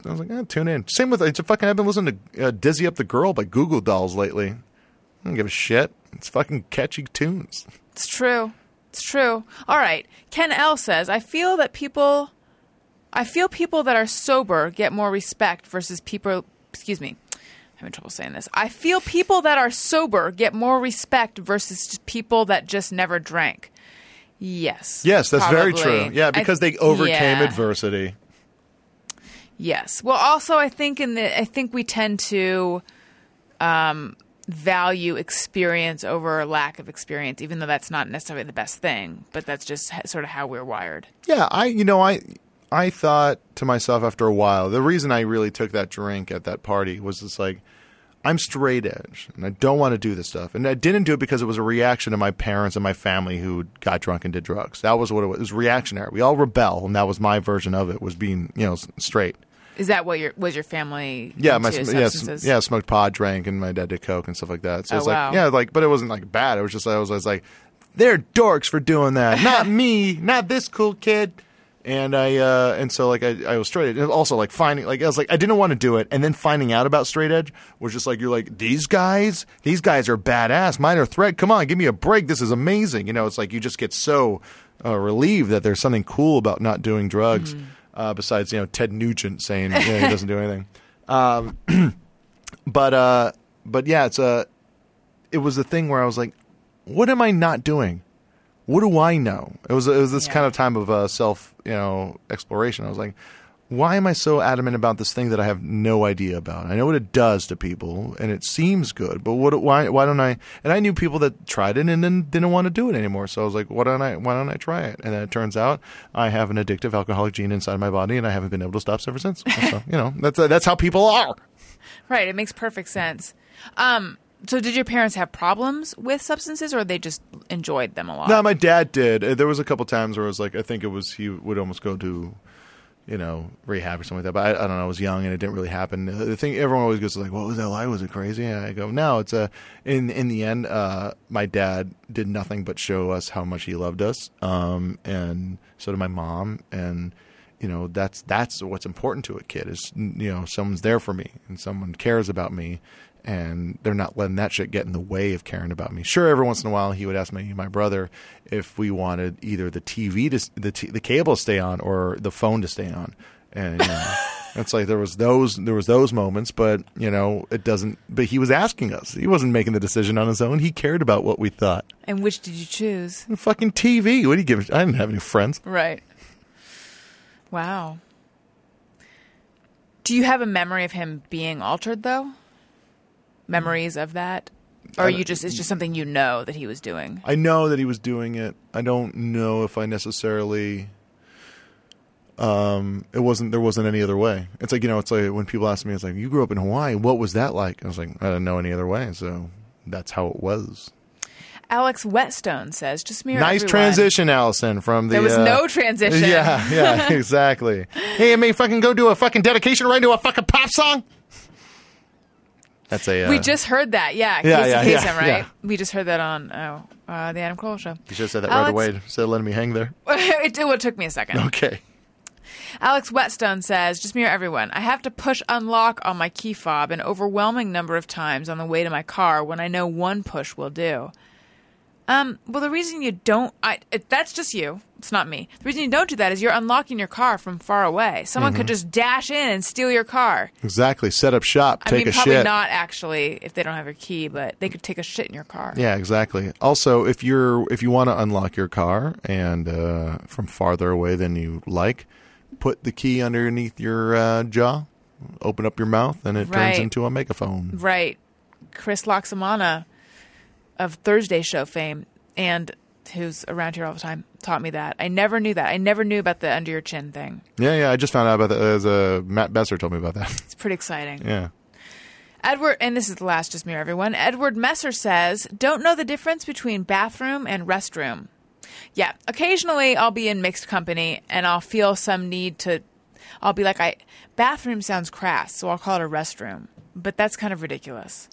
I was like eh, tune in. Same with it's a fucking. I've been listening to uh, Dizzy Up the Girl by Goo Goo Dolls lately. I don't give a shit. It's fucking catchy tunes. It's true. It's true. All right. Ken L says, I feel that people I feel people that are sober get more respect versus people excuse me. I'm having trouble saying this. I feel people that are sober get more respect versus people that just never drank. Yes. Yes, that's very true. Yeah, I- because they overcame yeah. adversity. Yes. Well, also, I think in the I think we tend to um, value experience over lack of experience, even though that's not necessarily the best thing. But that's just sort of how we're wired. Yeah, I you know I I thought to myself after a while, the reason I really took that drink at that party was just like I'm straight edge and I don't want to do this stuff. And I didn't do it because it was a reaction to my parents and my family who got drunk and did drugs. That was what it was. It was reactionary. We all rebel, and that was my version of it was being, you know, straight. Is that what your was your family? Yeah, my yeah, sm- yeah, smoked pot, drank, and my dad did coke and stuff like that. So Oh, it's like, wow. yeah, like, but it wasn't like bad. It was just I was, I was like, they're dorks for doing that, not me, not this cool kid. And I, uh, and so like I, I was straight. And also like finding, like I was like I didn't want to do it, and then finding out about straight edge was just like you're like these guys, these guys are badass. Minor threat, come on, give me a break. This is amazing. You know, it's like you just get so uh, relieved that there's something cool about not doing drugs. Uh, besides, you know, Ted Nugent saying you know, he doesn't do anything. Um, but uh, but yeah, it's a. It was a thing where I was like, "What am I not doing? What do I know?" It was it was this Yeah. kind of time of uh, self you know exploration. I was like, "Why am I so adamant about this thing that I have no idea about? I know what it does to people, and it seems good, but what? Why? Why don't I?" And I knew people that tried it and then didn't want to do it anymore. So I was like, "Why don't I? Why don't I try it?" And then it turns out I have an addictive alcoholic gene inside my body, and I haven't been able to stop ever since. so you know, that's that's how people are. Right. It makes perfect sense. Um, so, did your parents have problems with substances, or they just enjoyed them a lot? No, my dad did. There was a couple times where I was like I think it was he would almost go to, you know, rehab or something like that. But I, I don't know. I was young and it didn't really happen. Uh, The thing everyone always goes like, "What was that like? Was it crazy?" And I go, "No, it's a." In in the end, uh, my dad did nothing but show us how much he loved us, um, and so did my mom. And you know that's that's what's important to a kid is you know someone's there for me and someone cares about me and they're not letting that shit get in the way of caring about me. Sure, every once in a while he would ask me, my brother, if we wanted either the TV to the t- the cable to stay on or the phone to stay on, and you know, it's like there was those there was those moments, but you know it doesn't. But he was asking us. He wasn't making the decision on his own. He cared about what we thought. And which did you choose? Fucking TV. What do you give? I didn't have any friends. Right. Wow. Do you have a memory of him being altered though? Memories of that? Or you just it's just something you know that he was doing. I know that he was doing it. I don't know if I necessarily. Um, it wasn't. There wasn't any other way. It's like you know. It's like when people ask me, it's like you grew up in Hawaii. What was that like? I was like, I didn't know any other way. So that's how it was. Alex Whetstone says, just mirror everyone. nice everyone. transition, Alison. From the There was uh, no transition. Yeah, yeah, exactly. hey, I may fucking go do a fucking dedication right into a fucking pop song. That's a. Uh, We just heard that, yeah. Yeah, Casey yeah, Kasem, yeah, right? yeah. We just heard that on oh, uh, the Adam Cole show. You should have said that Alex- right away instead of letting me hang there. it, it took me a second. Okay. Alex Whetstone says, just mirror everyone. I have to push unlock on my key fob an overwhelming number of times on the way to my car when I know one push will do. Um, well, the reason you don't, I, it, that's just you. It's not me. The reason you don't do that is you're unlocking your car from far away. Someone Mm-hmm. could just dash in and steal your car. Exactly. Set up shop. I Take mean, a probably shit. not actually if they don't have your key, but they could take a shit in your car. Yeah, exactly. Also, if you're if you want to unlock your car and uh, from farther away than you like, put the key underneath your uh, jaw, open up your mouth, and it Right. turns into a megaphone. Right. Chris Loxamana of Thursday Show fame and who's around here all the time taught me that. I never knew that. I never knew about the under your chin thing. Yeah, yeah. I just found out about that as uh, Matt Besser told me about that. It's pretty exciting. yeah. Edward, and this is the last, just mirror everyone. Edward Messer says, "Don't know the difference between bathroom and restroom." Yeah, occasionally I'll be in mixed company and I'll feel some need to. I'll be like, "I bathroom sounds crass, so I'll call it a restroom." But that's kind of ridiculous.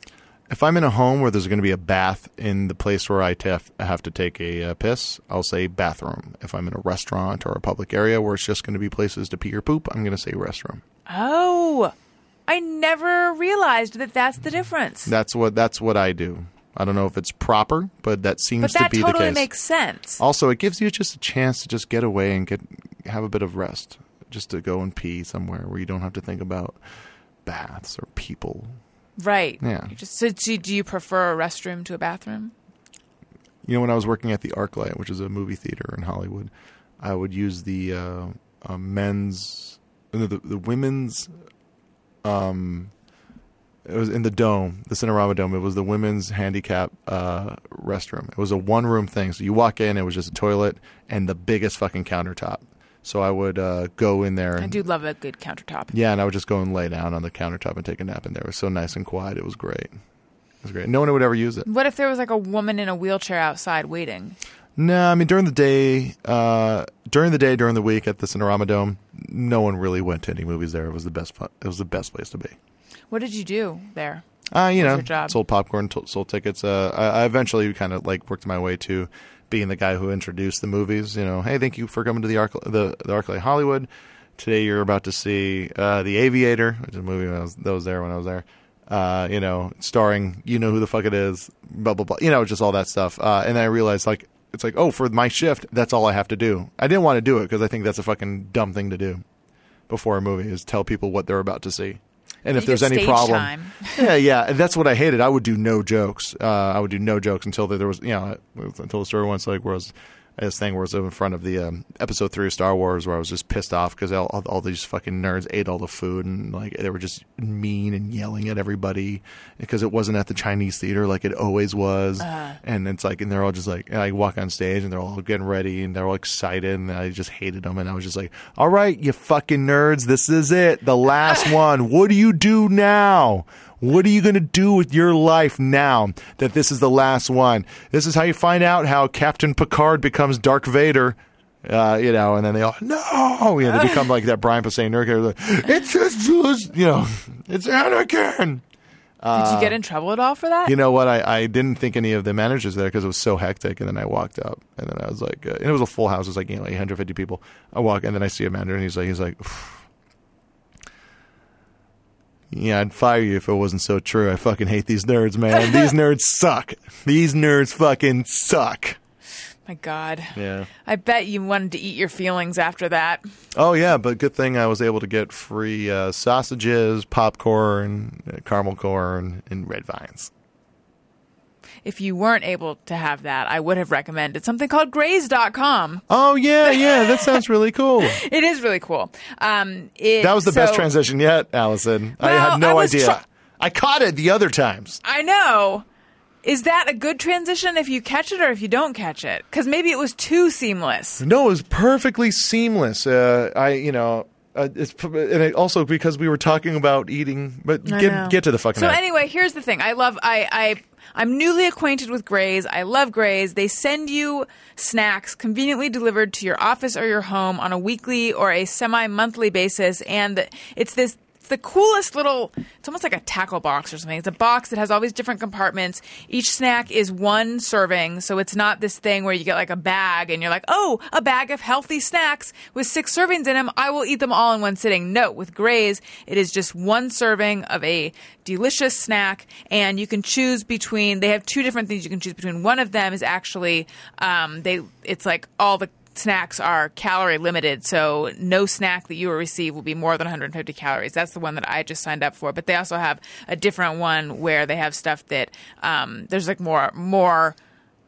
If I'm in a home where there's going to be a bath in the place where I tef- have to take a uh, piss, I'll say bathroom. If I'm in a restaurant or a public area where it's just going to be places to pee or poop, I'm going to say restroom. Oh, I never realized that that's the difference. That's what that's what I do. I don't know if it's proper, but that seems but that to be totally the case. Totally makes sense. also, it gives you just a chance to just get away and get have a bit of rest, just to go and pee somewhere where you don't have to think about baths or people. Right. Yeah. You Just, so do do you prefer a restroom to a bathroom? You know, when I was working at the ArcLight, which is a movie theater in Hollywood, I would use the uh, uh, men's, no, the the women's. Um, it was in the dome, the Cinerama Dome. It was the women's handicap uh, restroom. It was a one room thing. So you walk in, it was just a toilet and the biggest fucking countertop. So I would uh, go in there. And, I do love a good countertop. Yeah, and I would just go and lay down on the countertop and take a nap in there. It was so nice and quiet. It was great. It was great. No one would ever use it. What if there was like a woman in a wheelchair outside waiting? No, I mean during the day, uh, during the day, during the week at the Cinerama Dome, no one really went to any movies there. It was the best. Fun. It was the best place to be. What did you do there? Uh, you know, job? sold popcorn, t- sold tickets. Uh, I, I eventually kind of like worked my way to being the guy who introduced the movies. You know, hey, thank you for coming to the Arc the the ArcLight Hollywood. Today you're about to see uh, the Aviator, which is a movie when I was, that was there when I was there. Uh, you know, starring you know who the fuck it is, blah blah blah. You know, just all that stuff. Uh, and then I realized like it's like oh, for my shift, that's all I have to do. I didn't want to do it because I think that's a fucking dumb thing to do before a movie is tell people what they're about to see. And if there's any problem, time. yeah, yeah, and that's what I hated. I would do no jokes. Uh, I would do no jokes until there was, you know, until the story once like where I was this thing where I was in front of the um, episode three of Star Wars where I was just pissed off because all, all, all these fucking nerds ate all the food and like they were just mean and yelling at everybody because it wasn't at the Chinese theater like it always was. And it's like, and they're all just like, I walk on stage and they're all getting ready and they're all excited and I just hated them and I was just like, all right, you fucking nerds, this is it, the last one. What do you do now? What are you going to do with your life now that this is the last one? This is how you find out how Captain Picard becomes Darth Vader. Uh, you know, and then they all no, you know, they become like that Brian Posehn character. It's just, you know, it's Anakin. Did you get in trouble at all for that? You know what? I, I didn't think any of the managers there because it was so hectic. And then I walked up, and then I was like, uh, and it was a full house. It was like you know, 850 people. I walk, and then I see a manager, and he's like, he's like, yeah, I'd fire you if it wasn't so true. I fucking hate these nerds, man. these nerds suck. These nerds fucking suck. My God. Yeah. I bet you wanted to eat your feelings after that. Oh yeah, but good thing I was able to get free uh, sausages, popcorn, uh, caramel corn, and red vines. If you weren't able to have that, I would have recommended something called Graze.com. Oh yeah, yeah, that sounds really cool. It is really cool. Um, it- That was the best transition yet, Alison. I had no I idea. I caught it the other times. I know. Is that a good transition if you catch it or if you don't catch it? Because maybe it was too seamless. No, it was perfectly seamless. Uh, I, you know, uh, it's and it also because we were talking about eating. But I get know. get to the fucking. So anyway, here's the thing. I love I I I'm newly acquainted with Graze. I love Graze. They send you snacks conveniently delivered to your office or your home on a weekly or a semi-monthly basis and it's this the coolest little it's almost like a tackle box or something. It's a box that has all these different compartments. Each snack is one serving, so it's not this thing where you get like a bag and you're like, "Oh, a bag of healthy snacks with six servings in them. I will eat them all in one sitting." No, with Graze, it is just one serving of a delicious snack and you can choose between they have two different things you can choose between. One of them is actually um, they it's like all the snacks are calorie limited, so no snack that you will receive will be more than 150 calories. That's the one that I just signed up for. But they also have a different one where they have stuff that um, there's like more more.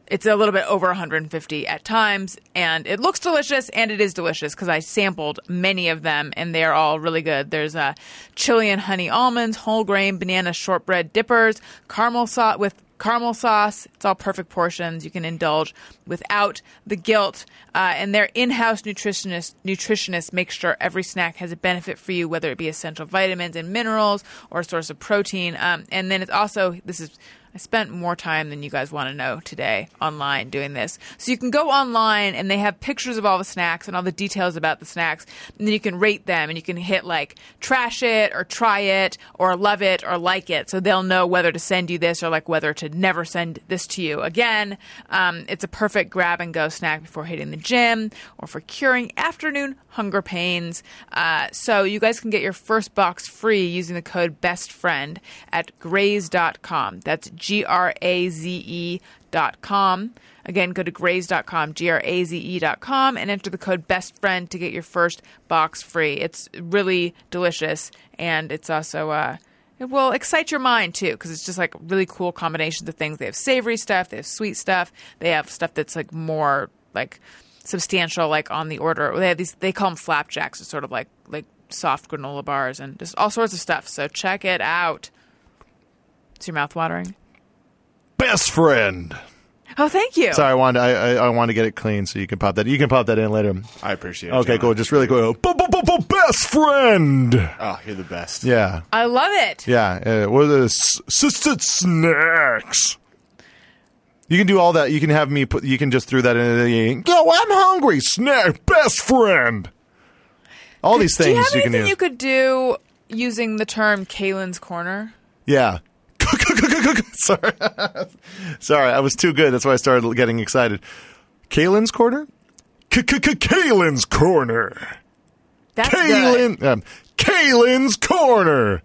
It's a little bit over 150 at times, and it looks delicious, and it is delicious because I sampled many of them, and they're all really good. There's uh, chili and honey almonds, whole grain banana shortbread dippers, caramel sauce with caramel sauce. It's all perfect portions. You can indulge without the guilt. Uh, and their in-house nutritionist nutritionists make sure every snack has a benefit for you, whether it be essential vitamins and minerals or a source of protein. Um, and then it's also this is. I spent more time than you guys want to know today online doing this. So you can go online and they have pictures of all the snacks and all the details about the snacks. And then you can rate them and you can hit like trash it or try it or love it or like it. So they'll know whether to send you this or like whether to never send this to you again. Um, it's a perfect grab and go snack before hitting the gym or for curing afternoon hunger pains. Uh, so you guys can get your first box free using the code BESTFRIEND at graze.com. That's G R A Z E dot com. Again, go to graze.com, G R A Z E dot com, and enter the code BESTFRIEND to get your first box free. It's really delicious, and it's also. Uh, it will excite your mind too, because it's just like really cool combinations of things. They have savory stuff, they have sweet stuff, they have stuff that's like more like substantial, like on the order. They have these. They call them flapjacks. It's sort of like like soft granola bars and just all sorts of stuff. So check it out. Is your mouth watering? Best friend. Oh, thank you. Sorry, I wanted I, I, I wanted to get it clean so you can pop that. You can pop that in later. I appreciate it. Okay, John. cool. Just really cool. Best friend. Oh, you're the best. Yeah, I love it. yeah. Uh, what are the s- s- s- snacks? You can do all that. You can have me put. You can just throw that in. the Go. I'm hungry. Snack. Best friend. All these Do things you have you can anything use. you could do using the term Kaylin's Corner? Yeah. Sorry. Sorry, I was too good. That's why I started getting excited. Kaylin's corner? Kaylin's corner. That's good. Um, Kaylin's corner.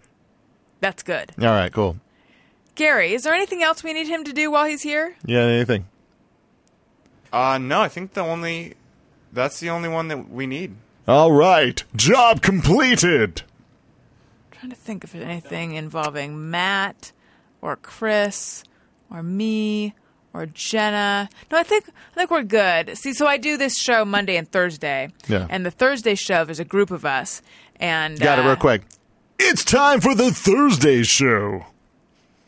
That's good. All right, cool. Gary, is there anything else we need him to do while he's here? Yeah, anything? Uh, no, I think the only that's the only one that we need. All right. Job completed. I'm trying to think of anything involving Matt or Chris or me or Jenna. No, I think I think we're good. See, so I do this show Monday and Thursday. Yeah. And the Thursday show there's a group of us and Got it uh, real quick. It's time for the Thursday show.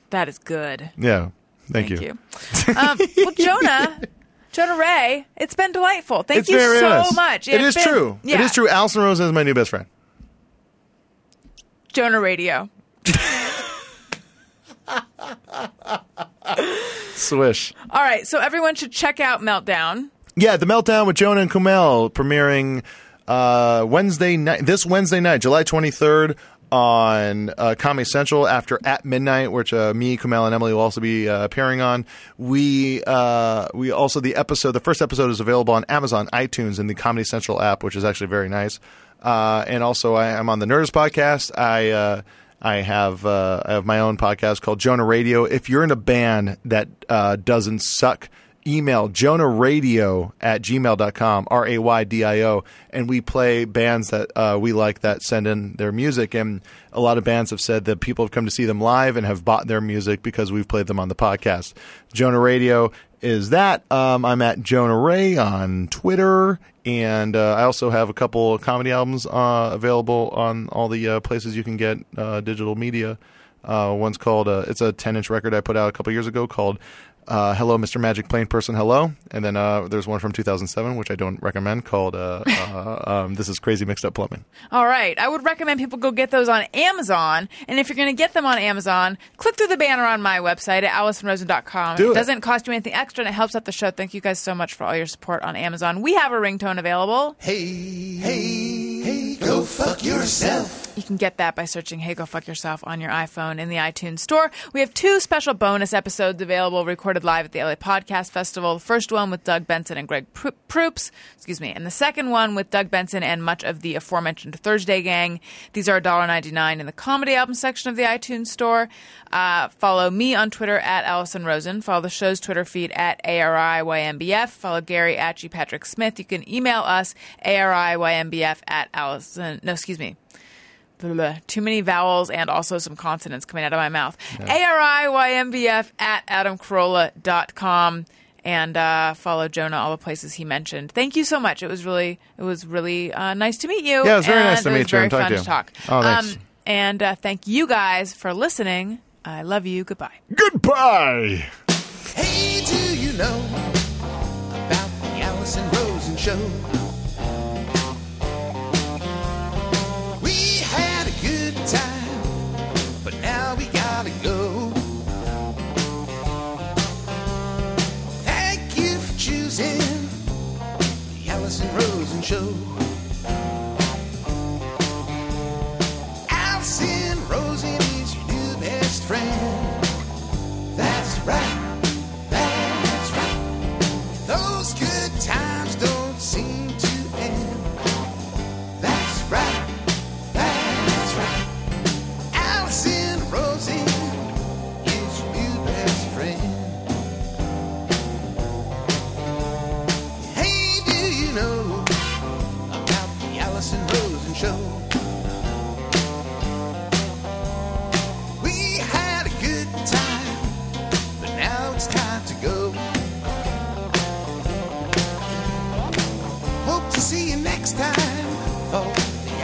That is good. Yeah. Thank, Thank you. um, well, Jonah, Jonah Ray, it's been delightful. Thank It's you so nice. much. It It's is been- true. It yeah. is true. Alison Rosen is my new best friend. Jonah Raydio. Swish. All right, so everyone should check out Meltdown. Yeah, the meltdown with Jonah and Kumail premiering uh, Wednesday night. This Wednesday night, July twenty third, on uh, Comedy Central after At Midnight, which uh, me, Kumail, and Emily will also be uh, appearing on. We uh, we also the episode, the first episode is available on Amazon, iTunes, and the Comedy Central app, which is actually very nice. Uh, and also, I, I'm on the Nerdist podcast. I uh, I have uh, I have my own podcast called Jonah Raydio. If you're in a band that uh, doesn't suck, email jonah raydio at gmail.com r-a-y-d-i-o and we play bands that uh, we like that send in their music. And a lot of bands have said that people have come to see them live and have bought their music because we've played them on the podcast. Jonah Raydio is that. Um, i'm at jonah ray on twitter and uh, i also have a couple of comedy albums uh, available on all the uh, places you can get uh, digital media. Uh, one's called uh, it's a 10 inch record i put out a couple years ago called uh, Hello, Mr. Magic Plane Person, Hello. And then uh, there's one from 2007, which I don't recommend, called uh, uh, um, This is Crazy Mixed Up Plumbing. All right. I would recommend people go get those on Amazon. And if you're going to get them on Amazon, click through the banner on my website at AlisonRosen.com. Do it it. doesn't cost you anything extra and it helps out the show. Thank you guys so much for all your support on Amazon. We have a ringtone available. Hey, hey, hey, go fuck yourself. You can get that by searching Hey Go Fuck Yourself on your iPhone in the iTunes Store. We have two special bonus episodes available recorded live at the LA Podcast Festival. The first one with Doug Benson and Greg Pr- Proops, excuse me, and the second one with Doug Benson and much of the aforementioned Thursday gang. These are $1.99 in the comedy album section of the iTunes Store. Uh, follow me on Twitter at Alison Rosen. Follow the show's Twitter feed at ARIYNBF. Follow Gary at G. Patrick Smith. You can email us ARIYNBF at Alison, no, excuse me blah, blah, blah. too many vowels and also some consonants coming out of my mouth. A-R-I-Y-N-B-F at adamcarolla.com and uh, follow Jonah all the places he mentioned. Thank you so much. It was really it was really uh, nice to meet you. Yeah, it was very and nice to it meet was you Very and talk fun to to you. talk. Oh, thanks. Um, and uh, thank you guys for listening. I love you. Goodbye. Goodbye! Hey, do you know about the Alison Rosen show? 手。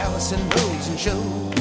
Alison Rosen Show.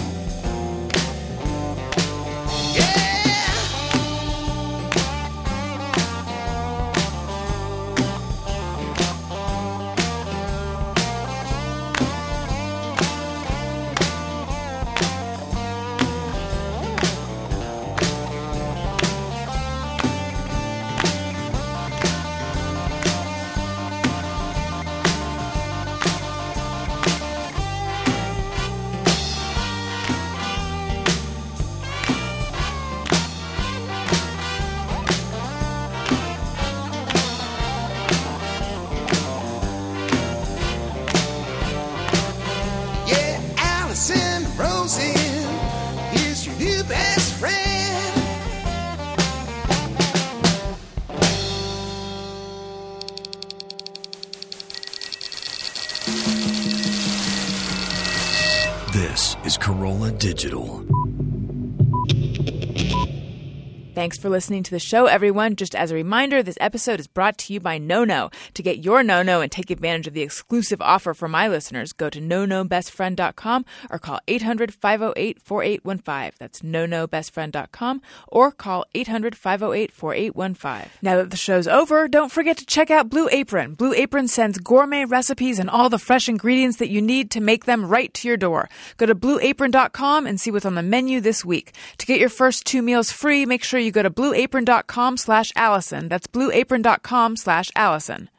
Thanks for listening to the show, everyone. Just as a reminder, this episode is brought to you by NoNo. To get your NoNo and take advantage of the exclusive offer for my listeners, go to nonobestfriend.com or call 800-508-4815. That's nonobestfriend.com or call 800-508-4815. Now that the show's over, don't forget to check out Blue Apron. Blue Apron sends gourmet recipes and all the fresh ingredients that you need to make them right to your door. Go to blueapron.com and see what's on the menu this week. To get your first two meals free, make sure you go to blueapron.com slash Alison. That's blueapron.com slash Alison.